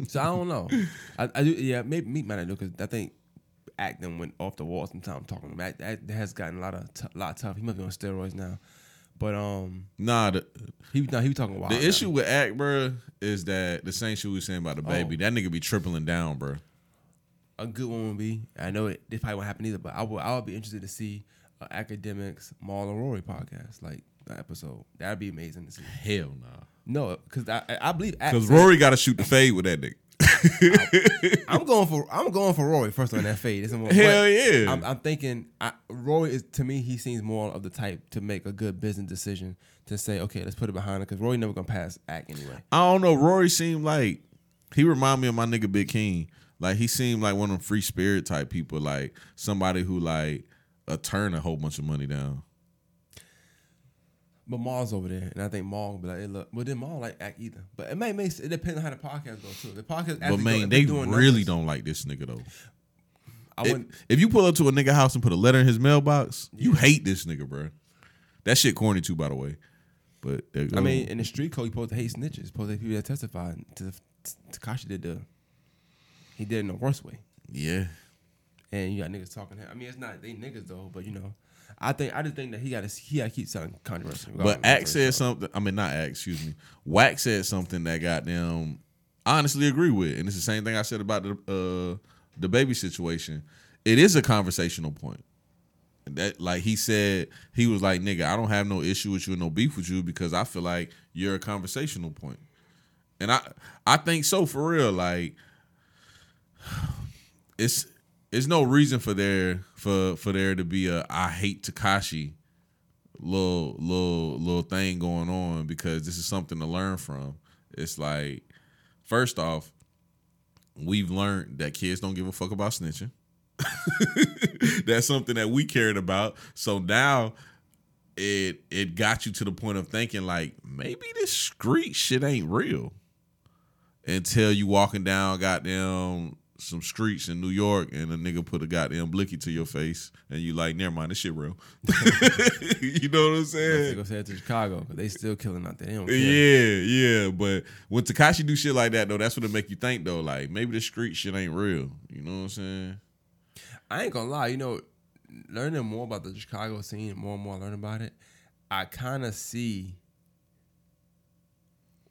So I don't know. I, I do. Yeah, maybe Meek might not do because I think acting went off the wall sometimes. Talking about that, that has gotten a lot of t- lot tough. He must be on steroids now. But um, Nah, the, he no, he was talking wild. the now. issue with Act, bruh, is that the same shit we was saying about the baby. Oh. That nigga be tripling down, bro. a good one would be. I know it. This probably won't happen either, but I would. I would be interested to see uh, Akademiks Marlon Rory podcast like that episode. That'd be amazing to see. Hell nah. No, because I I believe Because Rory got to shoot the fade with that nigga. I'm going for I'm going for Rory first on that fade. Isn't Hell yeah. I'm, I'm thinking I, Rory is to me he seems more of the type to make a good business decision to say okay let's put it behind her because Rory never gonna pass act anyway. I don't know. Rory seemed like he remind me of my nigga Big King. Like he seemed like one of them free spirit type people. Like somebody who like a turn a whole bunch of money down. But Mal's over there, and I think Mal will be like, hey, look, well then Mal like act either. But it may make it depends on how the podcast goes too. The podcast, But man, they really don't like this nigga though. I If- wouldn't. if you pull up to a nigga house and put a letter in his mailbox, you hate this nigga, bro. That shit corny too, by the way. But there I mean, uh, in the street code, you supposed to hate snitches. Supposed to people that testify. To Tekashi did the, he did it in the worst way. yeah, and you got niggas talking. I mean, it's not they niggas though, but you know, I think I just think that he got to he got to keep something controversial. but Axe said something. I mean, not Axe. Excuse me. Wack said something that got them. I honestly agree with, and it's the same thing I said about the uh, the baby situation. It is a conversational point. That like he said, he was like, "Nigga, I don't have no issue with you and no beef with you because I feel like you're a conversational point." And I I think so for real. Like it's it's no reason for there for for there to be a I hate Tekashi little little little thing going on because this is something to learn from. It's like first off, we've learned that kids don't give a fuck about snitching. That's something that we cared about. So now it it got you to the point of thinking like maybe this street shit ain't real until you walking down goddamn some streets in New York and a nigga put a goddamn blicky to your face and you like, never mind, this shit real. you know what I'm saying? go say it to Chicago, but they still killing out there. They don't care. Yeah, yeah. But when Tekashi do shit like that though, that's what it make you think though. Like maybe the street shit ain't real. You know what I'm saying? I ain't gonna lie, you know, learning more about the Chicago scene, more and more I learn about it, I kind of see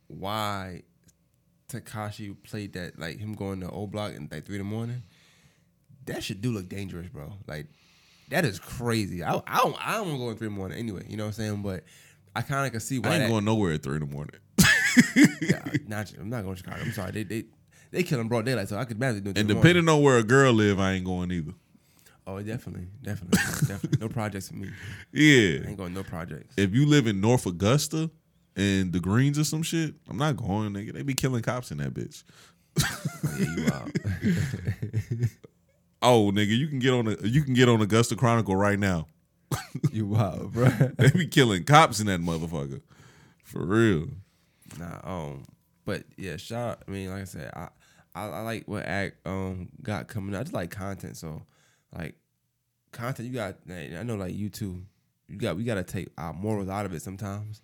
why Tekashi played that, like him going to O Block in like three in the morning. That shit do look dangerous, bro. Like that is crazy. I I don't I don't want to go in three in the morning anyway. You know what I'm saying? But I kind of can see why. I ain't that- going nowhere at three in the morning. Yeah, not, I'm not going to Chicago. I'm sorry. They they they killing broad daylight, so I could imagine doing. it And depending on where a girl live, I ain't going either. Oh, definitely, definitely, definitely. No projects for me. Yeah, I Yeah. ain't going no projects. If you live in North Augusta and the Greens or some shit, I'm not going, nigga. They be killing cops in that bitch. Oh, yeah, you wild. Oh, nigga, you can get on a you can get on Augusta Chronicle right now. you wild, bro. They be killing cops in that motherfucker. For real. nah, um, but yeah, shout. Out, I mean, like I said, I, I I like what act um got coming. out. I just like content, so like content. You got. I know, like you too. You got. We got to take our morals out of it sometimes,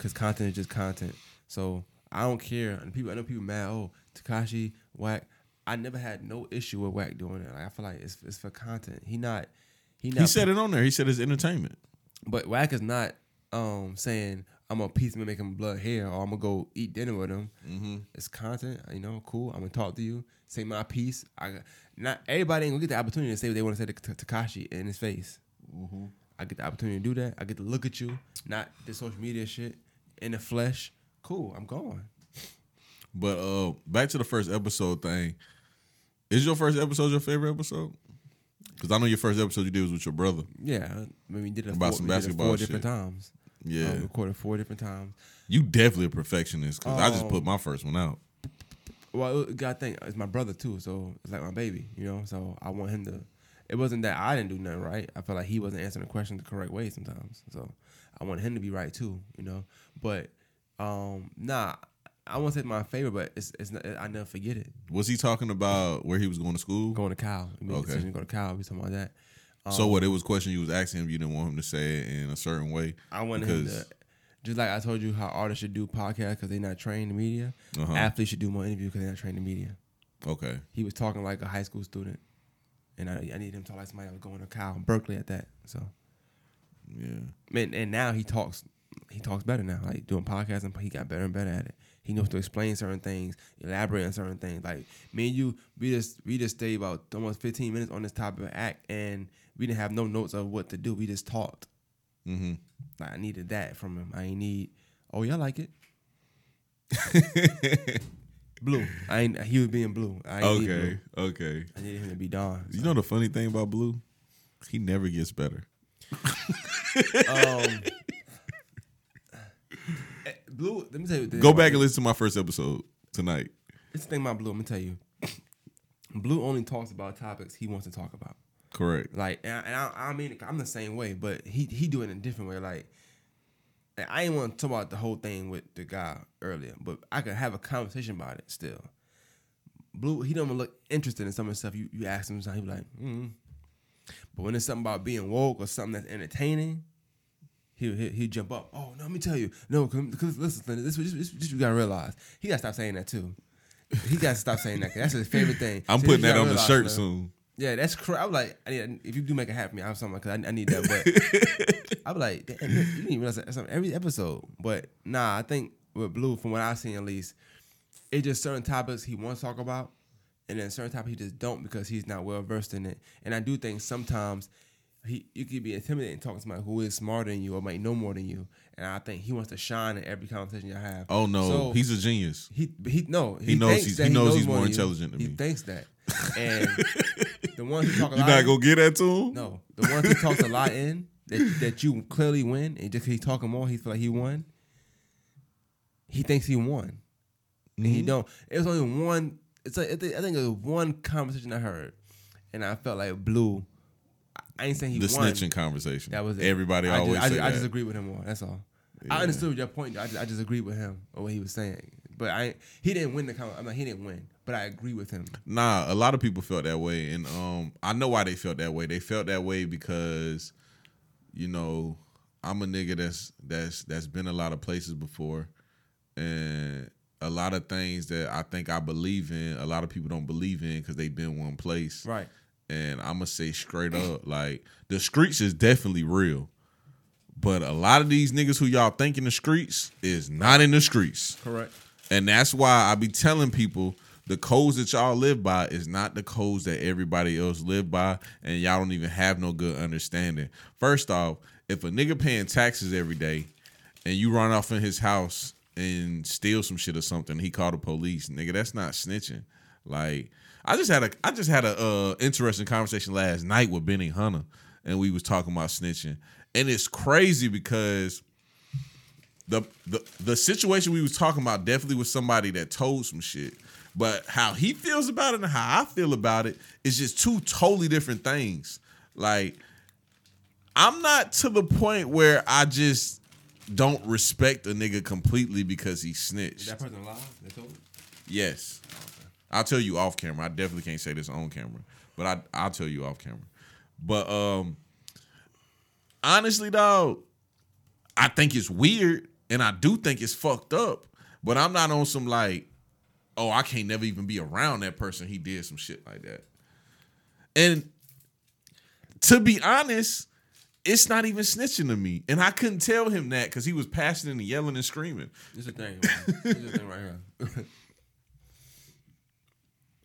because content is just content. So I don't care. And people, I know people mad. Oh, Tekashi Wack. I never had no issue with Wack doing it. Like I feel like it's it's for content. He not. He not. He said it on there. He said it's entertainment. But Wack is not um saying I'm gonna piece him and make him blood hair or I'm gonna go eat dinner with him. Mm-hmm. It's content, you know, cool. I'm gonna talk to you, say my piece. I not everybody ain't gonna get the opportunity to say what they want to say to Tekashi in his face. Mm-hmm. I get the opportunity to do that. I get to look at you, not the social media shit in the flesh. Cool, I'm going. But uh back to the first episode thing. Is your first episode your favorite episode? Because I know your first episode you did was with your brother. Yeah, I mean, we did it About four, some we did it basketball four shit. different times. Yeah. Um, recorded four different times. You definitely a perfectionist because I just Oh. put my first one out. Well, gotta think it's my brother too, so it's like my baby, you know. So I want him to. It wasn't that I didn't do nothing right. I felt like he wasn't answering the question the correct way sometimes. So I want him to be right too, you know. But um, nah, I won't say my favorite, but it's it's not, I never forget it. Was he talking about where he was going to school? Going to Cal, we made Okay. decision to go to Cal. We talking about that. so what? It was a question you was asking him. You didn't want him to say it in a certain way. I wanted him to, just like I told you how artists should do podcasts because they're not trained in media. Uh-huh. Athletes should do more interviews because they're not trained in media. Okay. He was talking like a high school student, and I, I need him to talk like somebody that was going to Cal, Berkeley at that. So, Yeah. and, and now he talks, he talks better now. Like doing podcasts, and he got better and better at it. He knows to explain certain things, elaborate on certain things. Like me and you, we just we just stayed about almost 15 minutes on this topic of act, and we didn't have no notes of what to do. We just talked. Mm-hmm. Like I needed that from him. I ain't need. Oh, y'all like it. blue. I ain't. He was being blue. I need blue. Okay. Okay. I needed him to be Don. You know the funny thing about Blue? He never gets better. Um, blue. Let me tell you. Go back and listen to my first episode tonight. This thing about blue. Let me tell you. Blue only talks about topics he wants to talk about. Correct. Like, and I, and I, I mean, I'm the same way, but he he do it in a different way. Like, I I ain't want to talk about the whole thing with the guy earlier, but I could have a conversation about it still. Blue, he don't even look interested in some of the stuff you, you ask him. He be like, mm. But when it's something about being woke or something that's entertaining, he he he jump up. Oh no, let me tell you, no, because listen, this, this, this, this you gotta realize. He gotta stop saying that too. He gotta stop saying that. that's his favorite thing. I'm See, putting that on the shirt man. soon. Yeah, that's correct. I'm like, I need, if you do make it happen, I have something because I, I need that. But I'm like, damn, you didn't even realize that that's every episode. But nah, I think with Blue, from what I've seen at least, it's just certain topics he wants to talk about, and then certain topics he just don't because he's not well versed in it. And I do think sometimes he you could be intimidating talking to somebody who is smarter than you or might know more than you. And I think he wants to shine in every conversation you have. Oh no, So- he's a genius. he he no He knows he's- he knows he's more more intelligent than he me. He thinks that, and the ones who talk a You lot. not gonna get that to him? no, the ones he talks a lot in that that you clearly win, and just he's talking more, he feel like he won. He thinks he won, and Mm-hmm. he don't. It was only one. It's like I think I it was one conversation I heard, and I felt like Blue. I- I ain't saying he The won. snitching conversation. That was it. Everybody I always just, I, say just, I agree with him more. That's all. Yeah. I understood your point. I just, I just agreed with him or what he was saying. But I he didn't win the con- I'm like he didn't win, but I agree with him. Nah, a lot of people felt that way, and um, I know why they felt that way. They felt that way because, you know, I'm a nigga that's that's that's been a lot of places before, and a lot of things that I think I believe in, a lot of people don't believe in because they've been one place. Right. And I'm gonna say straight up, like the streets is definitely real, but a lot of these niggas who y'all think in the streets is not in the streets. Correct. And that's why I be telling people the codes that y'all live by is not the codes that everybody else live by, and y'all don't even have no good understanding. First off, if a nigga paying taxes every day and you run off in his house and steal some shit or something, he called the police, nigga, that's not snitching. Like I just had a I just had a uh, interesting conversation last night with Benny Hunter, and we was talking about snitching, and it's crazy because the the the situation we was talking about definitely was somebody that told some shit. But how he feels about it and how I feel about it is just two totally different things. Like I'm not to the point where I just don't respect a nigga completely because he Is snitched. that person alive? They told? Yes. I'll tell you off camera. I definitely can't say this on camera, but I I'll tell you off camera. But um honestly dog, I think it's weird and I do think it's fucked up, but I'm not on some like oh, I can't never even be around that person he did some shit like that. And to be honest, it's not even snitching to me. And I couldn't tell him that because he was passionate and yelling and screaming. This is the thing. man. this is the thing right here.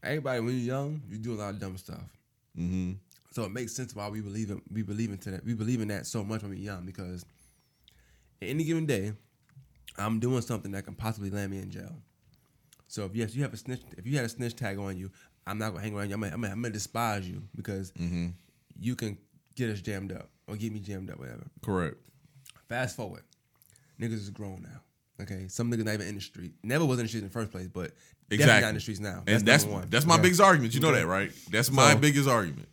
Everybody, when you're young, you do a lot of dumb stuff. Mm-hmm. So it makes sense why we believe in we believe into that. We believe in that so much when we're young because any given day, I'm doing something that can possibly land me in jail. So if yes, you have a snitch, if you had a snitch tag on you, I'm not gonna hang around you. I'm gonna, I'm gonna, I'm gonna despise you because you can get us jammed up or get me jammed up, whatever. Correct. Fast forward, niggas is grown now. Okay, some niggas not even in the street. Never was in the streets in the first place, but definitely Exactly. not in the streets now. and that's one. that's my Okay. biggest argument. You know Okay. that, right? That's my So- biggest argument.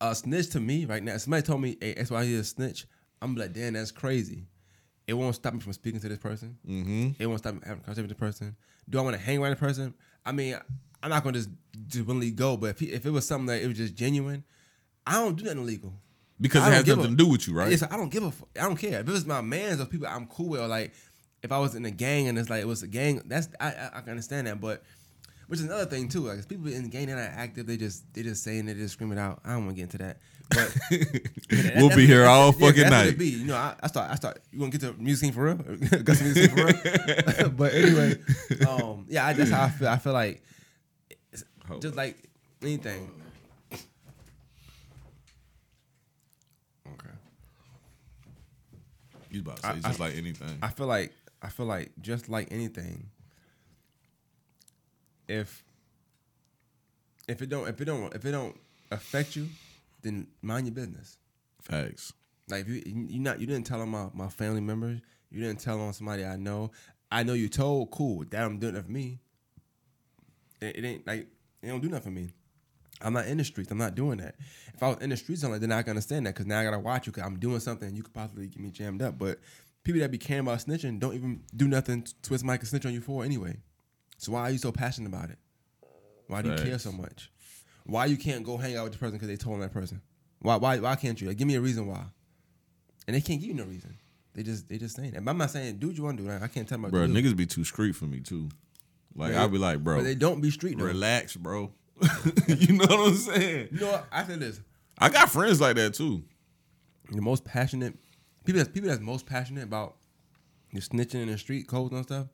a snitch to me right now. Somebody told me, "Hey, that's why he's a snitch." I'm like, "Damn, that's crazy." It won't stop me from speaking to this person. Mm-hmm. It won't stop me having a conversation with the person. Do I want to hang around the person? I mean, I'm not gonna just just willingly go. But if he, if it was something that it was just genuine, I don't do nothing illegal. Because I it has nothing a- to do with you, right? Yes, I don't give a. fuck. I don't care if it was my man's or people I'm cool with, or like if I was in a gang and it's like it was a gang. That's I I, I can understand that, but which is another thing too. Like people in the gang they're not active, they just they just saying it, they just screaming out. I don't want to get into that, but that- we'll be here all yeah, fucking night. be. You know, I, I start I start. You want to get to music scene for real? Got some music scene for real? but anyway, um, yeah, I, that's how I feel. I feel like just like anything. You about to say I- just I- like anything. I feel like I feel like just like anything, if if it don't if it don't if it don't affect you, then mind your business. Facts. Like if you you not you didn't tell on my my family members, you didn't tell on somebody I know. I know you told, cool, that I'm doing it for me. It, it ain't like it don't do nothing for me. I'm not in the streets. I'm not doing that. If I was in the streets, I'm like, then I can understand that because now I gotta watch you because I'm doing something you could possibly get me jammed up. But people that be caring about snitching don't even do nothing to twist Mike and snitch on you for anyway. So why are you so passionate about it? Why do you care so much? Why you can't go hang out with the person because they told on that person? Why why why can't you? Like, give me a reason why. And they can't give you no reason. They just they just saying that. But I'm not saying do what you want to do. Like, I can't tell my Bro, niggas be too street for me too. Like Yeah. I'll be like, bro, But they don't be street though. relax, bro. you know what I'm saying? You know what? I feel this. I got friends like that too. the most passionate people that's people that's most passionate about the snitching in the street codes and stuff,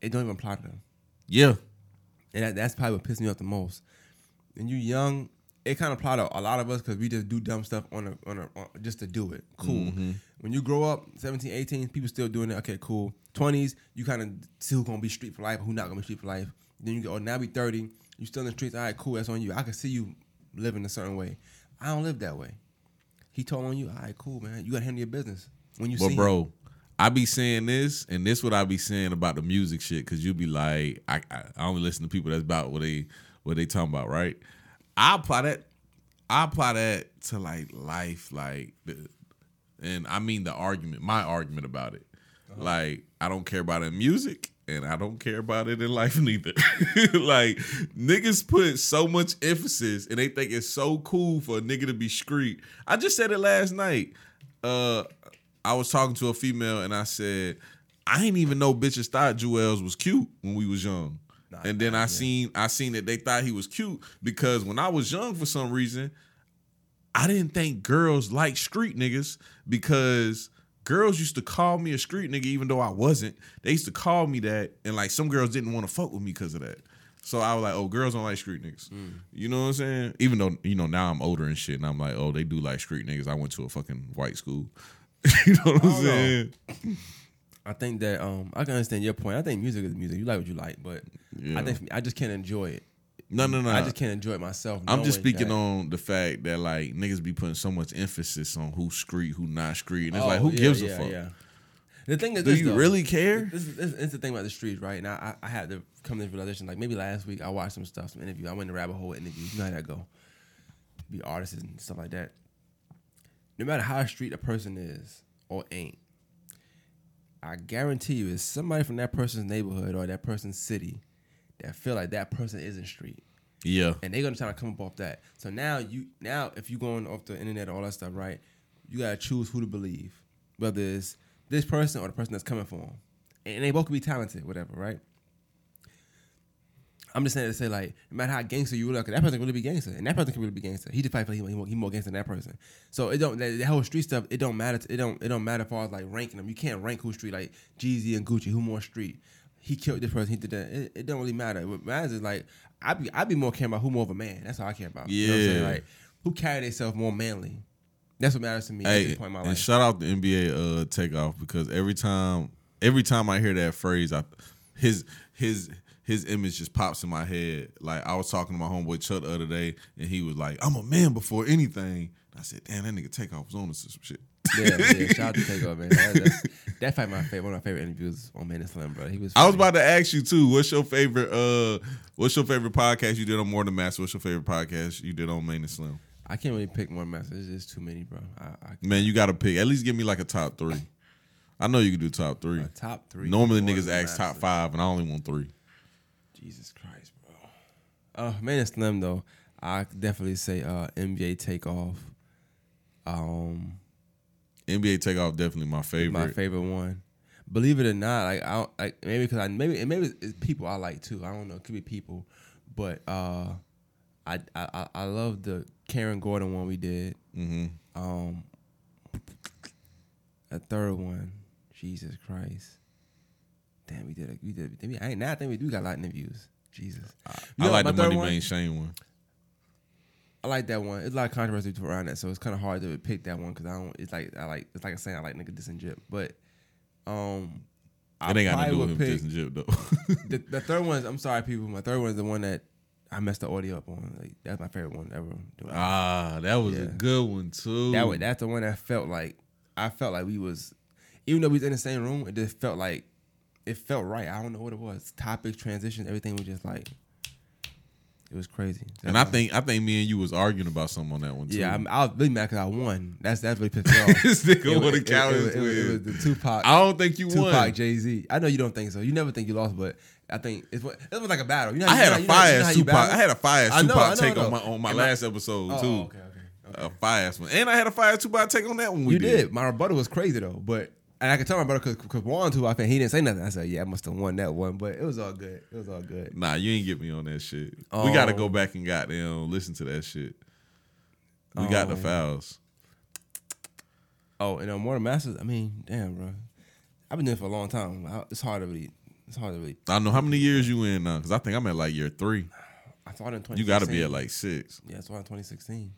it don't even apply to them. Yeah. And that, that's probably what pisses me off the most. When you young, it kind of apply to a lot of us because we just do dumb stuff on a, on a on, just to do it. Cool. Mm-hmm. When you grow up, 17, 18, people still doing it. Okay, cool. 20s, you kind of see who's gonna be street for life, who not gonna be street for life. Then you go, oh, now we 30, you still in the streets. All right, cool. That's on you. I can see you living a certain way. I don't live that way. He told on you. All right, cool, man. You gotta handle your business when you But bro, I be saying this, and this what I be saying about the music shit, cause you be like, I, I I only listen to people that's about what they what they talking about, right? I apply that, I apply that to like life, like, the, and I mean the argument, my argument about it. Uh-huh. Like I don't care about the music, and I don't care about it in life neither. like niggas put so much emphasis, and they think it's so cool for a nigga to be street. I just said it last night. Uh, I was talking to a female, and I said, I ain't even know bitches thought Juelz was cute when we was young. and then I seen I seen that they thought he was cute because when I was young, for some reason, I didn't think girls like street niggas because girls used to call me a street nigga even though I wasn't. They used to call me that, and like some girls didn't want to fuck with me because of that. So I was like, oh, girls don't like street niggas. You know what I'm saying? Even though you know now I'm older and shit, and I'm like, oh, they do like street niggas. I went to a fucking white school. you know what I'm don't know. saying? I think that um I can understand your point. I think music is music. You like what you like, but Yeah. I think I just can't enjoy it. No, no, no. I just can't enjoy it myself. I'm just speaking that- on the fact that like niggas be putting so much emphasis on who's street, who not street, and it's Oh, like who yeah, gives a fuck? Yeah. The thing is, Do this, you though. really care? This is, this is the thing about the streets, right? Now, I, I had to come to this realization. Like maybe last week, I watched some stuff, some interview. I went to rabbit hole interviews. You know how that go. Be artists and stuff like that. No matter how street a person is or ain't, I guarantee you, it's somebody from that person's neighborhood or that person's city that feel like that person isn't street Yeah. and they're gonna try to come up off that. So now you now if you're going off the internet and all that stuff, right? You gotta choose who to believe, whether it's this person or the person that's coming for them, and they both could be talented, whatever, right? I'm just saying to say like, no matter how gangster you look, that person can really be gangster, and that person can really be gangster. He just probably feel like he, more- he more gangster than that person. So it don't that, that whole street stuff. It don't matter. It don't it don't matter as far as like ranking them. You can't rank who street like Jeezy and Gucci. Who more street? He killed this person. He did that. It, it don't really matter. What matters is like I be I be more caring about who more of a man. That's all I care about. You know what I'm saying? Yeah. Like who carry themselves more manly. That's what matters to me at this point in my and shout out the NBA uh takeoff because every time every time I hear that phrase, I his his his image just pops in my head. Like I was talking to my homeboy Chuck the other day, and he was like, "I'm a man before anything." I said, "Damn, that nigga Takeoff was on to some shit." Yeah, yeah. Shout out to Takeoff, man. That, that's, that's probably my favorite. One of my favorite interviews on Man and Slim, bro. He was. I was funny. about to ask you too. What's your favorite? Uh, what's your favorite podcast you did on More Than Master? What's your favorite podcast you did on Main and Slim? I can't really pick one master. It's just too many, bro. I, I Man, you got to pick. At least give me like a top three. I know you can do top three. a top three. Normally niggas ask top five, and I only want three. Jesus Christ, bro. Uh, Man and Slim though, I definitely say uh, NBA Takeoff. Um, NBA Takeoff definitely my favorite. my favorite one. Believe it or not, like I don't, like maybe because I maybe and maybe it's people I like too. I don't know. It could be people, but uh, I I I- I love the Karen Gordon one we did. hmm Um, a third one, Jesus Christ. Damn, we did. A, we did. I ain't now. I think we do got a lot of interviews. Jesus. You I like the Money one? Man Shane one. I like that one. It's a lot of controversy around that, so it's kind of hard to pick that one because I don't. It's like I like. It's like I'm saying I like nigga diss and jip, but um, I It ain't got nothing to probably do with him pick- dissing Jip though. the, the third one is I'm sorry people. My third one is the one that I messed the audio up on. Like that's my favorite one ever. Ah, that was a good one too. that was that's the one that felt like I felt like we was even though we was in the same room, it just felt like it felt right. I don't know what it was. Topics, transitions, everything was just like it was crazy. and I think I think me and you was arguing about something on that one too. yeah, I'm, I was really mad because I won. That's that's really pissed me off. this nigga It would was- have it- it, it, it was the Tupac. I don't think you Tupac, won. Jay Z. I know you don't think so. You never think you lost, but I think it's it was like a battle. You know, I had you know- a fire you know how Tupac. I had a fire I know, Tupac know, take on my on my And I- last episode Oh, too. okay, okay. okay. A fire one, and I had a fire Tupac take on that one. We you did. My rebuttal was crazy though, but and I could tell my brother because Juan too. I think he didn't say nothing. I said, "Yeah, I must have won that one," but it was all good. It was all good. Nah, you ain't get me on that shit. we got to Oh. go back and goddamn listen to that shit. We got the Oh. fouls. Oh, and uh, Mortal Masters. I mean, damn, bro. I've been doing it for a long time. I, it's hard to really. It's hard to really. I don't know how many years you in now, because I think I'm at like year three. I started in 2016. You got to be at like six. Yeah, I started in 2016.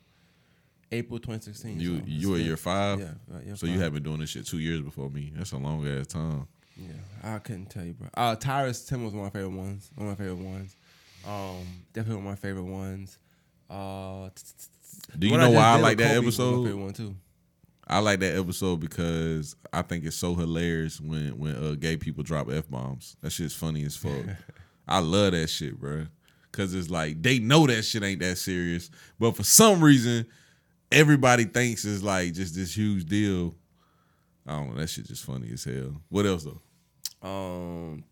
April 2016. You so you been- year five. Yeah, right, year So you have been doing this shit two years before me. That's a long ass time. Yeah, I couldn't tell you, bro. Uh, Tyrus Tim was one of my favorite ones. One of my favorite ones. Um, definitely one of my favorite ones. Uh, Do you know why I like that Kobe episode? one too. I like that episode because I think it's so hilarious when when uh, gay people drop f bombs. That shit's funny as fuck. I love that shit, bro. Cause it's like they know that shit ain't that serious, but for some reason, everybody thinks it's like just this huge deal. I don't know. That shit just funny as hell. What else though? Um,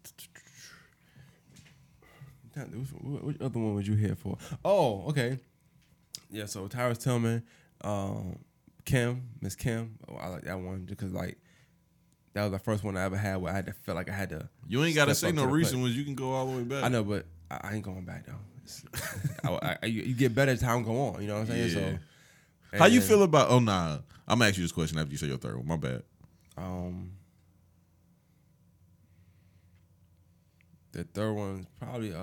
which, other one was you here for? Oh, okay. Yeah, so Tyrus Tillman, um, Kim, Miss Kim. Oh, I like that one because like that was the first one I ever had where I had to feel like I had to. You ain't got to say no recent ones. You can go all the way back. I know, but I, I ain't going back though. I, I, you, you get better as time go on. You know what I'm saying? Yeah. So, How you feel about? Oh nah, I'm gonna ask you this question after you say your third one. My bad. Um, the third one's probably uh,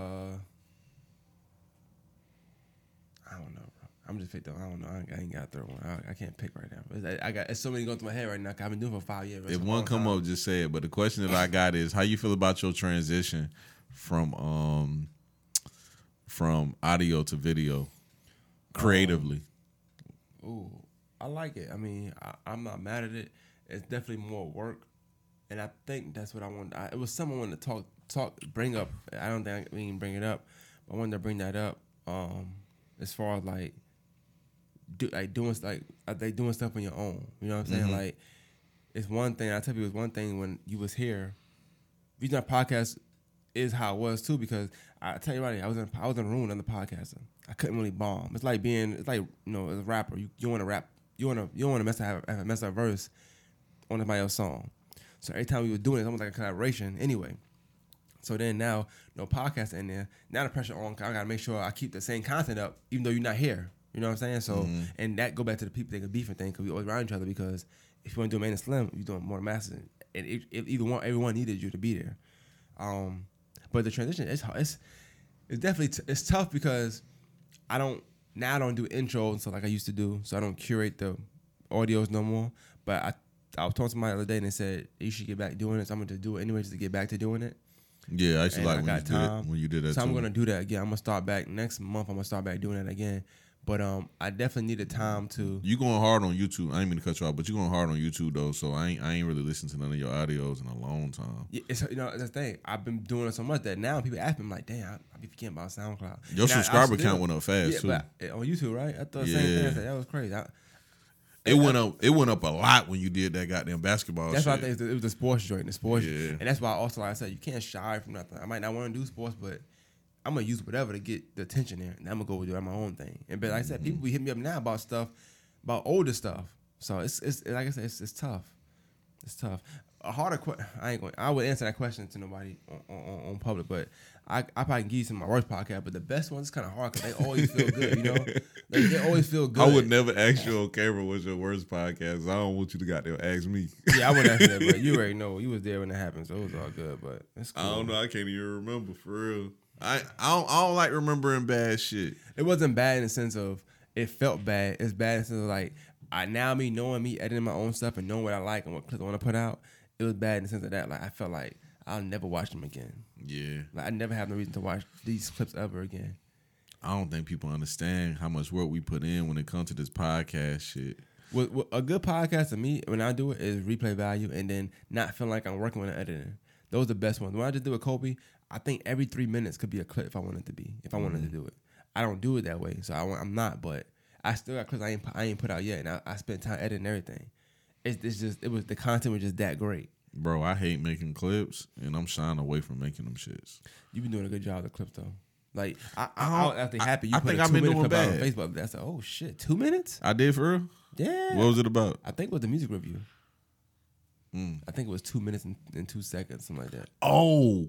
I don't know, bro. I'm just picked up. I don't know. I ain't, I ain't got a third one. I, I can't pick right now. But I, I got it's so many going through my head right now. I've been doing it for five years. If one come time. up, just say it. But the question that I got is, how you feel about your transition from um from audio to video creatively? Ooh, I like it. I mean, I, I'm not mad at it. It's definitely more work, and I think that's what I want. I, it was someone wanted to talk, talk, bring up. I don't think we can bring it up, but I wanted to bring that up. Um, as far as like, do like doing like are they doing stuff on your own? You know what I'm saying? Mhm. Like, it's one thing. I tell you, it's one thing when you was here. Reason our podcast is how it was too because I tell you right, I was in I was in a room under podcasting. I couldn't really bomb. It's like being it's like you know as a rapper, you, you want to rap, you want to you don't want to mess up have a mess up verse on somebody else's song. So every time we were doing it, it's almost like a collaboration anyway. So then now no podcast in there. Now the pressure on. I gotta make sure I keep the same content up, even though you're not here. You know what I'm saying? So Mm-hmm. and that go back to the people that can beef and thing because we always around each other because if you want to do a main and slim, you're doing more masters, and if, if either one, everyone needed you to be there. Um, but the transition it's hard. It's it's definitely t- it's tough because I don't now I don't do intros so like I used to do, so I don't curate the audios no more. But I I was talking to somebody the other day and they said you should get back doing it. So I'm gonna do it anyway just to get back to doing it. Yeah, I to And like I when got you did it, when you did that. So I'm gonna do that again. I'm gonna start back next month. I'm gonna start back doing that again. But um, I definitely needed time to. You going hard on YouTube? I ain't mean to cut you off, but you going hard on YouTube though. So I ain't I ain't really listened to none of your audios in a long time. Yeah, It's, you know, that's the thing. I've been doing it so much that now people ask me, I'm like, damn, I, I be forgetting about SoundCloud. Your And I- I subscriber still- count went up fast yeah, too. but uh, on YouTube, right? I thought the same thing. Yeah. said, that was crazy. I, it went up. It went up a lot when you did that goddamn basketball. that's shit. why I think it was the sports joint, the sports, Yeah. and that's why I also like I said, you can't shy from nothing. I might not want to do sports, but I'm gonna use whatever to get the attention there, and I'm gonna go do my own thing. And but like I said, Mm-hmm. people be hitting me up now about stuff, about older stuff. So it's it's like I said, it's, it's tough. It's tough. A harder question. I ain't going. I would answer that question to nobody on, on, on public, but I, I probably can give you some of my worst podcast. But the best ones kind of hard because they always feel good. You know, like, they always feel good. I would never ask you on camera what's your worst podcast. I don't want you to goddamn ask me. Yeah, I wouldn't answer that, but you already know you was there when it happened, so it was all good. But it's cool. I don't know. I can't even remember for real. I I don't, I don't like remembering bad shit. It wasn't bad in the sense of it felt bad. It's bad in the sense of like I now me knowing me editing my own stuff and knowing what I like and what clips I want to put out. It was bad in the sense of that. Like I felt like I'll never watch them again. Yeah, Like I never have no reason to watch these clips ever again. I don't think people understand how much work we put in when it comes to this podcast shit. What, what- a good podcast to me when I do it is replay value and then not feeling like I'm working with an editor. Those are the best ones. When I just do a Kobe, I think every three minutes could be a clip if I wanted to be. If I wanted to do it, I don't do it that way, so I, I'm not. But I still got clips I ain't I ain't put out yet, and I, I spent time editing everything. It's, it's just it was the content was just that great. Bro, I hate making clips, and I'm shying away from making them shits. You've been doing a good job of the clips though. Like I, I, I I, actually happy you I put think a I've two been doing clip on bad. Facebook. That's like, oh shit, two minutes? I did for real. Yeah. What was it about? I think it was the music review. Mm. I think it was two minutes and, and two seconds, something like that. Oh,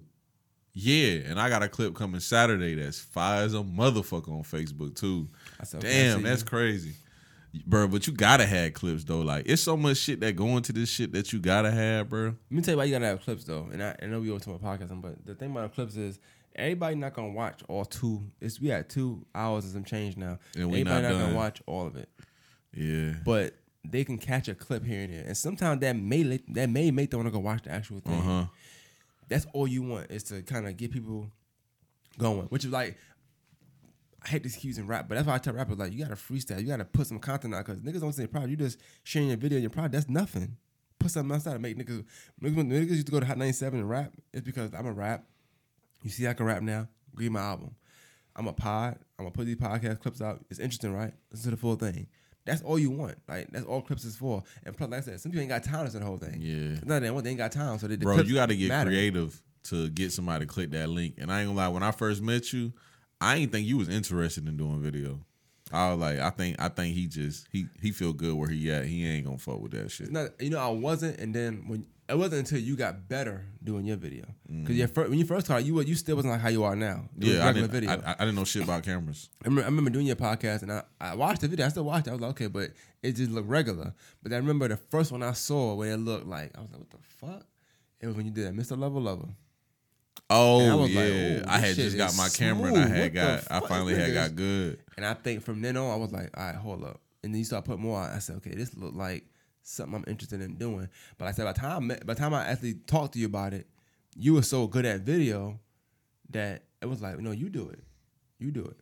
yeah, and I got a clip coming Saturday that's fire as a motherfucker on Facebook too. Said, Damn, that's you. crazy, bro. But you gotta have clips though. Like it's so much shit that go into this shit that you gotta have, bro. Let me tell you why you gotta have clips though. And I, I know we always talk about podcasting, but the thing about clips is everybody not gonna watch all two. It's we at two hours and some change now. And we everybody not not, gonna watch all of it, Yeah, but they can catch a clip here and there, and sometimes that may that may make them wanna go watch the actual thing. uh huh. That's all you want is to kind of get people going, which is like. I hate this cues in rap, but that's why I tell rappers like you gotta freestyle, you gotta put some content out because niggas don't say product. You just sharing your video your product. That's nothing. Put something outside and make niggas. Niggas, niggas used to go to Hot 97 and rap. It's because I'm a rap. You see, I can rap now. Give my album. I'm a pod. I'm gonna put these podcast clips out. It's interesting, right? Listen to the full thing. That's all you want. Like that's all clips is for. And plus, like I said, some people ain't got time to the whole thing. Yeah. It's not that one. They ain't got time. So they, the bro, you got to get matter. creative to get somebody to click that link. And I ain't gonna lie, when I first met you, I ain't think you was interested in doing video. I was like, I think, I think he just he he feel good where he at. He ain't gonna fuck with that shit. Not, you know, I wasn't, and then when it wasn't until you got better doing your video, because your fir- when you first started, you were, you still wasn't like how you are now. Mm. Yeah, I didn't, I, I didn't know shit about cameras. I remember, I remember doing your podcast and I, I watched the video. I still watched it. I was like, okay, but it just looked regular. But I remember the first one I saw where it looked like, I was like, what the fuck? It was when you did that Mr. Level Lover. I Oh was yeah, like, I had just got my camera and I had What got, I finally had got good. And I think from then on, I was like, all right, hold up. And then you start putting more. On. I said, okay, this looked like something I'm interested in doing. But I said, by time I by the time I actually talked to you about it, you were so good at video that it was like, no, you do it, you do it.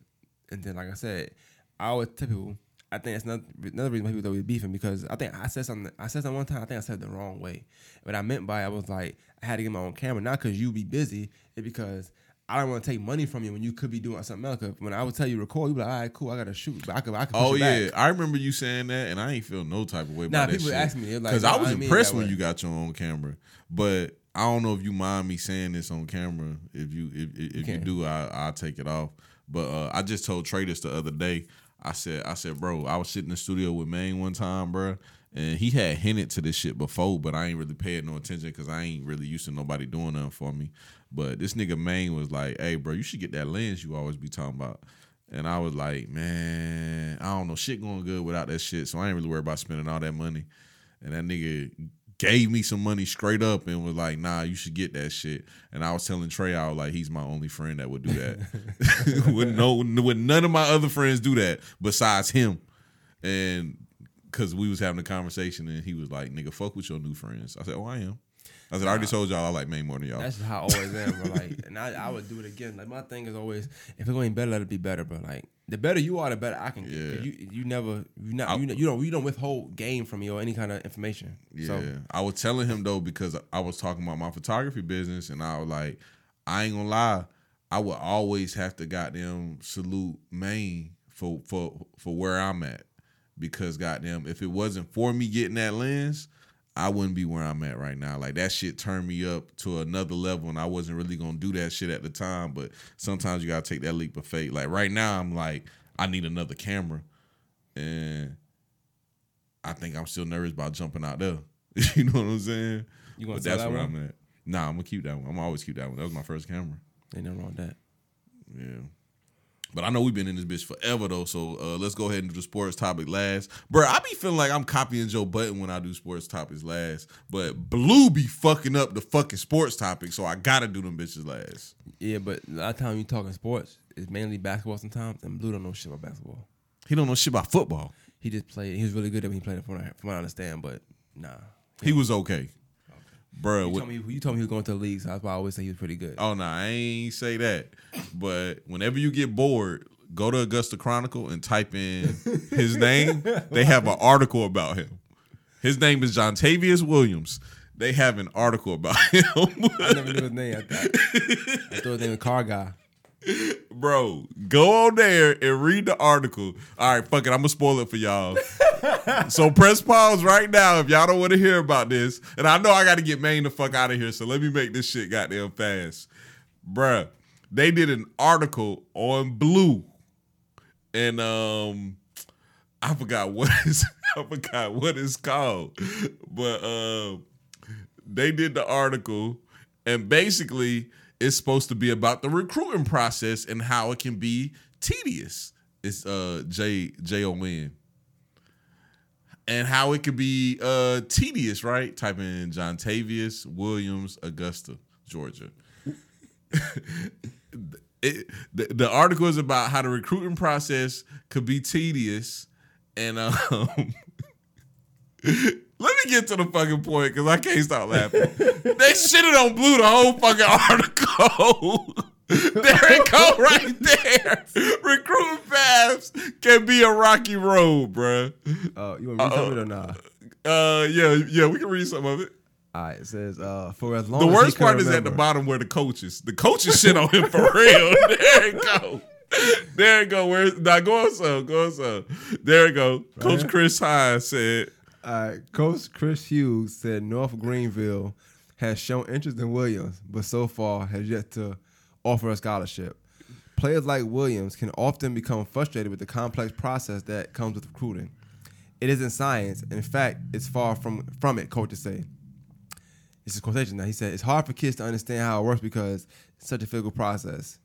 And then, like I said, I always tell people, I think that's another, another reason why people always beefing because I think I said something. I said something one time. I think I said it the wrong way. What I meant by it, I was like, I had to get my own camera, not because you be busy, it's because I don't want to take money from you when you could be doing something else. when I would tell you record, you be like, all right, cool, I gotta shoot, but I could, I could. Oh yeah, back. I remember you saying that, and I ain't feel no type of way Nah, about that people shit. ask me, they're like, because I I was mean impressed when way." you got your own camera, but I don't know if you mind me saying this on camera. If you if if, if you do, I I'll take it off. But uh, I just told Traders the other day. I said I said, bro, I was sitting in the studio with Maine one time, bro. And he had hinted to this shit before, but I ain't really paid no attention because I ain't really used to nobody doing nothing for me. But this nigga Maine was like, "Hey, bro, you should get that lens you always be talking about." And I was like, "Man, I don't know, shit going good without that shit, so I ain't really worried about spending all that money." And that nigga gave me some money straight up and was like, "Nah, you should get that shit." And I was telling Trey, I was like, "He's my only friend that would do that." with no, with none of my other friends do that besides him. And because we was having a conversation and he was like, "Nigga, fuck with your new friends." I said, "Oh, I am." I said, I already told y'all I like Maine more than y'all. That's how I always am, bro. Like, and I, I would do it again. Like my thing is always, if it's going to be better, let it be better, bro. Like the better you are, the better I can. get. Yeah. You you never you not I- you, you don't you don't withhold game from me or any kind of information. Yeah, So I was telling him though because I was talking about my photography business, and I was like, I ain't gonna lie, I would always have to goddamn salute Maine for for for where I'm at because goddamn, if it wasn't for me getting that lens, I wouldn't be where I'm at right now. Like that shit turned me up to another level, and I wasn't really gonna do that shit at the time. But sometimes you gotta take that leap of faith. Like right now, I'm like, I need another camera, and I think I'm still nervous about jumping out there. you know what I'm saying? You but that's that where one? I'm at. Nah, I'm gonna keep that one. I'm always keep that one. That was my first camera. ain't nothing wrong with that. Yeah. But I know we've been in this bitch forever though, so uh, let's go ahead and do the sports topic last. Bro, I be feeling like I'm copying Joe Budden when I do sports topics last, but Blue be fucking up the fucking sports topic, so I gotta do them bitches last. Yeah, but a lot of time you talking sports, it's mainly basketball sometimes, and Blue don't know shit about basketball. He don't know shit about football. He just played. He was really good at when he played it, from what I, from what I understand. But nah, He was okay, bro. you told me you told me he was going to the league, so that's why I always say he was pretty good. Oh no, I ain't say that. But whenever you get bored, go to Augusta Chronicle and type in his name. They have an article about him. His name is Jontavius Williams. They have an article about him. I never knew his name. I thought, I thought his name was Car Guy. Bro, go on there and read the article. All right, fuck it. I'm gonna spoil it for y'all. so press pause right now if y'all don't want to hear about this. And I know I got to get Maine the fuck out of here. So let me make this shit goddamn fast, Bruh, They did an article on Blue, and um, I forgot what is I forgot what it's called, but um, they did the article, and basically it's supposed to be about the recruiting process and how it can be tedious. It's uh J J O N. And how it could be uh tedious, right? Type in Jontavius Williams, Augusta, Georgia. it, the, the article is about how the recruiting process could be tedious and um let me get to the fucking point because I can't stop laughing. they shitted on Blue the whole fucking article. there it go right there. Recruiting paths can be a rocky road, bruh. Uh, you want to read some of it or not? Uh, yeah, yeah, we can read some of it. All right, it says uh, for as long The worst part is at the bottom where the coaches. The coaches shit on him for real. There it go. There it go. Where now go on so go on so. There it go. Coach here? Chris Hines said, Right, Coach Chris Hughes said North Greenville has shown interest in Williams, but so far has yet to offer a scholarship. Players like Williams can often become frustrated with the complex process that comes with recruiting. It isn't science. In fact, it's far from from it. Coaches say. This is quotation now. He said it's hard for kids to understand how it works because it's such a physical process.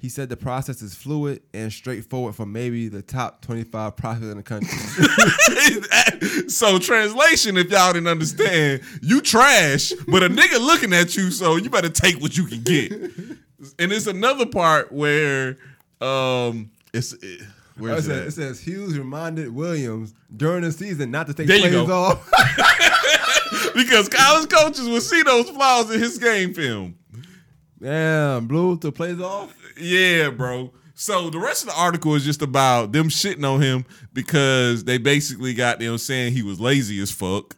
He said the process is fluid and straightforward for maybe the top 25 prospects in the country. so translation, if y'all didn't understand, you trash, but a nigga looking at you, so you better take what you can get. And it's another part where um it's it, where's it, it, says, it says Hughes reminded Williams during the season not to take There plays off. because college coaches will see those flaws in his game film. Damn, Blue took plays off. Yeah, bro. So the rest of the article is just about them shitting on him because they basically got them saying he was lazy as fuck.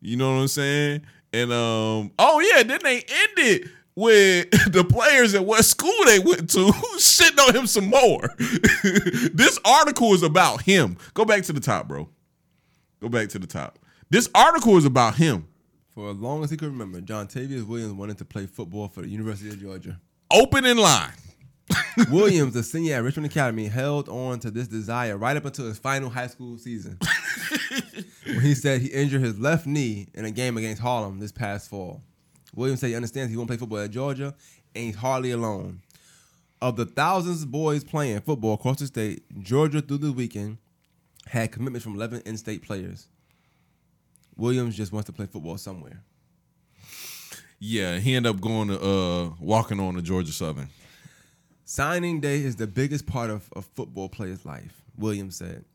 You know what I'm saying? And um, oh yeah, then they ended with the players at what school they went to shitting on him some more. this article is about him. Go back to the top, bro. Go back to the top. This article is about him. For as long as he could remember, Jontavius Williams wanted to play football for the University of Georgia. Open in line. Williams, a senior at Richmond Academy, held on to this desire right up until his final high school season. when he said he injured his left knee in a game against Harlem this past fall. Williams said he understands he won't play football at Georgia, and he's hardly alone. Of the thousands of boys playing football across the state, Georgia through the weekend had commitments from 11 in-state players. Williams just wants to play football somewhere. Yeah, he ended up going to uh walking on to Georgia Southern. Signing day is the biggest part of a football player's life, Williams said.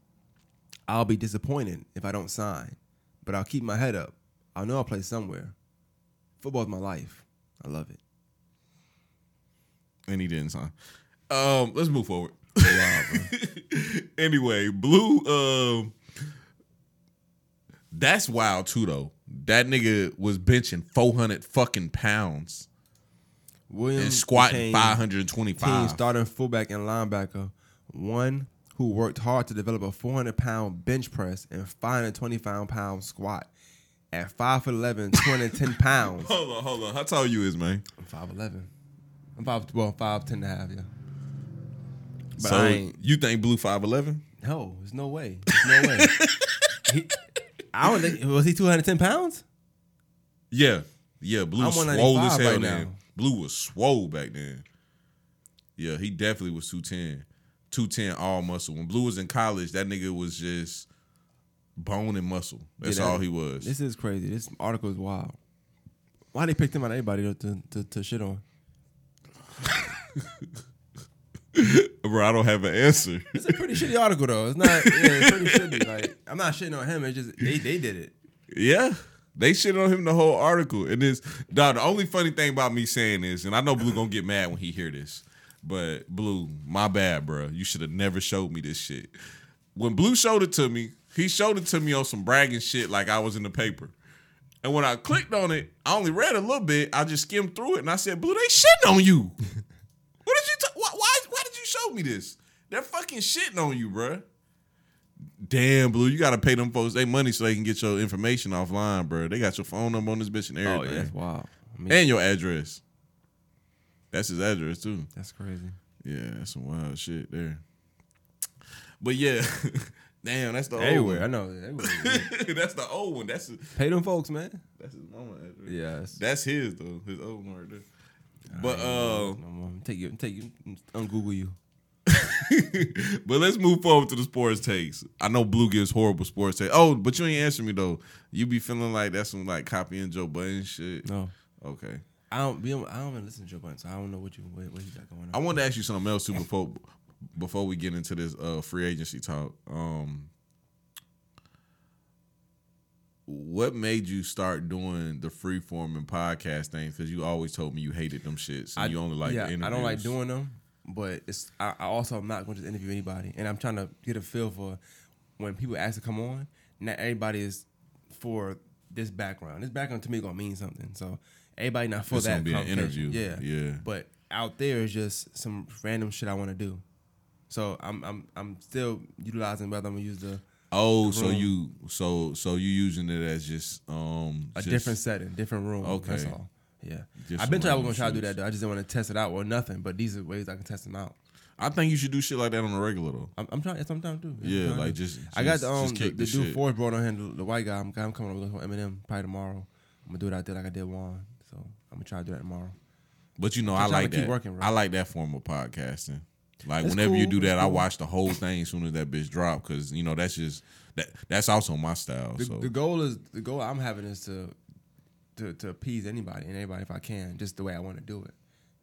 I'll be disappointed if I don't sign, but I'll keep my head up. I know I'll play somewhere. football's my life. I love it. and he didn't sign. Um, let's move forward. Wow, anyway, Blue. Um, that's wild too, though. That nigga was benching four hundred fucking pounds William and squatting became five hundred team starting fullback and linebacker, one who worked hard to develop a 400 pound bench press and 525 pound squat. At 5'11, 210 pounds. Hold on, hold on. How tall you is, man? I'm 5'11. I'm 5, well, 5'10 and a half, yeah. But so you think Blue five eleven? no, there's no way. There's no way. he, I don't think, was he 210 pounds? Yeah, yeah. Blue I'm was 195 swole as hell right now. Blue was swole back then. Yeah, he definitely was two ten. Two ten all muscle. When Blue was in college, that nigga was just bone and muscle. That's Yeah, that- all he was. This is crazy. This article is wild. Why they picked him out of everybody to, to, to, to shit on? Bro, I don't have an answer. It's a pretty shitty article though. It's not. Yeah, it's pretty shitty. Like I'm not shitting on him. It's just they they did it. Yeah. They shit on him the whole article. And this dog, the only funny thing about me saying this, and I know Blue gonna get mad when he hear this, but Blue, my bad, bro. You should have never showed me this shit. When Blue showed it to me, he showed it to me on some bragging shit like I was in the paper. And when I clicked on it, I only read a little bit. I just skimmed through it and I said, Blue, they shitting on you. what did you ta- why, why why did you show me this? They're fucking shitting on you, bruh. Damn, Blue, you gotta pay them folks they money so they can get your information offline, bro. They got your phone number on this bitch and everything. Oh yeah. I mean, And your address. That's his address too. that's crazy. Yeah, that's some wild shit there. But yeah, damn, that's the old Everywhere, I one. know. Everywhere. that's the old one. That's Pay them folks, man. that's his mama address. Yes. That's his though. His old one right there. But uh, No. Take you, take you, ungoogle you. but let's move forward to the sports takes. I know Blue gives horrible sports takes. Oh, but you ain't answering me though. You be feeling like that's some like copying Joe Budden shit. No, Okay. I don't. Be, I don't even listen to Joe Budden, so I don't know what you what, what you got going on. I on. wanted to ask you something else too before before we get into this uh, free agency talk. Um, what made you start doing the free form and podcast thing? Because you always told me you hated them shits and you only like yeah, interviews. I don't like doing them, but it's. I, I also am not going to interview anybody, and I'm trying to get a feel for when people ask to come on. Not everybody is for this background. This background to me gonna mean something. So everybody not for It's that. gonna be an interview. Yeah, Yeah. But out there is just some random shit I want to do. So I'm I'm I'm still utilizing whether I'm gonna use the Oh, so you so so you using it as just um a just- different setting, different room. Okay. That's all. Yeah. Just I've been trying. I was gonna try to do that though. I just didn't want to test it out or nothing. But these are ways I can test them out. I think you should do shit like that on the regular though. I'm, I'm trying. That's what I'm trying to do. Yeah, like do. just, I got the um the, the the dude. Forrest brought on here, the, white guy. I'm, I'm coming over with Eminem probably tomorrow. I'm gonna do it out there like I did one. So I'm gonna try to do that tomorrow. But you know, I like to keep that. working. I like that form of podcasting. Like whenever you do that, it's I watch the whole thing as soon as that bitch drop because you know that's just that that's also my style. The, so the goal is the goal I'm having is to to to appease anybody and anybody if I can, just the way I want to do it.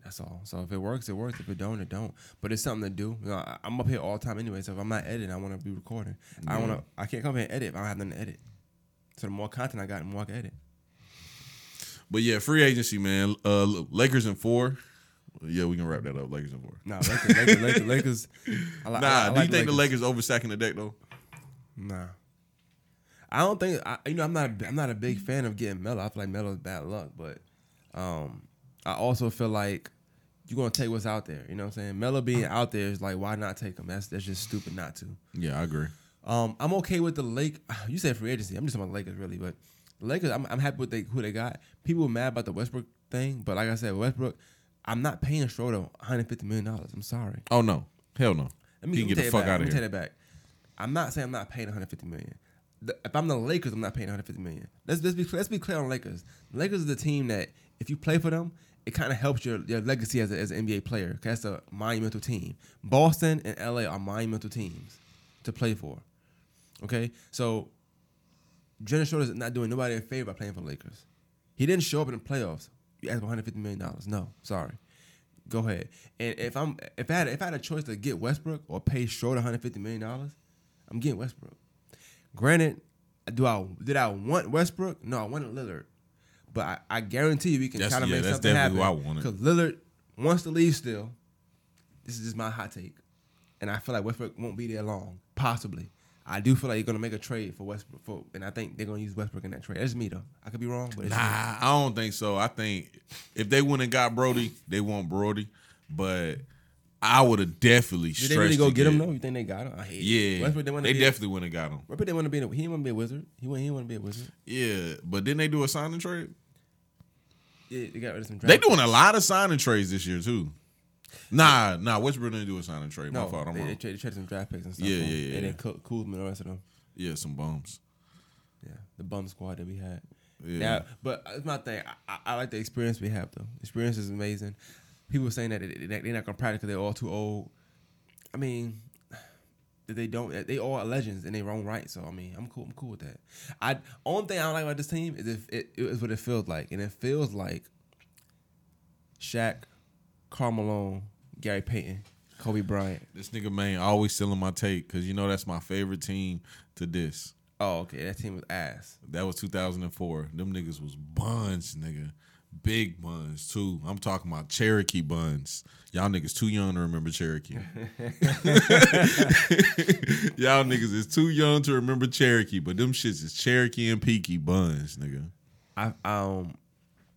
That's all. So if it works, it works. If it don't, it don't. But it's something to do. You know, I, I'm up here all the time anyway. So if I'm not editing, I want to be recording. I want to. I can't come here and edit if I don't have nothing to edit. So the more content I got, the more I can edit. But yeah, free agency, man. Uh, Lakers in four. Yeah, we can wrap that up. Lakers in four. Nah, Lakers, Lakers, Lakers, Lakers. I, li- Nah, I, I do like you think the Lakers overstacking the deck though? Nah. I don't think I, you know I'm not a, I'm not a big fan of getting Melo. I feel like Melo is bad luck, but um, I also feel like you're gonna take what's out there. You know what I'm saying? Melo being out there is like why not take him? That's that's just stupid not to. Yeah, I agree. Um, I'm okay with the Lake. You said free agency. I'm just talking about the Lakers really, but the Lakers. I'm, I'm happy with they, who they got. People were mad about the Westbrook thing, but like I said, Westbrook. I'm not paying Schroeder 150 million dollars. I'm sorry. Oh no, hell no. Let me, let me get the fuck back. out Let of me here. take it back. I'm not saying I'm not paying 150 million. The- if I'm the Lakers, I'm not paying 150 million. Let's let's be let's be clear on Lakers. Lakers is the team that if you play for them, it kind of helps your, your legacy as, a, as an NBA player. that's a monumental team. Boston and LA are monumental teams to play for. Okay, so Dennis Schroeder is not doing nobody a favor by playing for Lakers. He didn't show up in the playoffs. You asked for 150 million dollars. No, sorry. Go ahead. And if I'm if I had if I had a choice to get Westbrook or pay Schroeder 150 million dollars, I'm getting Westbrook. Granted, do I did I want Westbrook? No, I wanted Lillard. but I, I guarantee you we can That's- try to yeah, make that's something happen. definitely who I wanted. Because Lillard wants to leave still. This is just my hot take, and I feel like Westbrook won't be there long. Possibly, I do feel like you're gonna make a trade for Westbrook, for, and I think they're gonna use Westbrook in that trade. That's me though. I could be wrong, but it's me. Nah, I don't think so. I think if they wouldn't got Brody, they want Brody. But I would have definitely. Did they really go get him though? You think they got him? I hate Yeah, it. Want they be. definitely wouldn't have got him. Westbrook didn't want to be. A, he didn't want to be a wizard. He want. He want to be a wizard. Yeah, but didn't they do a signing trade? Yeah, they got rid of some. They doing picks. a lot of signing trades this year too. Nah, nah. Westbrook didn't do a signing trade. No, My fault. I'm they, they, wrong. traded, they traded some draft picks and stuff. Yeah, yeah, yeah, And yeah. then Kuzma and the rest of them. Yeah, some bums. Yeah, the bum squad that we had. Yeah. Yeah, but it's my thing. I, I, I like the experience we have though. Experience is amazing. People saying that they- they- they're not gonna practice because they're all too old. I mean, that they don't. They all are legends in their own right. So I mean, I'm cool. I'm cool with that. I only thing I don't like about this team is if it, it is what it feels like, and it feels like Shaq, Karl Malone, Gary Payton, Kobe Bryant. This nigga man always stealing my take because you know that's my favorite team to this. Oh, okay, that team was ass. That was 2004. Them niggas was buns, nigga. Big buns too. I'm talking about Cherokee buns. Y'all niggas too young to remember Cherokee. Y'all niggas is too young to remember Cherokee, but them shits is Cherokee and Peaky buns, nigga. I um,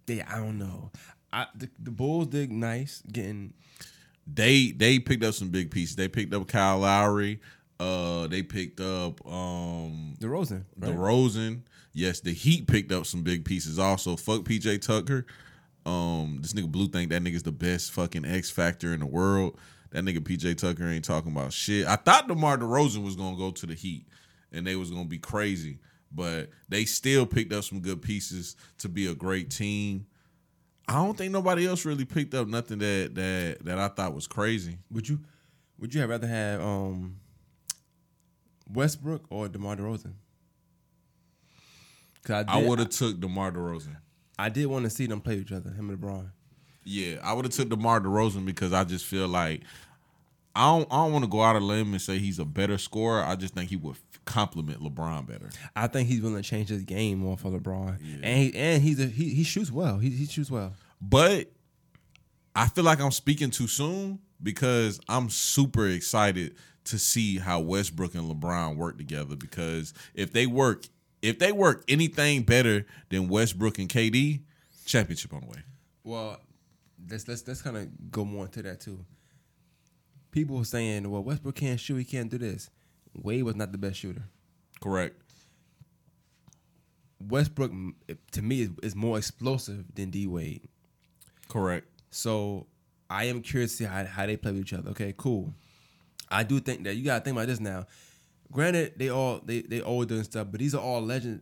yeah, I don't know. I the, the Bulls did nice getting They they picked up some big pieces. They picked up Kyle Lowry. Uh, they picked up um DeRozan. the right? Rosen. Yes, the Heat picked up some big pieces also. Fuck PJ Tucker. Um, this nigga Blue think that nigga's the best fucking X factor in the world. That nigga PJ Tucker ain't talking about shit. I thought DeMar DeRozan was gonna go to the Heat and they was gonna be crazy, but they still picked up some good pieces to be a great team. I don't think nobody else really picked up nothing that that that I thought was crazy. Would you would you have rather have um Westbrook or DeMar DeRozan? Cause I, I did, would have took DeMar DeRozan. I did want to see them play each other, him and LeBron. Yeah, I would have took DeMar DeRozan because I just feel like I don't I don't want to go out of limb and say he's a better scorer. I just think he would complement LeBron better. I think he's willing to change his game more for LeBron, and he, and he's a, he he shoots well. He he shoots well. But I feel like I'm speaking too soon because I'm super excited to see how Westbrook and LeBron work together because if they work if they work anything better than Westbrook and KD, championship on the way. Well, let's let's let's kind of go more into that too. People were saying, "Well, Westbrook can't shoot. He can't do this." Wade was not the best shooter. Correct. Westbrook, to me, is, is more explosive than D Wade. Correct. So I am curious to see how, how they play with each other. Okay, cool. I do think that you gotta think about this now. Granted, they all they they older and stuff, but these are all legends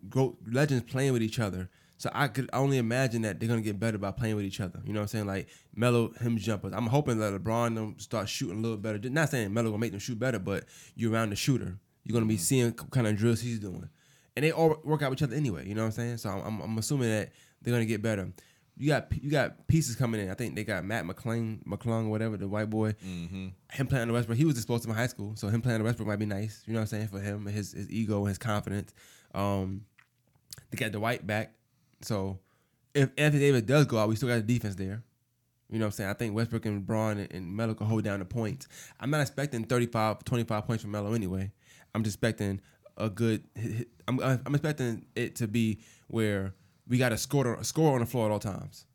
legends playing with each other. So I could only imagine that they're gonna get better by playing with each other. You know what I'm saying? Like Melo, him jumpers. I'm hoping that LeBron them start shooting a little better. Not saying Melo gonna make them shoot better, but you're around the shooter. You're gonna be mm-hmm. seeing kind of drills he's doing, and they all work out with each other anyway. You know what I'm saying? So I'm, I'm, I'm assuming that they're gonna get better. You got you got pieces coming in. I think they got Mac McClung, McClung, whatever the white boy. Him playing the Westbrook, he was exposed to my high school, so him playing the Westbrook might be nice. You know what I'm saying for him, his his ego and his confidence. Um, they got Dwight back, so if Anthony Davis does go out, we still got a defense there. You know what I'm saying? I think Westbrook and Bron and, and Melo can hold down the points. I'm not expecting 35, 25 points from Melo anyway. I'm just expecting a good. I'm, I'm expecting it to be where we got a score a score on the floor at all times.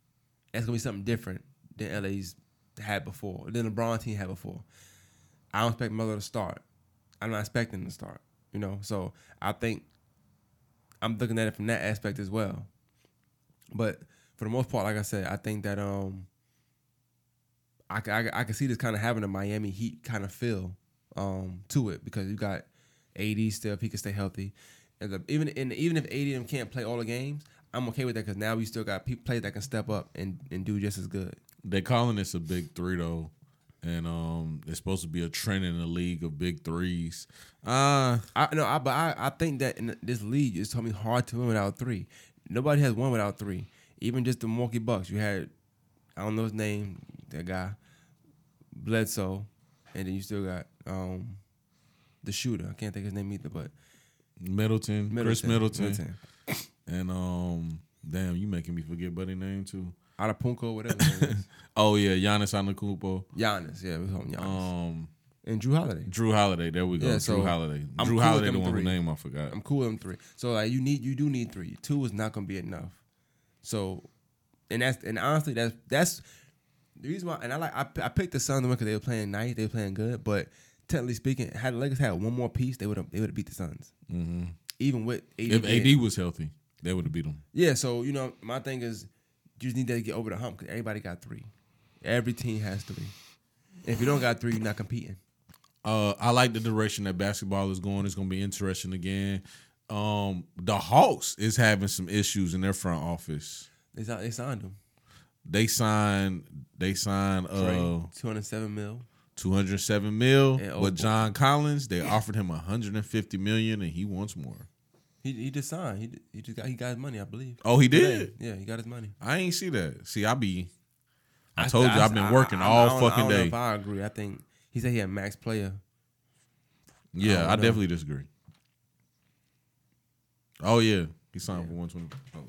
That's gonna be something different than LA's had before, than the LeBron team had before. I don't expect Miller to start. I'm not expecting him to start. You know, so I think I'm looking at it from that aspect as well. But for the most part, like I said, I think that um, I I, I can see this kind of having a Miami Heat kind of feel um to it because you got AD still if he can stay healthy, and the, even and even if AD can't play all the games, I'm okay with that because now we still got people players that can step up and and do just as good. They're calling this a big three though, and um, it's supposed to be a trend in the league of big threes. Uh I no, I, but I, I think that in this league it's gonna hard to win without three. Nobody has won without three. Even just the Milwaukee Bucks, you had I don't know his name, that guy, Bledsoe, and then you still got um the shooter. I can't think of his name either, but Middleton, Khris Middleton, Middleton. And um Damn, you making me forget Buddy name too. Adapunko, whatever. his name is. Oh yeah, Giannis Antetokounmpo. Giannis, yeah, we call him Giannis. Um, and Jrue Holiday. Jrue Holiday. There we go. Yeah, so Jrue Holiday. I'm Jrue cool Holiday, the one whose name I forgot. I'm cool with them three. So like you need you do need three. Two is not gonna be enough. So, and that's and honestly that's that's the reason why. And I like I, I picked the Suns because they were playing nice, they were playing good. But technically speaking, had the Lakers had one more piece, they would have they would have beat the Suns. Even with AD. if AD was healthy, they would have beat them. yeah. So you know my thing is you just need to get over the hump because everybody got three. Every team has three. If you don't got three, you're not competing. Uh, I like the direction that basketball is going. It's going to be interesting again. Um, the Hawks is having some issues in their front office. They signed, they signed him. They signed. They signed. Uh, Two hundred seven mil. 207 mil. But John Collins, they offered him 150 million, and he wants more. He he just signed. He he just got he got his money, I believe. Oh, he did. Yeah, he got his money. I ain't see that. See, I be. I told you I've been I- working I- I all I fucking day. If I agree, I think he said he had max player. Yeah, I, definitely disagree. Oh yeah, he signed for 120. Hold.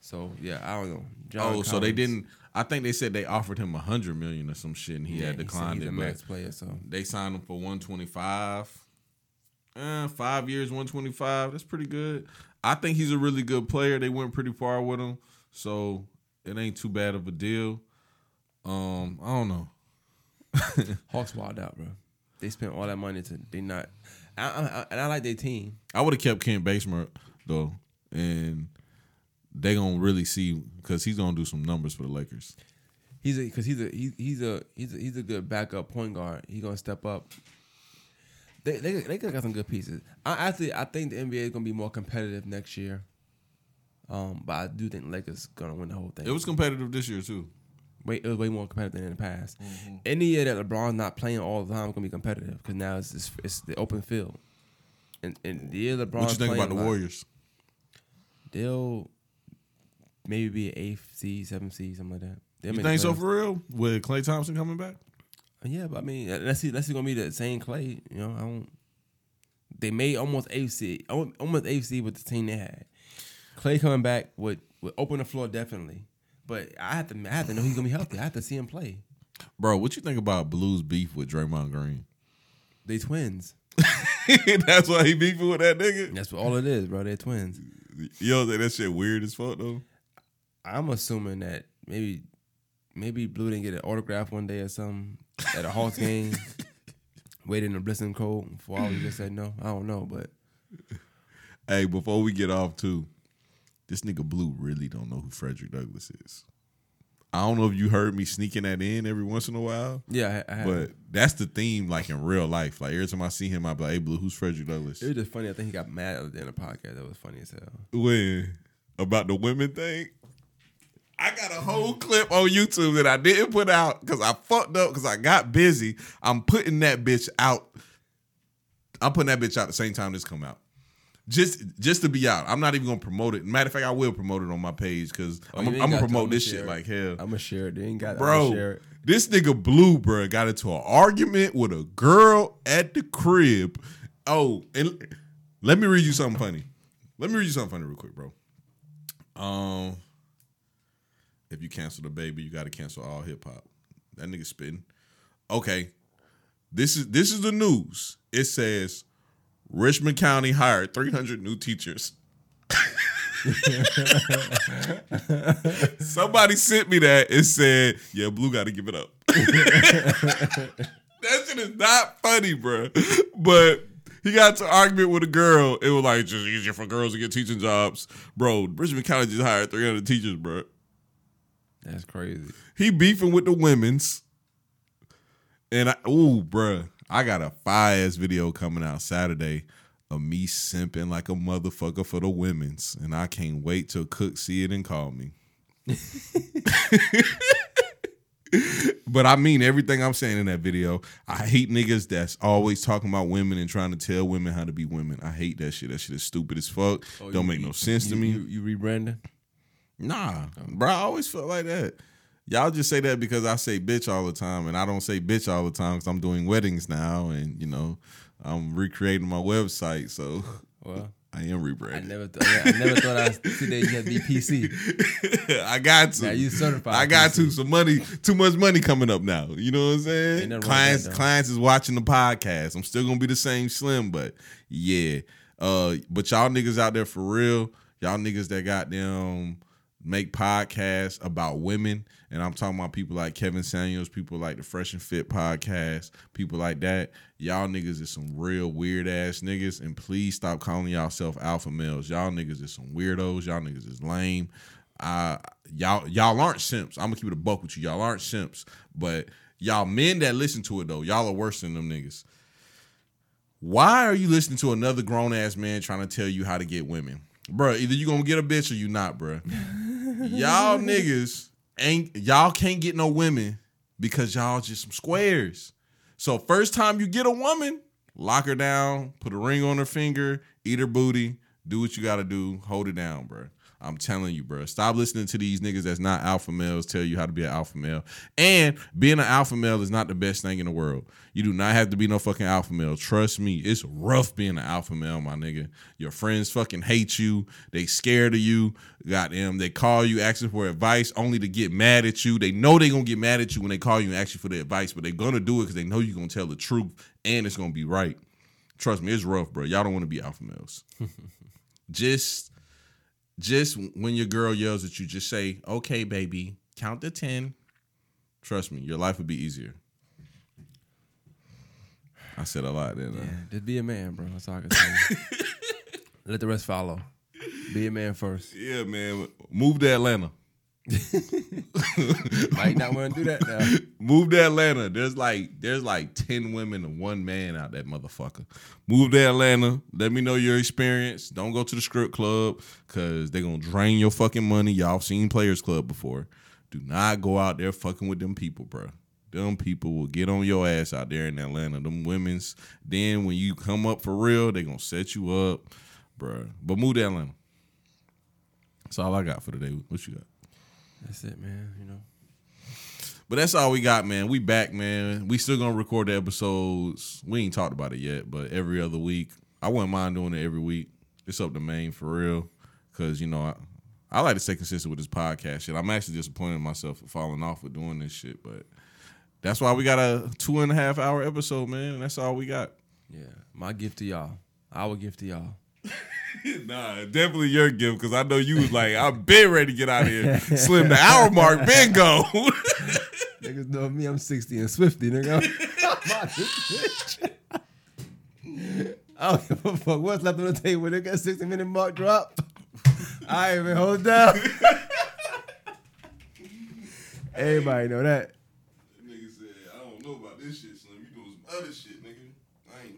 So yeah, I don't know. John Oh, so they didn't. I think they said they offered him a 100 million or some shit, and he yeah, had declined he's it. max player. So They signed him for 125. Eh, five years, 125. That's pretty good. I think he's a really good player. They went pretty far with him, so it ain't too bad of a deal. Um, I don't know. Hawks wild out, bro. They spent all that money to they not. I, I, I- and I like their team. I would have kept Kent Bazemore though, and they gonna really see because he's gonna do some numbers for the Lakers. He's a because he's a he, he's a he's a he's a good backup point guard. He gonna step up. They they they got some good pieces. I actually I think the NBA is gonna be more competitive next year. Um, but I do think Lakers gonna win the whole thing. It was competitive this year too. way it was way more competitive than in the past. Mm-hmm. Any year that LeBron's not playing all the time, it's gonna be competitive because now it's, it's it's the open field. And and the year LeBron's What you think about the a Warriors? They'll maybe be an eighth seed, seventh seed, something like that. They'll You think so for real? With Klay Thompson coming back? Yeah, but I mean, unless he, unless he's gonna be the same Klay, you know, I don't. They made almost eighth seed, almost eighth seed with the team they had. Klay coming back would would open the floor definitely, but I have to I have to know he's gonna be healthy. I have to see him play. Bro, what you think about Blues beef with Draymond Green? They twins. That's why he beefing with that nigga. That's what all it is, bro. They're twins. Think that shit weird as fuck though? I'm assuming that maybe maybe Blue didn't get an autograph one day or something at a Hawks game. Waited in the blistering cold for hours. Just said no. I don't know, but Hey, before we get off too, this nigga Blue really don't know who Frederick Douglass is. I don't know if you heard me sneaking that in every once in a while, yeah, I, I but that's the theme. Like in real life, like every time I see him, I be like, "Hey, Blue, who's Frederick Douglass?" It was just funny. I think he got mad at the end of the podcast. That was funny as hell. when about the women thing. I got a whole clip on YouTube that I didn't put out because I fucked up because I got busy. I'm putting that bitch out. I'm putting that bitch out the same time this come out. Just just to be out. I'm not even gonna promote it. Matter of fact, I will promote it on my page because Oh, I'm, I'm gonna promote this shit it. like hell. I'm gonna share it. They ain't got. Bro, share it. this nigga Blue, bro, got into an argument with a girl at the crib. Oh, and let me read you something funny. Let me read you something funny real quick, bro. Um, if you cancel DaBaby, you got to cancel all hip hop. That nigga spitting. Okay, this is this is the news. It says Richmond County hired 300 new teachers. Somebody sent me that and said, "Yeah, Blue got to give it up." that shit is not funny, bro. But he got to argument with a girl. It was like just easier for girls to get teaching jobs, bro. Richmond County just hired 300 teachers, bro. That's crazy. He beefing with the women's, and I, ooh, bruh, I got a fire ass video coming out Saturday of me simping like a motherfucker for the women's, and I can't wait till Cook see it and call me. but I mean everything I'm saying in that video. I hate niggas that's always talking about women and trying to tell women how to be women. I hate that shit. That shit is stupid as fuck. Oh, Don't Oh, you- make no sense to you- me. You, you rebranding? Nah, bro, I always felt like that. Y'all just say that because I say bitch all the time, and I don't say bitch all the time because I'm doing weddings now, and you know, I'm recreating my website, so Well, I am I rebranding. never, th- I never thought I today you had to be PC. I got to. Now you certified. I got PC. to. Some money, too much money coming up now. You know what I'm saying? Ain't nothing wrong with Clients, that, clients is watching the podcast. I'm still gonna be the same slim, but yeah. Uh, but y'all niggas out there for real, y'all niggas that got them make podcasts about women, and I'm talking about people like Kevin Samuels, people like the Fresh and Fit podcast, people like that. Y'all niggas is some real weird ass niggas, and please stop calling yourself alpha males. Y'all niggas is some weirdos. Y'all niggas is lame. Uh, y'all y'all aren't simps. I'm gonna keep it a buck with you. Y'all aren't simps, but y'all men that listen to it though, y'all are worse than them niggas. Why are you listening to another grown ass man trying to tell you how to get women, Bruh, Either you gonna get a bitch or you not, bruh. y'all niggas ain't y'all can't get no women because y'all just some squares. So first time you get a woman, lock her down, put a ring on her finger, eat her booty, do what you gotta do, hold it down, bruh. I'm telling you, bro. Stop listening to these niggas that's not alpha males tell you how to be an alpha male. And being an alpha male is not the best thing in the world. You do not have to be no fucking alpha male. Trust me, it's rough being an alpha male, my nigga. Your friends fucking hate you. They scared of you. Goddamn, they call you asking for advice only to get mad at you. They know they gonna get mad at you when they call you and ask you for the advice, but they're gonna do it because they know you gonna tell the truth and it's gonna be right. Trust me, it's rough, bro. Y'all don't want to be alpha males. just just when your girl yells at you, just say, "Okay, baby, count to 10. Trust me, your life would be easier. I said a lot, didn't Yeah, just be a man, bro. That's all I can you. Let the rest follow. Be a man first. Yeah, man. Move to Atlanta. Might not want to do that now. Move to Atlanta. There's like there's like 10 women and one man out that motherfucker. Move to Atlanta. Let me know your experience. Don't go to the script club because they're gonna drain your fucking money. Y'all seen Players Club before. Do not go out there fucking with them people, bro. Them people will get on your ass out there in Atlanta. Them women's. Then when you come up for real, they gonna set you up, bro. But move to Atlanta. That's all I got for today. What you got? That's it, man. You know. But that's all we got, man. We back, man. We still gonna record the episodes. We ain't talked about it yet, but every other week. I wouldn't mind doing it every week. It's up to Maine for real. Cause you know, I, I like to stay consistent with this podcast shit. I'm actually disappointed in myself for falling off with doing this shit, but that's why we got a two and a half hour episode, man. And that's all we got. Yeah. My gift to y'all. Our gift to y'all. nah, definitely your gift because I know you was like, I've been ready to get out of here. Slim the hour mark, bingo. Niggas know me, I'm 60 and Swifty, nigga. I don't give a fuck what's left on the table. They got 60 minute mark drop. I ain't even hold down. Everybody know that. Nigga said, I don't know about this shit, Slim. You know some other shit.